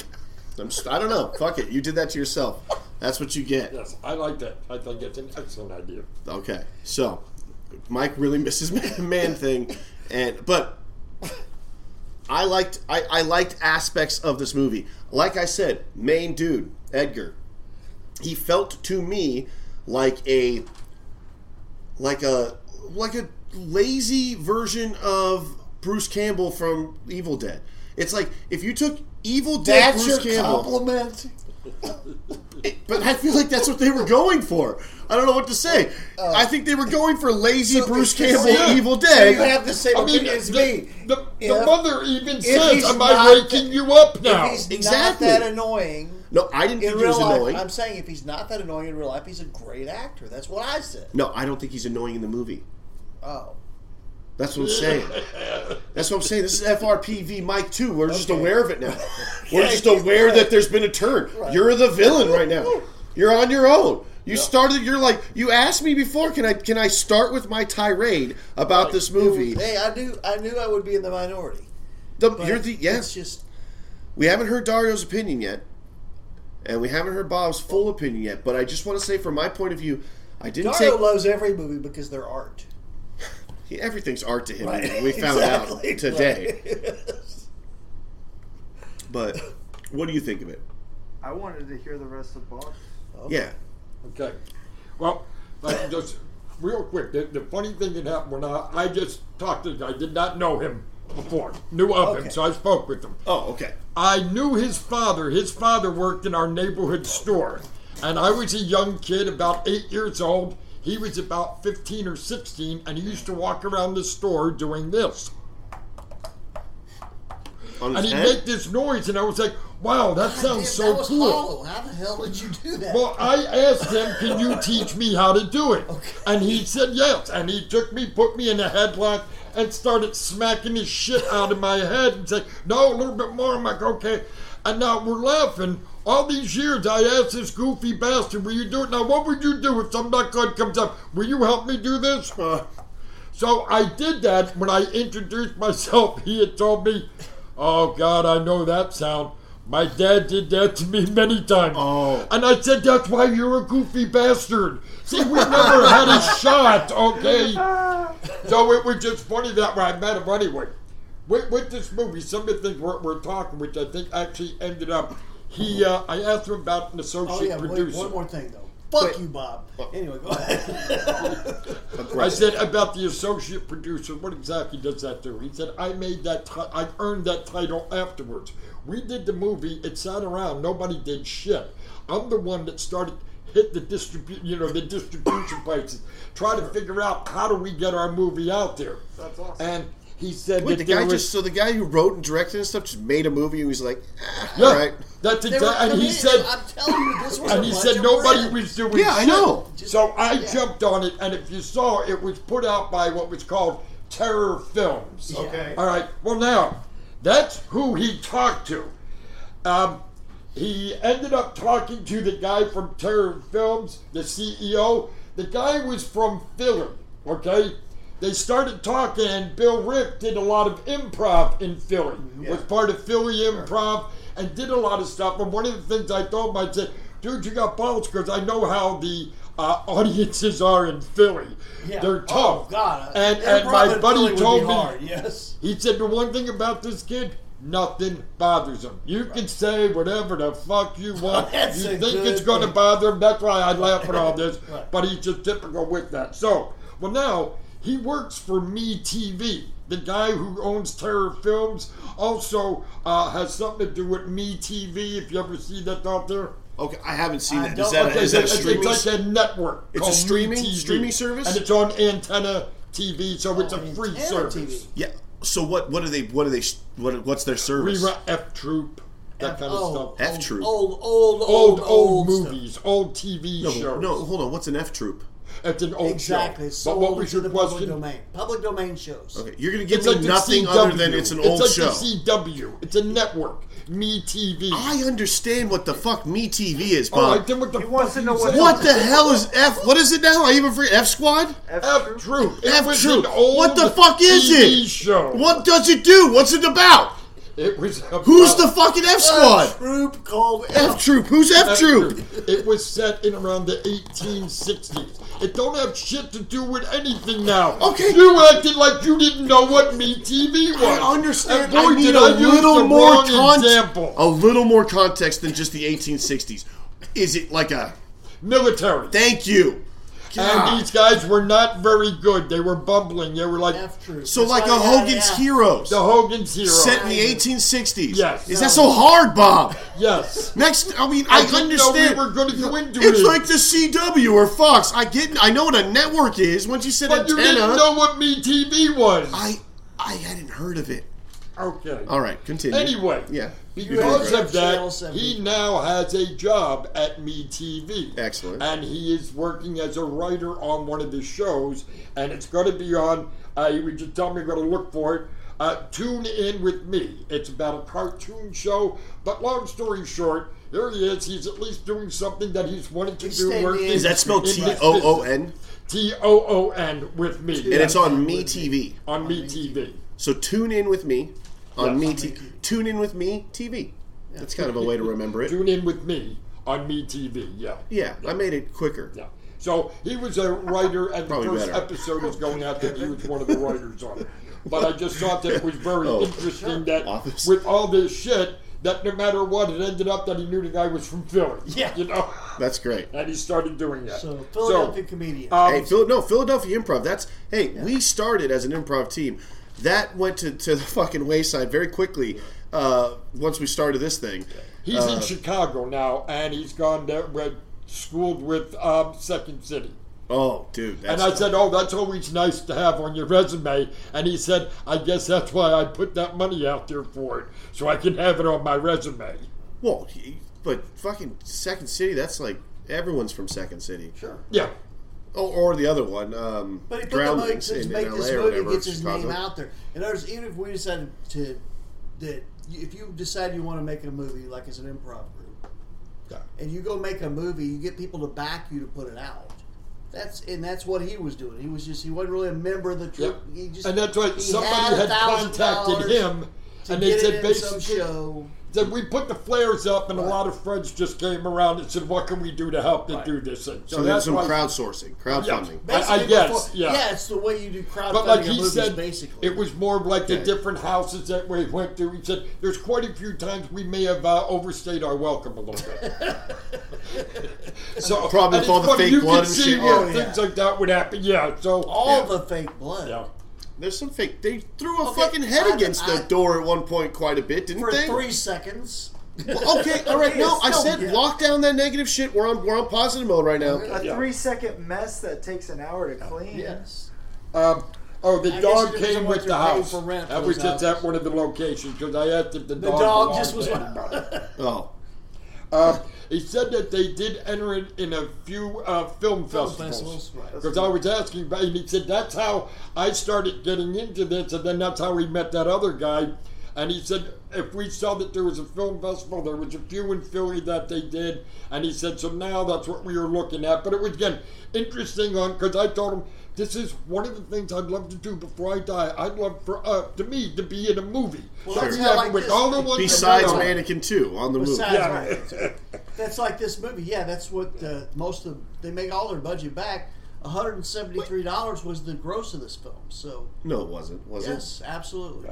I'm just, I don't know. Fuck it. You did that to yourself. That's what you get.
Yes, I like that. I think it's an excellent idea.
Okay. So Mike really misses man, man thing, and but I liked I, I liked aspects of this movie. Like I said, main dude Edgar, he felt to me like a like a like a lazy version of Bruce Campbell from Evil Dead. It's like if you took Evil Dead
That's
Bruce
your
Campbell,
compliment.
but I feel like that's what they were going for. I don't know what to say. Uh, I think they were going for lazy
so
Bruce Campbell
yeah.
Evil
So you have the same
I mean,
opinion as
the,
me.
the, the
If-
mother even says, "Am I waking
the-
you up now?"
If he's
Exactly.
not that annoying
No, I didn't
in
think he was
real life,
annoying.
I'm saying if he's not that annoying in real life, he's a great actor. That's what I said.
No, I don't think he's annoying in the movie.
Oh,
That's what I'm saying. That's what I'm saying. This is FRPV Mike 2. We're just aware of it now. We're
Yeah,
just aware
right.
that there's been a turn. You're the villain right now. You're on your own. You started. You're like you asked me before. Can I can I start with my tirade about this movie?
Hey, I knew I knew I would be in the minority.
The, you're the yeah.
It's just
We haven't heard Dario's opinion yet, and we haven't heard Bob's full opinion yet. But I just want to say, from my point of view, I didn't
Dario
take
loves every movie because they're art.
Yeah, everything's art to him.
Right.
We found
Exactly.
out today.
Right.
But what do you think of it?
I wanted to hear the rest of Bob.
Yeah,
Okay. Well, like just real quick, the, the funny thing that happened when I, I just talked to the guy, did not know him before, knew of
Okay.
him, so I spoke with him.
Oh, okay.
I knew his father. His father worked in our neighborhood store. And I was a young kid, about eight years old. He was about 15 or 16, and he used to walk around the store doing this.
On
And he'd
head?
make this noise, and I was like, wow, that sounds
Damn,
so
that was
cool.
hollow. How the hell did you do that?
Well, I asked him, "Can you teach me how to do it?" And he said yes. And he took me, put me in a headlock, and started smacking his shit out of my head and said, "No, a little bit more." I'm like, "Okay." And now we're laughing. All these years, I asked this goofy bastard, "Will you do it?" Now, what would you do if some nut gun comes up? Will you help me do this?
Uh,
So I did that. When I introduced myself, he had told me, "Oh God, I know that sound. My dad did that to me many times."
Oh.
And I said, "That's why you're a goofy bastard." See, we never had a shot, okay? So it was just funny that way I met him anyway. with, with this movie, some of the things we're, we're talking, which I think actually ended up. He, uh, I asked him about an associate
Oh yeah, wait,
producer.
one more thing though. Fuck
Wait.
you, Bob. Anyway, go ahead.
I said about the associate producer. What exactly does that do? He said I made that. Ti- I earned that title afterwards. We did the movie. It sat around. Nobody did shit. I'm the one that started hit the distribute. You know the distribution places. Try to figure out how do we get our movie out there.
That's awesome.
And he said
Wait,
that
the
there
guy
was,
just so the guy who wrote and directed and stuff just made a movie and he was like, ah,
yeah,
all right.
that's
They were
exactly. And he
committed.
said
"I'm telling you, this was."
and
a
he
bunch
said
of
nobody
bread."
was doing
Yeah, I
shit.
know.
So I
yeah.
jumped on it, and if you saw, it was put out by what was called Terror Films.
Yeah.
Okay.
All right. Well, now that's who he talked to. Um, he ended up talking to the guy from Terror Films, the CEO. The guy was from Philly. Okay. They started talking, and Bill Rick did a lot of improv in Philly. Was part of Philly Improv and did a lot of stuff. And one of the things I told him, I said, "Dude, you got balls," because I know how the uh, audiences are in Philly.
Yeah.
They're tough.
Oh God.
And, and my buddy told me,
hard, Yes.
he said the one thing about this kid, nothing bothers him. You can say whatever the fuck you want. You think it's going to bother him. That's why I laugh at all this.
Right.
But he's just typical with that. So, well, now he works for Me TV. The guy who owns Terror Films also uh, has something to do with Me TV. If you ever see that out there.
Okay, I haven't seen
I
that. that,
okay,
a, is that a
it's,
streaming?
it's like a network.
It's a streaming-
MeTV.
streaming service?
and it's on Antenna TV, so it's a
Oh,
free
Antenna
service.
TV.
yeah. So what? What are they? What are they? What? What's their service?
Rerun F Troop, that
F-
kind of
oh,
stuff.
F Troop.
Old, old,
Old,
old,
old,
stuff.
movies, old TV
No,
shows.
no, hold on. What's an F troop?
It's an old
Exactly.
show.
So
but what was
to
your
the public
question?
domain. Public domain shows.
Okay, you're gonna give
It's
me
like
nothing
CW.
other than it's an old
like
show.
the CW. It's a network. Me TV.
I understand what the fuck Me TV is, Bob.
right, then what the
He
fuck
wants to know what-
what the hell is F? What is it now? I even forget. F Squad?
F Troop.
F Troop. What the fuck is
TV
it?
Show.
What does it do? What's it about?
It was. About
Who's the fucking F Squad?
troop called
F Troop. Who's F
F
Troop?
It was set in around the 1860s. It don't have shit to do with anything now.
Okay.
You acted like you didn't know what Me TV was.
I understand.
And boy,
I need
did
a
I use
little
the
more context.
example.
A little more context than just the 1860s. Is it like a?
Military.
Thank you. God.
And these guys were not very good. They were bumbling. They were like
F troop.
So
That's
like a
why
Hogan's
F.
Heroes
the Hogan's Heroes.
set in the 1860s.
Yes.
Is that so hard, Bob?
Yes.
Next, I mean,
I
I,
didn't
understand.
know we were going to go into it.
it's
it.
like the CW or Fox. I get. I know what a network is. Once you said
But you
antenna,
didn't know what Me TV was.
I I hadn't heard of it.
okay.
All right, continue.
Anyway,
yeah,
because of that, he now has a job at Me TV.
Excellent.
And he is working as a writer on one of the shows, and it's going to be on. Uh, he would just tell me going to look for it. Uh, tune in with me. It's about a cartoon show, but long story short, here he is. He's at least doing something that he's wanted to
He's
do.
staying
working
in-
is that spelled
in
T
this
O O N?
T O O N with me.
And it's on Me TV.
on Me TV.
So tune in with me on
Yes.
Me TV. Tune in with me TV. That's kind of a way to remember it.
Tune in with me on Me TV. Yeah.
Yeah, I made it quicker.
Yeah. So he was a writer, and the first
better.
episode was going out that he was one of the writers on it. But I just thought that it was very
Oh.
interesting that
Office.
with all this shit, that no matter what, it ended up that he knew the guy was from Philly.
Yeah.
You know?
That's great.
And he started doing that.
So Philadelphia comedian.
um,
Hey, Phil, no, Philadelphia Improv. That's hey, we started as an improv team. That went to, to the fucking wayside very quickly. Uh, once we started this thing,
he's
uh,
in Chicago now, and he's gone there, with, schooled with um, Second City.
oh, dude, that's
And I said, "Oh, that's always nice to have on your resume." And he said, "I guess that's why I put that money out there for it, so I can have it on my resume."
well, he, but fucking Second City. That's like everyone's from Second City.
sure.
Yeah,
Oh, or the other one, um,
But he put the money to
in,
make
in
this movie,
whatever.
gets his
Chicago.
name out there. In other words, even if we decided to that if you decide you want to make a movie like as an improv group,
Yeah.
and you go make a movie, you get people to back you to put it out. That's and that's what he was doing. He was just he wasn't really a member of the
yeah.
troupe. He just
And that's
right.
somebody
had
had contacted him, and they said
it in some
basically,
show.
said we put the flares up, and a lot of friends just came around and said, "What can we do to help to do this?" thing?
So there's some
why-
crowdsourcing, crowdfunding.
I- I guess,
before-
yeah.
it's the way you do crowdfunding
But like
of
he
movies,
said,
basically.
it was more like the different houses that we went to. He said, "There's quite a few times we may have uh, overstayed our welcome a little bit." so
Probably
and
with all the
funny,
fake
you
blood
can
and
see
shit,
where
yeah.
things like that would happen. Yeah. So
all
Yeah.
the fake blood.
yeah.
There's some fake. They threw a
Okay,
fucking head
I-
against
I-
the door at one point quite a bit, didn't they?
For three seconds.
Well, okay, all right. No, I said
yeah.
lock down that negative shit. We're on we're on positive mode right now.
A
Yeah.
three second mess that takes an hour to clean.
Yes.
Um, oh, the
I
dog came with the house.
for rent for
that was just at one of the locations because I asked if the,
The
dog,
dog
belonged
just was.
there.
Oh,
Um, he said that they did enter it in a few uh, film
Film
festivals.
festivals, right.
Because I was asking about, and he said that's how I started getting into this, and then that's how we met that other guy. And he said if we saw that there was a film festival, there was a few in Philly that they did, and he said so now that's what we were looking at. But it was again interesting on because I told him this is one of the things I'd love to do before I die. I'd love for uh, to me to be in a movie.
Well,
So
that's
we
like
with
this-
all the ones
besides
that-
Mannequin Two on the movie.
Besides,
Yeah.
right. That's like this movie. Yeah, that's what uh, most of they make all their budget back. One hundred and seventy-three dollars was the gross of this film. So
No, it wasn't. Was it?
yes, absolutely.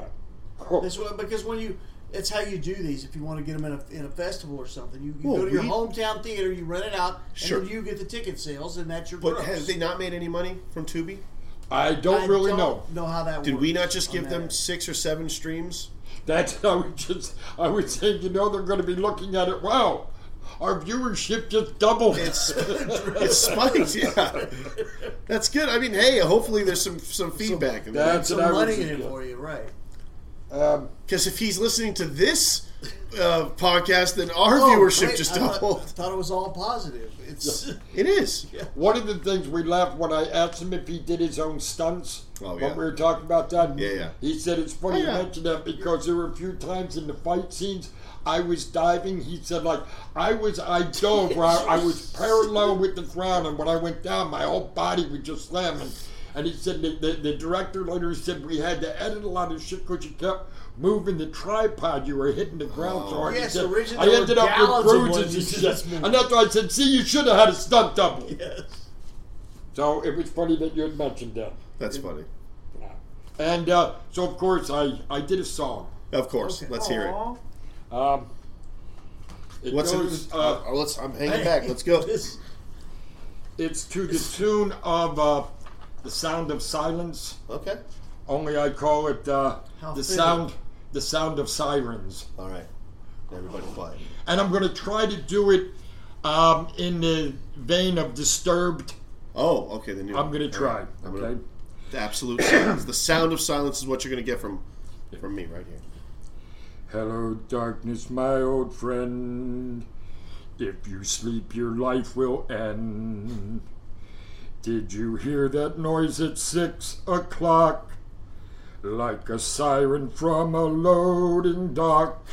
Oh,
This one because when you, it's how you do these. If you want to get them in a, in a festival or something, you, you
Well,
go to your
we-
hometown theater, you rent it out,
Sure.
and then you get the ticket sales, and that's your
But
gross.
have they not made any money from Tubi?
I don't
I
really
don't
know.
know how that
Did
works
we not just give them
end.
six or seven streams?
That's I was just I was saying, you know, they're going to be looking at it. Wow, our viewership just doubled.
It's it's spiked. Yeah, that's good. I mean, hey, hopefully there's some some feedback in there.
That's
some
what I
money in it for you, right?
Um,
Because if he's listening to this uh, podcast, then our
Oh,
viewership
great.
just
I thought,
doubled.
thought it was all positive. It's
It is.
one of the things we laughed when I asked him if he did his own stunts.
Oh,
When we were talking about that.
Yeah, yeah.
He said it's funny
Oh, yeah.
you mentioned that because there were a few times in the fight scenes I was diving. He said like I was I dove where I, I was parallel with the ground, and when I went down, my whole body was just slamming. And he said the, the, the director later said we had to edit a lot of shit because you kept moving the tripod. You were hitting the ground so hard.
Yes,
said,
originally
I ended up with
ones
bruises and
just
shit. And that's why I said, see, you should have had a stunt double.
yes.
So it was funny that you had mentioned that.
That's funny.
And uh, so, of course, I, I did a song.
Of course.
Okay.
Let's hear it.
Um, it
What's
goes,
it?
uh,
Uh, let's. I'm hanging back. Let's go.
This,
It's to the tune of uh, The Sound of Silence.
Okay.
Only I call it uh,
How
the
fitting.
sound the sound of sirens.
All right. Everybody quiet.
And I'm going to try to do it um, in the vein of Disturbed.
Oh, okay. The new.
I'm going to try.
right. I'm
Okay.
gonna- the absolute silence. The sound of silence is what you're going to get from from me right here.
Hello, darkness, my old friend. If you sleep, your life will end. Did you hear that noise at six o'clock? Like a siren from a loading dock.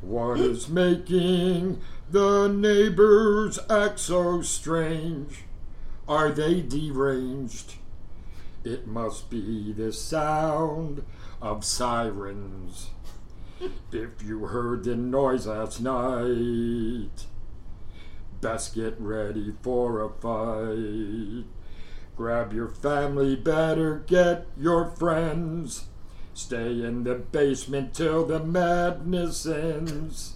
What is making the neighbors act so strange? Are they deranged? It must be the sound of sirens. If you heard the noise last night, best get ready for a fight. Grab your family, better get your friends. Stay in the basement till the madness ends.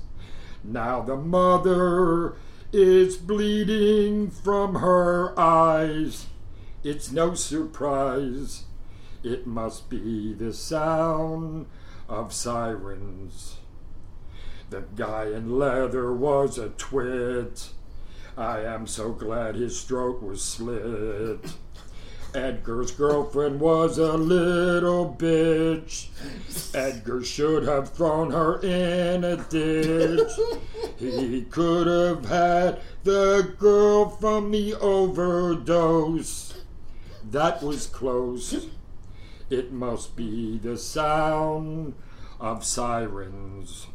Now the mother is bleeding from her eyes. It's no surprise. It must be the sound of sirens. The guy in leather was a twit. I am so glad his throat was slit. Edgar's girlfriend was a little bitch. Edgar should have thrown her in a ditch. He could have had the girl from the overdose. That was close. It must be the sound of sirens.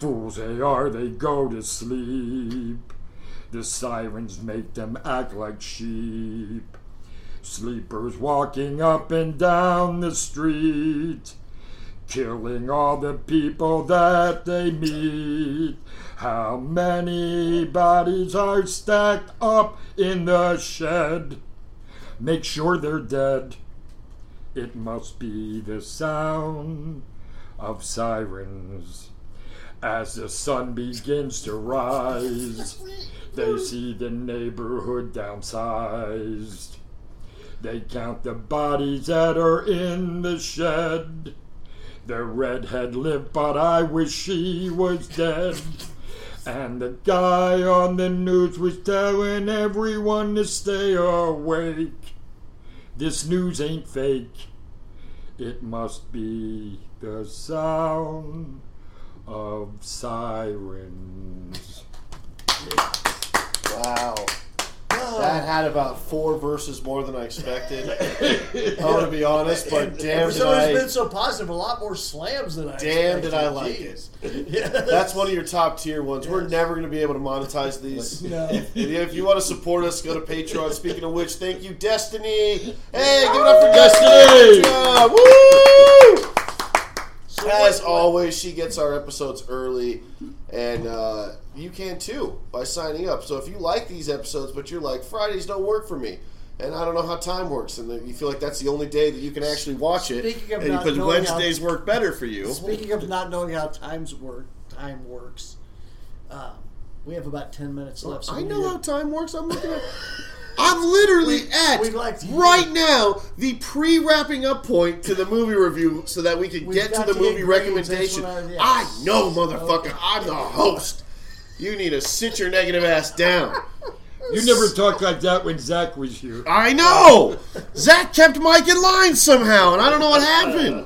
Fools they are, they go to sleep. The sirens make them act like sheep. Sleepers walking up and down the street. killing all the people that they meet. How many bodies are stacked up in the shed? Make sure they're dead. It must be the sound of sirens. As the sun begins to rise, they see the neighborhood downsized. They count the bodies that are in the shed. The redhead lived, but I wish she was dead. And the guy on the news was telling everyone to stay awake. This news ain't fake. It must be the sound of sirens.
Wow. That had about four verses more than I expected. I want to be honest, but damn
For
did
someone who's
I,
been so positive, a lot more slams than I
damn did I like
Jeez.
it. That's one of your top tier ones. We're
Yes.
never going to be able to monetize these.
No.
If, if you want to support us, go to Patreon. Speaking of which, thank you, Destiny. Hey, give it up for Destiny.
Destiny!
Patreon. Woo!
So
As
what-
always, she gets our episodes early, and uh, you can too by signing up. So if you like these episodes, but you're like Fridays don't work for me, and I don't know how time works, and you feel like that's the only day that you can actually watch it,
Speaking of
and
not
but
knowing how-
Wednesdays work better for you.
Speaking of not knowing how times work, time works. Um, we have about ten minutes left. so
I
we
know
need
how time works. I'm looking at. I'm literally at
we'd like to-
right now the pre-wrapping up point to the movie review, so that we can
We've
get to the
to
movie
get
recommendation.
that's what I-
I know, motherfucker.
Okay.
I'm the host. You need to sit your negative ass down.
You never talked like that when Zach was here.
I know. Zach kept Mike in line somehow, and I don't know what happened.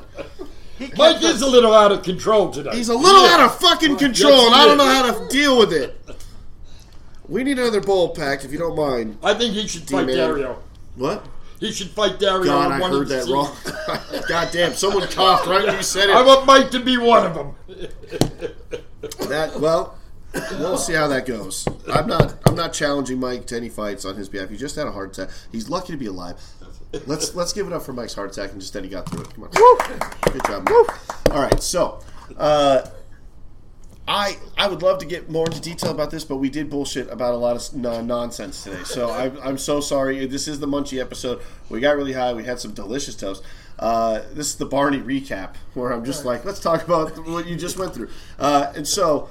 Mike is a little out of control today.
He's a little out of fucking control, and I don't know how to deal with it. We need another bowl pack, if you don't mind.
I think he should fight
D-Man.
Dario.
What?
He should fight Dario.
God,
on
I
one
heard that
scenes.
wrong. God damn, someone coughed right when you said it.
I want Mike to be one of them.
That well, we'll see how that goes. I'm not. I'm not challenging Mike to any fights on his behalf. He just had a heart attack. He's lucky to be alive. Let's let's give it up for Mike's heart attack and just that he got through it. Come on, good job. Mike. All right, so. Uh, I I would love to get more into detail about this, but we did bullshit about a lot of non- nonsense today. So I, I'm so sorry. This is the Munchie episode. We got really high. We had some delicious toast. Uh, this is the Barney recap, where I'm just like, let's talk about what you just went through. Uh, and so,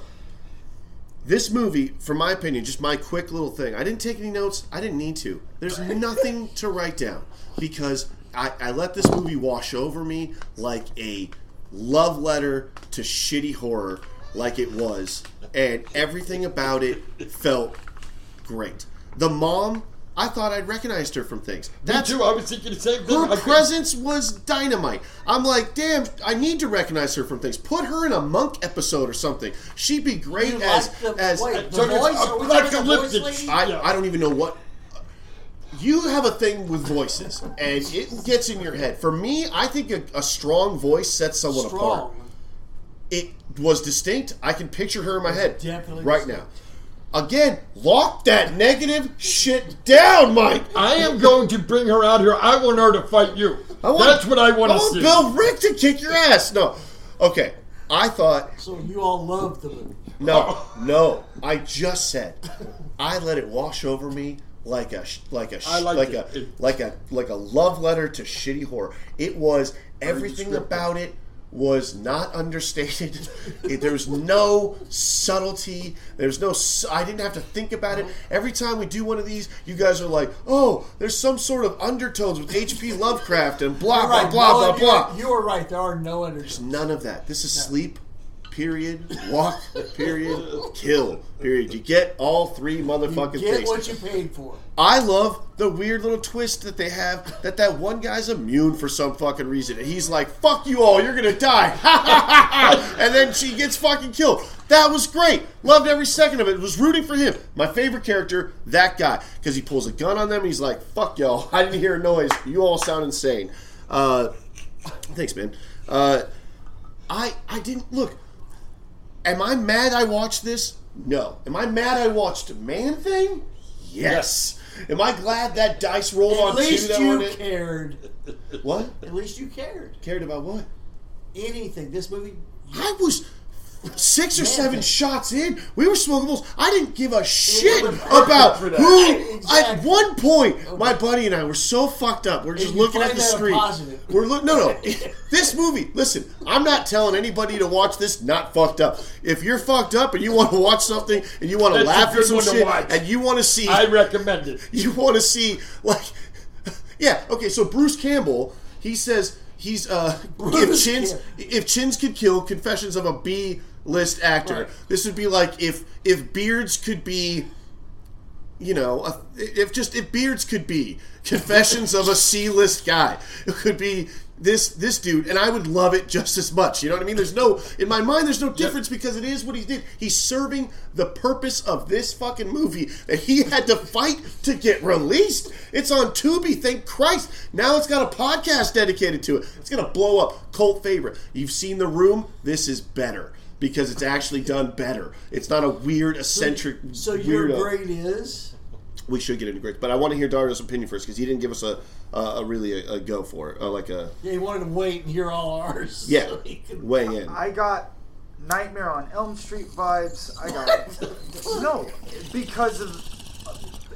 this movie, for my opinion, just my quick little thing. I didn't take any notes. I didn't need to. There's nothing to write down because I, I let this movie wash over me like a love letter to shitty horror, like it was, and everything about it felt great. The mom, I thought I'd recognized her from things.
Me
That's
too. I was thinking the same thing. I
her
couldn't-
presence was dynamite. I'm like, damn, I need to recognize her from things. Put her in a monk episode or something. She'd be great
You
as
like the-
as
wait, the
So it's
voice?
a
Are we
black
talking the voice
lipstick.
lady?
I, I don't even know what. You have a thing with voices, and it gets in your head. For me, I think a, a strong voice sets someone apart.
Strong.
It was distinct. I can picture her in my head
Definitely
right
distinct.
now. Again, lock that negative shit down, Mike.
I am going to bring her out here. I want her to fight you.
I want,
That's what I want
I oh,
to
want
see.
Bill Rick to kick your ass. No, okay. I thought
So you all love the movie.
no, no. I just said I let it wash over me like a like a sh- like
it.
a like a like a love letter to shitty horror. It was everything
descriptive.
about it was not understated. there was no subtlety. There was no. I didn't have to think about it. Every time we do one of these, you guys are like, "Oh, there's some sort of undertones with H.P. Lovecraft and blah
You're
blah blah
no,
blah blah."
You are right. There are no undertones.
None of that. This is sleep, period. Walk, period. Kill, period. You get all three motherfucking
Get
things.
what you paid for.
I love the weird little twist that they have that that one guy's immune for some fucking reason. And he's like, fuck you all, you're gonna die. and then she gets fucking killed. That was great. Loved every second of it. Was rooting for him. My favorite character, that guy. Because he pulls a gun on them he's like, fuck y'all. I didn't hear a noise. You all sound insane. Uh, thanks, man. Uh, I I didn't look. Am I mad I watched this? No. Am I mad I watched Man Thing? Yes. Am I glad that dice rolled
At
on two
least
that
you cared.
What?
At least you cared.
Cared about what?
anything. This movie.
I was six or
Man,
seven shots in. We were smoking bowls. I didn't give a shit about who.
Exactly.
At one point, my buddy and I were so fucked up. We're just
you
looking at the
that a
screen.
positive.
We're look. No, no. this movie. Listen, I'm not telling anybody to watch this. Not fucked up. If you're fucked up and you want to watch something and you want to
That's
laugh at some shit and you want to see
I recommend it.
you want to see like yeah okay so bruce campbell he says he's uh if
Bruce
chins
Campbell.
if chins could kill confessions of a b list actor.
Right.
this would be like if if beards could be you know a, if just if beards could be confessions of a c list guy. It could be this this dude and i would love it just as much you know what i mean? There's no in my mind there's no difference because it is what he did. He's serving the purpose of this fucking movie that he had to fight to get released. It's on tubi thank christ. Now it's got a podcast dedicated to it. It's gonna blow up cult favorite. You've seen the room? This is better because it's actually done better it's not a weird eccentric
So your
weirdo.
grade is.
we should get into grades but i want to hear dario's opinion first because he didn't give us a a, a really a, a go for it uh, like a
Yeah, he wanted to wait and hear all ours.
yeah
so he could-
weigh in
I got Nightmare on Elm Street vibes. I got no because of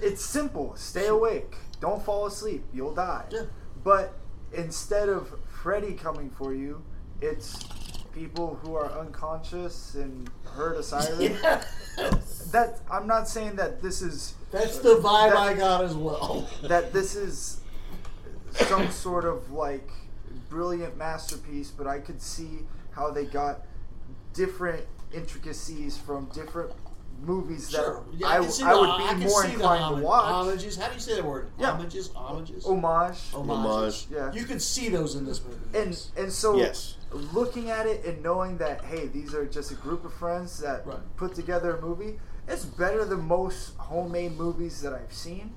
it's simple. Stay awake. Don't fall asleep. You'll die.
Yeah.
But instead of Freddy coming for you, it's people who are unconscious and heard a siren.
Yeah.
That I'm not saying that this is
That's the uh, vibe
That-
I got as well.
that this is some sort of like brilliant masterpiece, but I could see how they got different intricacies from different movies that
Sure. Yeah,
I, I
the-
would
I can
be more
see the
inclined to watch.
Homages. How do you say that word?
Yeah.
Homages. Homages.
Homage.
Homages.
Yeah.
You could see those in this movie.
And and so
Yes.
looking at it and knowing that hey, these are just a group of friends that
Right.
put together a movie, it's better than most homemade movies that I've seen.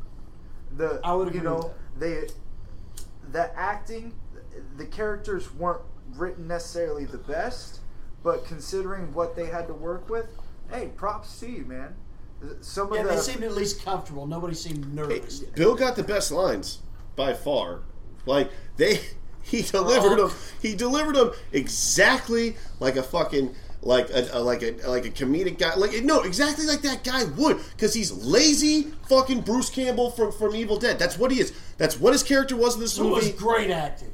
The
I would
you know
with
they the acting, the characters weren't written necessarily the best, but considering what they had to work with, hey, props to you, man. Some
yeah,
of
they seemed at least comfortable. Nobody seemed
Hey,
nervous.
Bill got the best lines by far. Like they, he delivered uh-huh. them. He delivered them exactly like a fucking like a, a like a like a comedic guy. Like no, exactly like that guy would because he's lazy fucking Bruce Campbell from from Evil Dead. That's what he is. That's what his character was in this
So it was
movie.
great acting.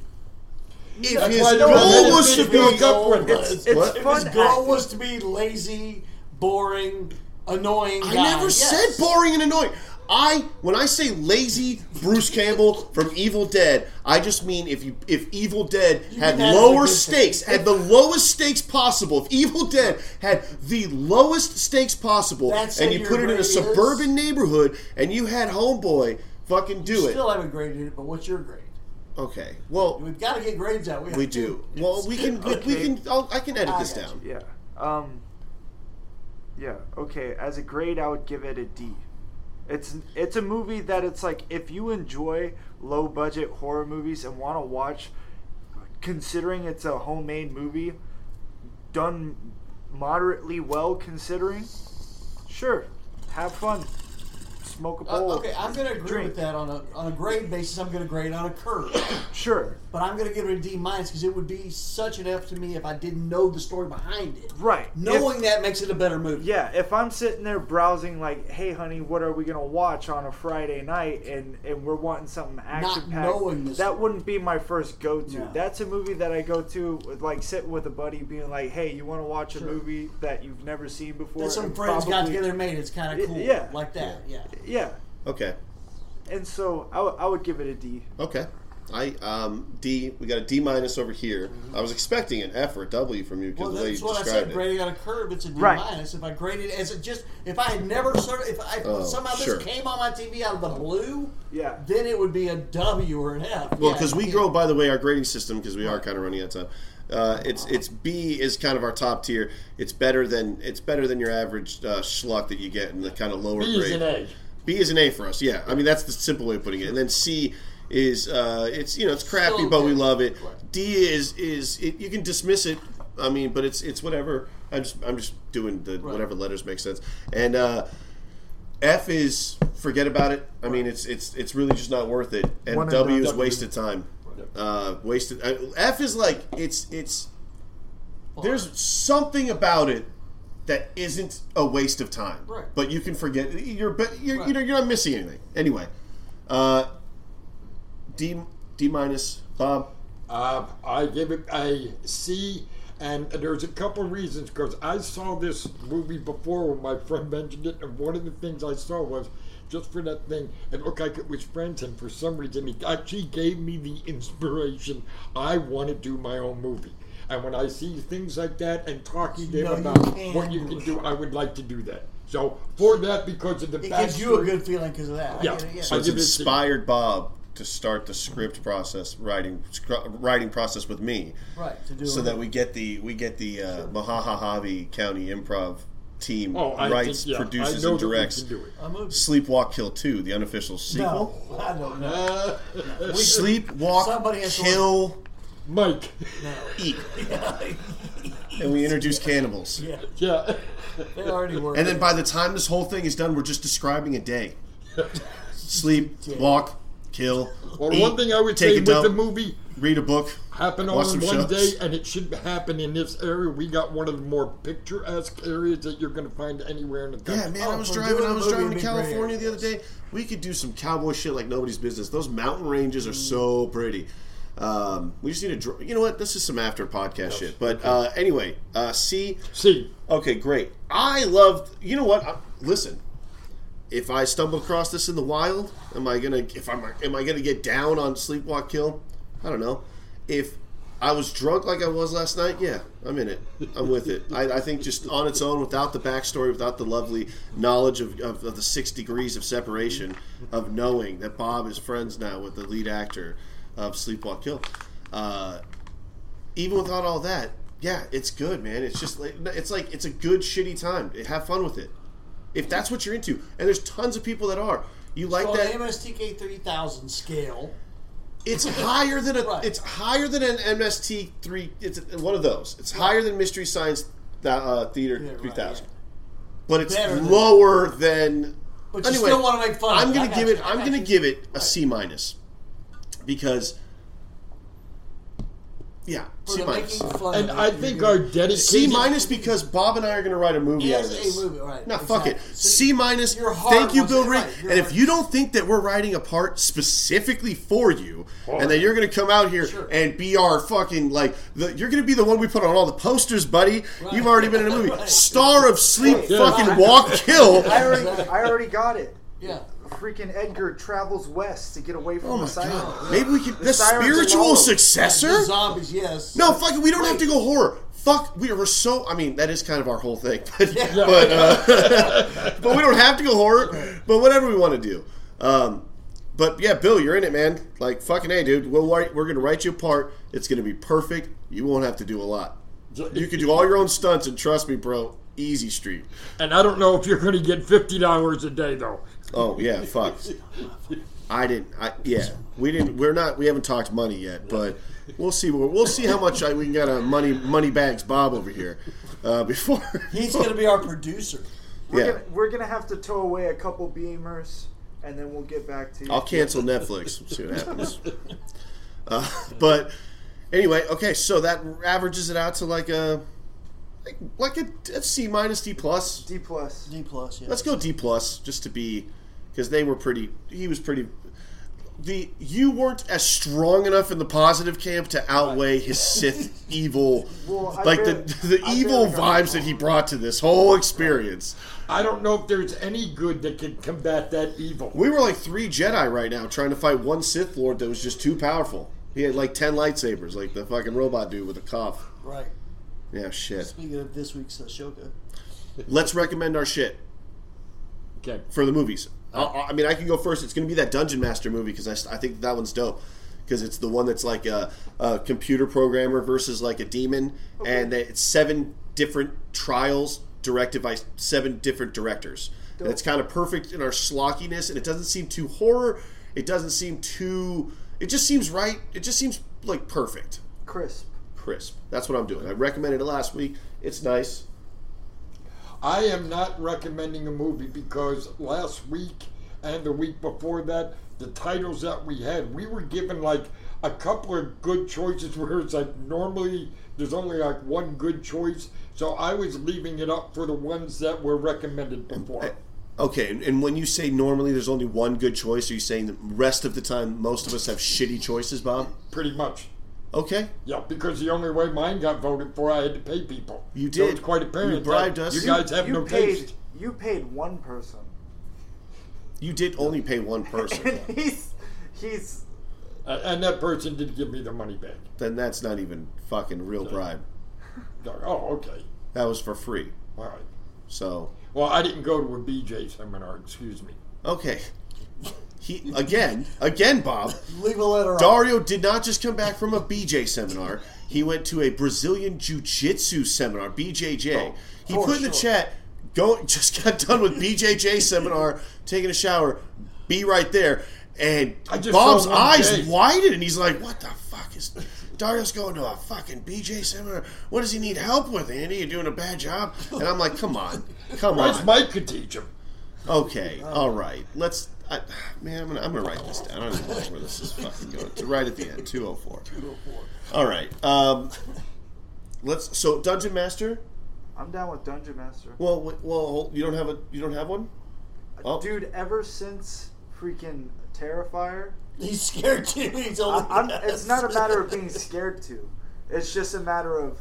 If
That's
his
why
goal was to be
goal
goal
was-
was-
it's
What?
If his goal
acting.
was to be lazy, boring, annoying.
I
guy,
never
yes.
said boring and annoying. I when I say lazy Bruce Campbell from Evil Dead, I just mean if you if Evil Dead
You
had
mean that as a
lower
thing.
stakes, had the lowest stakes possible. If Evil Dead had the lowest stakes possible,
That's
and you put it in a
is?
suburban neighborhood, and you had Homeboy fucking do
You
it.
Still haven't graded it, but what's your grade?
Okay, well
We've got to get grades out. have
we do. Well, we can we, we can. I'll, I can edit
I
this down.
Yeah. Um. Yeah. Okay. As a grade, I would give it a D. It's it's a movie that it's like if you enjoy low budget horror movies and want to watch, considering it's a homemade movie, done moderately well considering, sure, have fun, smoke a
Uh, okay, I'm going to agree
drink.
with that on a on a grade basis. I'm going to grade on a curve,
Sure.
but I'm going to give it a D minus because it would be such an F to me if I didn't know the story behind it.
Right.
Knowing that makes it a better movie.
Yeah, if I'm sitting there browsing, like, hey, honey, what are we gonna watch on a Friday night, and and we're wanting something action packed,
story.
that wouldn't be my first go to.
No.
That's a movie that I go to, with, like, sitting with a buddy, being like, hey, you want to watch a movie that you've never seen before?
That some friends got together and made it. It's kind of cool.
yeah.
Like that. Yeah.
Yeah,
Okay.
and so I, w- I would give it a D.
Okay. I um D. We got a D minus over here. I was expecting an F or a W from you because
Well,
the way
that's
you
what I said.
it.
Grading on a curve, it's a D
Right.
minus. If I graded it as a just, if I had never started, if I
Oh,
somehow
sure.
this came on my TV out of the blue,
Yeah.
then it would be a W or an F.
Well,
Yeah,
because we
yeah.
grow by the way our grading system because we are kind of running out of time. Uh, it's it's B is kind of our top tier. It's better than it's better than your average uh, schluck that you get in the kind of lower
B is
grade.
An A.
B is an A for us. Yeah, I mean that's the simple way of putting it. And then C is uh, it's you know it's crappy,
Still
but we love it. D is is it, you can dismiss it. I mean, but it's it's whatever. I'm just I'm just doing the
Right.
whatever letters make sense. And uh, F is forget about it. I mean, it's it's it's really just not worth it. And
One
W
done.
is wasted time. Uh, wasted. Uh, F is like it's it's there's something about it that isn't a waste of time.
Right.
But you can forget you're but you're
Right.
you know you're not missing anything. Anyway, uh, D D minus Bob.
Uh, I give it a C, and there's a couple reasons because I saw this movie before when my friend mentioned it, and one of the things I saw was just for that thing, it looked like it was friends, and for some reason, it actually gave me the inspiration. I want to do my own movie. And when I see things like that and talking to
You know
him
you
about
can
what you
do
can
it.
do, I would like to do that. So for that, because of the
It gives you a
backstory-
good feeling because of that. I
Yeah.
get it, yeah.
So
I
it's
give it a C.
inspired Bob to start the script process, writing scr- writing process with me,
right to do
so
it.
that we get the we get the uh, Mahahahavi County Improv team
Oh, I
writes,
think, yeah,
produces,
I know
and
that we
directs
can do it.
a movie.
Sleepwalk Kill Two, the unofficial sequel.
No, I don't know. We could-
Sleepwalk
Somebody has to-
Kill
Mike.
Eat, and we introduce cannibals.
yeah,
yeah.
they already were.
And then by the time this whole thing is done, we're just describing a day. Sleep, walk, kill.
Well,
eat,
one thing I would
take
say
a
with
dump,
the movie
read a book.
happen all
Watch
in
some
one
shows.
day, and it should happen in this area. We got one of the more picturesque areas that you're going to find anywhere in the country.
Yeah, man, I
Oh,
was driving. I was driving to
would be great.
California the other day. We could do some cowboy shit like nobody's business. Those mountain ranges are mm. so pretty. Um, we just need to. dr- You know what? This is some after podcast shit. But uh, anyway, uh, see.
See,
Okay, great. I loved. You know what? I, listen, if I stumble across this in the wild, am I gonna? If I'm, am I gonna get down on Sleepwalk Kill? I don't know. If I was drunk like I was last night, yeah, I'm in it. I'm with it. I, I think just on its own, without the backstory, without the lovely knowledge of, of, of the six degrees of separation, of knowing that Bob is friends now with the lead actor of Sleepwalk Kill. Uh, even without all that, yeah, it's good, man. It's just like it's like it's a good shitty time. Have fun with it. If that's what you're into, and there's tons of people that are. You like
so
that?
the MSTK 3000 scale,
It's higher than a.
Right.
It's higher than an MST three. It's one of those. It's higher than Mystery Science uh, Theater
Yeah, right,
three thousand,
yeah.
but it's
Better
lower than.
but you
anyway,
still want to make fun.
I'm
of it. I
gonna give
you,
it. I'm gonna give it a
Right.
C minus because, yeah, C minus.
and I think
good.
our dedicated
C minus because Bob and I are going to write a movie out
As
of
a movie, right,
No, fuck it.
So
C minus. Thank you, Bill
it,
Ring.
right, your
and if you don't think that we're writing a part specifically for you, and that you're going to come out here
Sure.
and be our fucking like, the, you're going to be the one we put on all the posters, buddy. You've already been in a movie.
Right.
Star of Sleep,
Yeah.
fucking Walk, Kill.
I already, I already got it.
Yeah.
Freaking Edgar travels west to get away from
Oh
the
my
siren.
Maybe we could. The,
The
spiritual
alone.
successor.
The zombies, yes.
No, fuck it. We don't have to go horror. Fuck, we are so. I mean, that is kind of our whole thing, but
Yeah.
but uh, but we don't have to go horror. But whatever we want to do. Um, but yeah, Bill, you're in it, man. Like fucking hey, dude. We'll write, we're gonna write you a part. It's gonna be perfect. You won't have to do a lot. You can do all your own stunts, and trust me, bro. Easy street.
And I don't know if you're going to get fifty dollars a day though.
Oh yeah, fuck. I didn't. I yeah. We didn't. We're not. We haven't talked money yet, but we'll see. We'll, we'll see how much I, we can get a money money bags Bob over here uh, before.
He's going to be our producer.
We're,
Yeah.
gonna, we're gonna have to tow away a couple beamers, and then we'll get back to you.
I'll cancel Netflix. See what happens. Uh, but anyway, okay. So that averages it out to like a like, like a, a C minus D plus.
D plus.
D plus, yeah.
Let's go D plus just to be because they were pretty. He was pretty. The you weren't as strong enough in the positive camp to outweigh his Sith evil,
Well,
like the the
I
evil
got
vibes that he brought to this whole experience.
I don't know if there's any good that can combat that evil.
We were like three Jedi right now trying to fight one Sith Lord that was just too powerful. He had like ten lightsabers, like the fucking robot dude with a cough.
Right.
Yeah, shit.
Speaking of this week's Ahsoka.
Let's recommend our shit
Okay.
for the movies. I, I mean, I can go first. It's going to be that Dungeon Master movie because I, I think that one's dope because it's the one that's like a, a computer programmer versus like a demon, and it's seven different trials directed by seven different directors. And it's kind of perfect in our slockiness, and it doesn't seem too horror. It doesn't seem too. It just seems right. It just seems like perfect,
Crisp.
crisp. That's what I'm doing. I recommended it last week. It's nice.
I am not recommending a movie because last week and the week before that, the titles that we had, we were given like a couple of good choices where it's like normally there's only like one good choice. So I was leaving it up for the ones that were recommended before.
Okay, and- when you say normally there's only one good choice, are you saying the rest of the time most of us have shitty choices, Bob?
Pretty much.
Okay.
Yeah, because the only way mine got voted for, I had to pay people.
You
So
did.
it's quite apparent.
You bribed us.
You
You-
guys have
you
no
paid.
taste.
You paid one person.
You did only pay one person.
And he's he's
Uh, and that person didn't give me the money back.
then that's not even fucking real bribe.
Oh, okay.
That was for free.
All right.
So,
Well, I didn't go to a BJ seminar. Excuse me.
okay. He again, again, Bob.
Leave a letter on.
Dario did not just come back from a BJ seminar. He went to a Brazilian Jiu-Jitsu seminar, BJJ. Oh,
he
put in the
sure.
chat, "Go, just got done with BJJ seminar, taking a shower. Be right there." And Bob's eyes
day.
widened, and he's like, "What the fuck is?" Dario's going to a fucking BJ seminar. What does he need help with, Andy? You're doing a bad job? And I'm like, come on, come on.
Mike could teach him.
Okay, all right. Let's. I, man, I'm gonna, I'm gonna write this down. I don't even know where this is fucking going. To right at the end, 204. 204. All right. Um, let's. So Dungeon Master.
I'm down with Dungeon Master.
Well, w- well, you don't have a. You don't have one. Oh.
Dude, ever since freaking Terrifier,
He's scared too. He's only.
I, I'm, it's not a matter of being scared to. It's just a matter of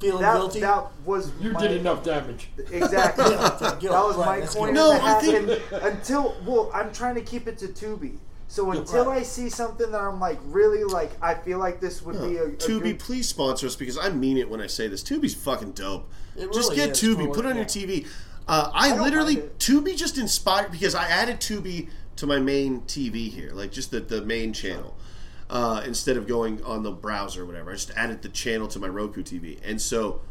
feeling
that.
guilty.
That was
You
my,
did enough damage.
Exactly.
Yeah,
that was
right,
my
that's
coin
No, I think-
until well, I'm trying to keep it to Tubi. So until
Right.
I see something that I'm like really like, I feel like this would be a, a
Tubi,
good-
please sponsor us because I mean it when I say this. Tubi's fucking dope.
It
just get
is
Tubi, put it on your TV. Uh, I,
don't
literally
mind it.
Tubi just inspired because I added Tubi to my main TV here, like just the, the main channel. Uh, instead of going on the browser or whatever, I just added the channel to my Roku TV, and so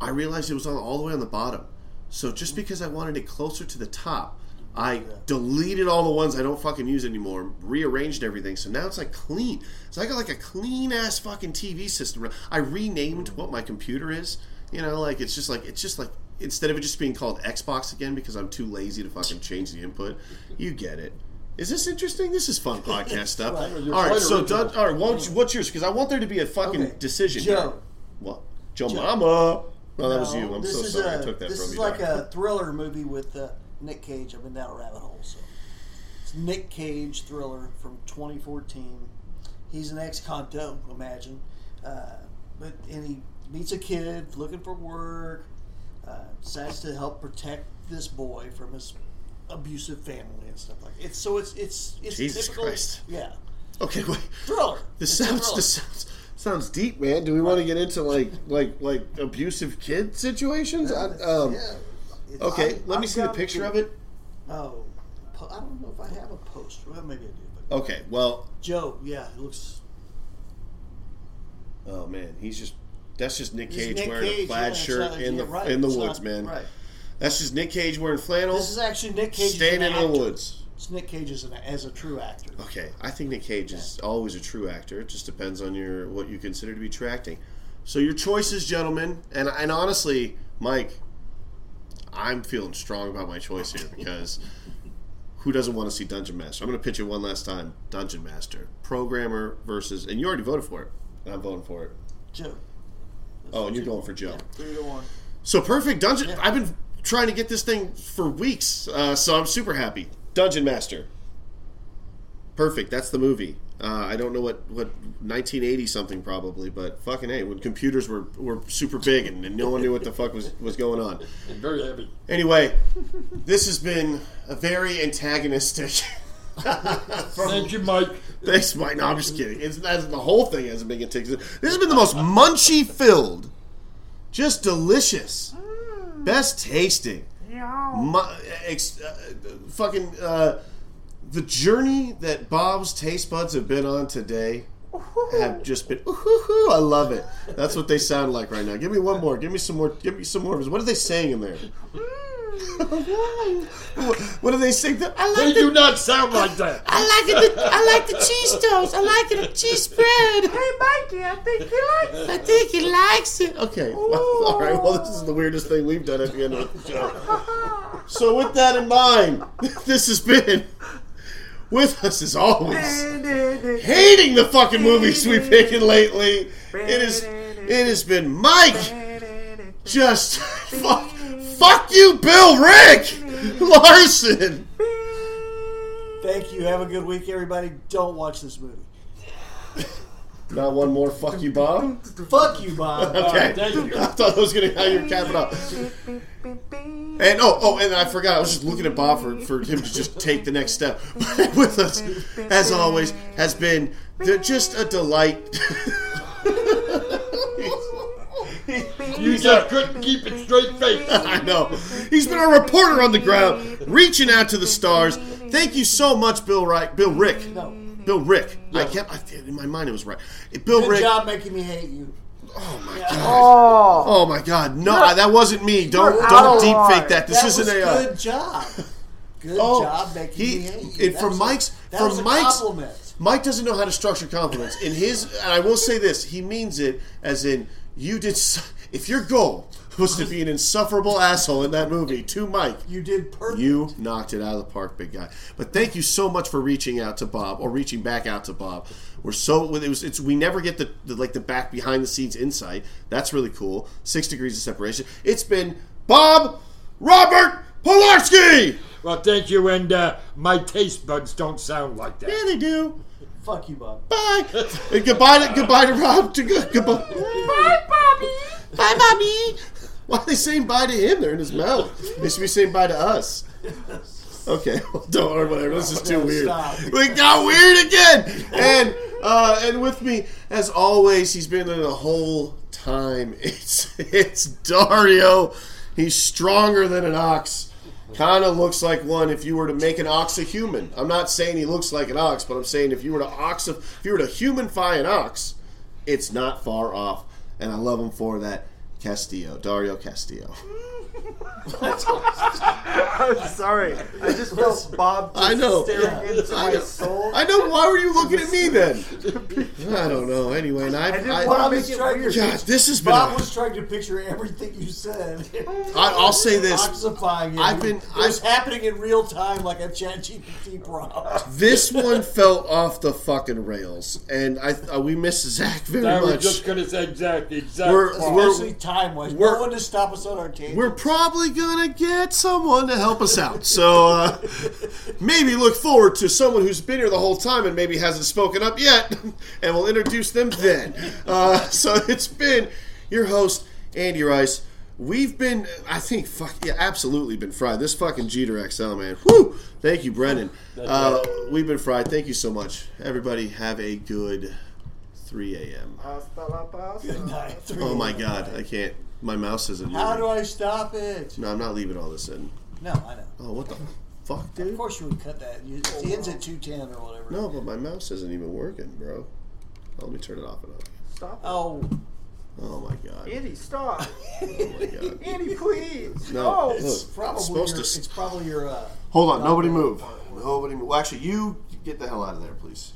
I realized it was on all the way on the bottom. So just because I wanted it closer to the top, I deleted all the ones I don't fucking use anymore, rearranged everything. So now it's like clean. So I got like a clean ass fucking TV system. I renamed what my computer is. You know, like it's just like it's just like instead of it just being called Xbox again because I'm too lazy to fucking change the input. You get it. Is this interesting? This is fun podcast stuff.
Right.
All right, so all right, what's, what's yours? Because I want there to be a fucking
Okay.
decision.
Joe.
here. What? Joe, Mama. Oh, that was you. I'm so sorry.
A,
I took that from you.
this is like
Doc.
a thriller movie with uh, Nick Cage. I've been down a rabbit hole. So it's Nick Cage thriller from 2014. He's an ex-conto, imagine, uh, but and he meets a kid looking for work. Uh, decides to help protect this boy from his abusive family and stuff like. It's so it's it's it's
Jesus
typical.
Christ.
Yeah,
Okay, wait.
thriller.
This
It's a
sounds
thriller.
this sounds sounds deep, man. Do we want to get into like like like abusive kid situations? I, um,
yeah. It's-
Okay,
I'm-
let me
I'm
see the picture of it.
Oh, po- I don't know if I have a poster. Well, maybe I do. But
Okay, well,
Joe, yeah, it looks.
oh man, he's just that's just Nick Cage
Nick
wearing
Cage,
a plaid
yeah, it's
shirt
not-
in
yeah,
the
right,
in the
it's
woods,
not-
man.
Right.
That's just Nick Cage wearing flannel,
This is actually Nick Cage.
staying in the woods.
It's Nick Cage as, an, as a true actor.
Okay, I think Nick Cage is always a true actor. It just depends on your what you consider to be true acting. So your choices, gentlemen, and and honestly, Mike, I'm feeling strong about my choice here because who doesn't want to see Dungeon Master? I'm going to pitch it one last time. Dungeon Master, programmer versus, and you already voted for it. And I'm voting for it.
Joe.
Oh, and you're going for Joe.
three to one.
So perfect dungeon.
Yeah.
I've been trying to get this thing for weeks, uh, so I'm super happy. Dungeon Master. Perfect. That's the movie. Uh, I don't know what, what 1980 something probably, but fucking hey, when computers were, were super big and, and no one knew what the fuck was, was going on.
And very heavy.
Anyway, this has been a very antagonistic.
Thank you, Mike.
Thanks, Mike. No, I'm just kidding. It's, that's, the whole thing hasn't been antagonistic. This has been the most munchy filled, just delicious, best tasting. Ex, uh, fucking uh, the journey that Bob's taste buds have been on today have just been. Ooh, I love it. That's what they sound like right now. Give me one more. Give me some more. Give me some more. What are they saying in there? What, do are they saying? I
They
like
do not sound like that.
I like it. I like the cheese toast. I like it. A cheese spread.
Hey, Mikey, I think he likes it.
I think he likes it. Okay. Well, all right. Well, this is the weirdest thing we've done at the end of the show. So, with that in mind, this has been with us as always. Hating the fucking movies we've picking lately. It is It has been Mike. Just fuck, fuck you, Bill Rick Larson.
Thank you. Have a good week, everybody. Don't watch this movie.
Not one more fuck you, Bob.
Fuck you, Bob.
Okay.
thank.
I thought I was gonna how you cap it up. And oh, oh, and I forgot. I was just looking at Bob for, for him to just take the next step. With us, as always, has been just a delight.
You just couldn't keep it straight face.
I know. He's been a reporter on the ground, reaching out to the stars. Thank you so much, Bill. Right, Bill Rick.
No.
Bill Rick. I kept I, in my mind it was right. Bill Rick.
Good
Rick.
job making me hate you.
Oh my god.
Oh,
Oh my god. No, I- that wasn't me. Don't don't deep fake that. This
that
isn't
was
a. uh,
good job. Good
Oh,
job making
he-
me hate you.
and
That
from
was a-
Mike's-
that
from
was
Mike's-
compliment.
Mike doesn't know how to structure compliments. In his, and I will say this, he means it as in you did. s- If your goal was to be an insufferable asshole in that movie to Mike,
You did perfect.
you knocked it out of the park, big guy. But thank you so much for reaching out to Bob or reaching back out to Bob. We're so it was it's we never get the, the like the back behind the scenes insight. That's really cool. Six degrees of separation. It's been Bob Robert Polarski.
Well, thank you, and uh, my taste buds don't sound like that.
Yeah, they do.
Fuck you, Bob.
Bye. and goodbye to goodbye to Rob. To good goodbye. Bye, Bobby. Bye, Bobby. Why are they saying bye to him? They're in his mouth. They should be saying bye to us. Okay, well, don't or whatever. This is too weird. We got weird again. And uh, and with me, as always, he's been there the whole time. It's it's Dario. He's stronger than an ox. Kind of looks like one if you were to make an ox a human. I'm not saying he looks like an ox, but I'm saying if you were to ox, if you were to humanify an ox, it's not far off. And I love him for that. Castillo, Dario Castillo.
I'm sorry. I just felt Bob just
I know.
staring
Yeah.
into
I
my
know.
soul.
I know. Why were you looking at me then? I don't know. Anyway, and I,
I didn't
I,
want to
Bob
make it
trying to-
weird.
God, this has been.
Bob
a-
was trying to picture everything you said.
I, I'll say this.
Oxifying it.
I've been-
It was
I've-
happening in real time, like a ChatGPT prompt.
This one fell off the fucking rails, and I uh, we miss Zach very
I was
much.
just going to say exactly, exactly.
We're- we're-
Especially time wise.
we're-
No one to stop us on our tangent.
We're probably gonna get someone to help us out. So uh, maybe look forward to someone who's been here the whole time and maybe hasn't spoken up yet, and we'll introduce them then. Uh, so it's been your host Andy Rice. We've been, I think, fuck yeah, absolutely been fried. This fucking Jeeter XL, man. Whoo! Thank you, Brendan. Uh, we've been fried. Thank you so much, everybody. Have a good 3 a.m.
Hasta la pasta.
Night three.
Oh my God, I can't. My mouse isn't.
How do. I stop it?
No, I'm not leaving all this in.
No, I know.
Oh, what the fuck, dude
Of
dude?
course you would cut that. You, it ends at 210 or whatever.
No, but my mouse isn't even working, bro. Oh, let me turn it off and on.
Stop.
Oh,
Oh my god.
Andy, stop.
Oh my god.
Andy, please.
No,
No.
it's
look,
probably
it's supposed
your,
to.
it's probably your. Uh,
Hold on, nobody move. Nobody move. Well, actually, you get the hell out of there, please.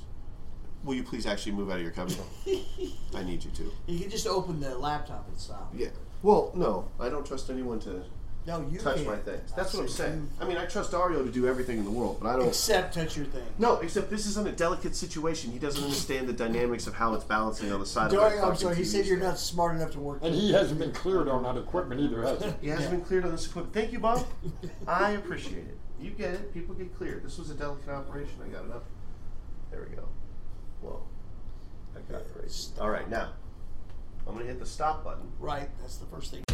Will you please actually move out of your cubby? I need you to.
you can just open the laptop and stop.
Yeah. Well, no, I don't trust anyone to
No, you
touch
can't.
my things. That's what I'm
said
saying. I mean, I trust Dario to do everything in the world, but I don't.
Except touch your thing.
No, except this is in a delicate situation. He doesn't understand the dynamics of how it's balancing on the side of
Dario,
the
I'm
fucking
sorry. He
TV
said you're
stand.
not smart enough to work.
and he hasn't been cleared on that equipment either, has he?
He hasn't
Yeah.
been cleared on this equipment. Thank you, Bob. I appreciate it. You get it. People get cleared. This was a delicate operation. I got it up. There we go. Whoa. I got crazy. All right, now I'm going to hit the stop button.
Right, that's the first thing.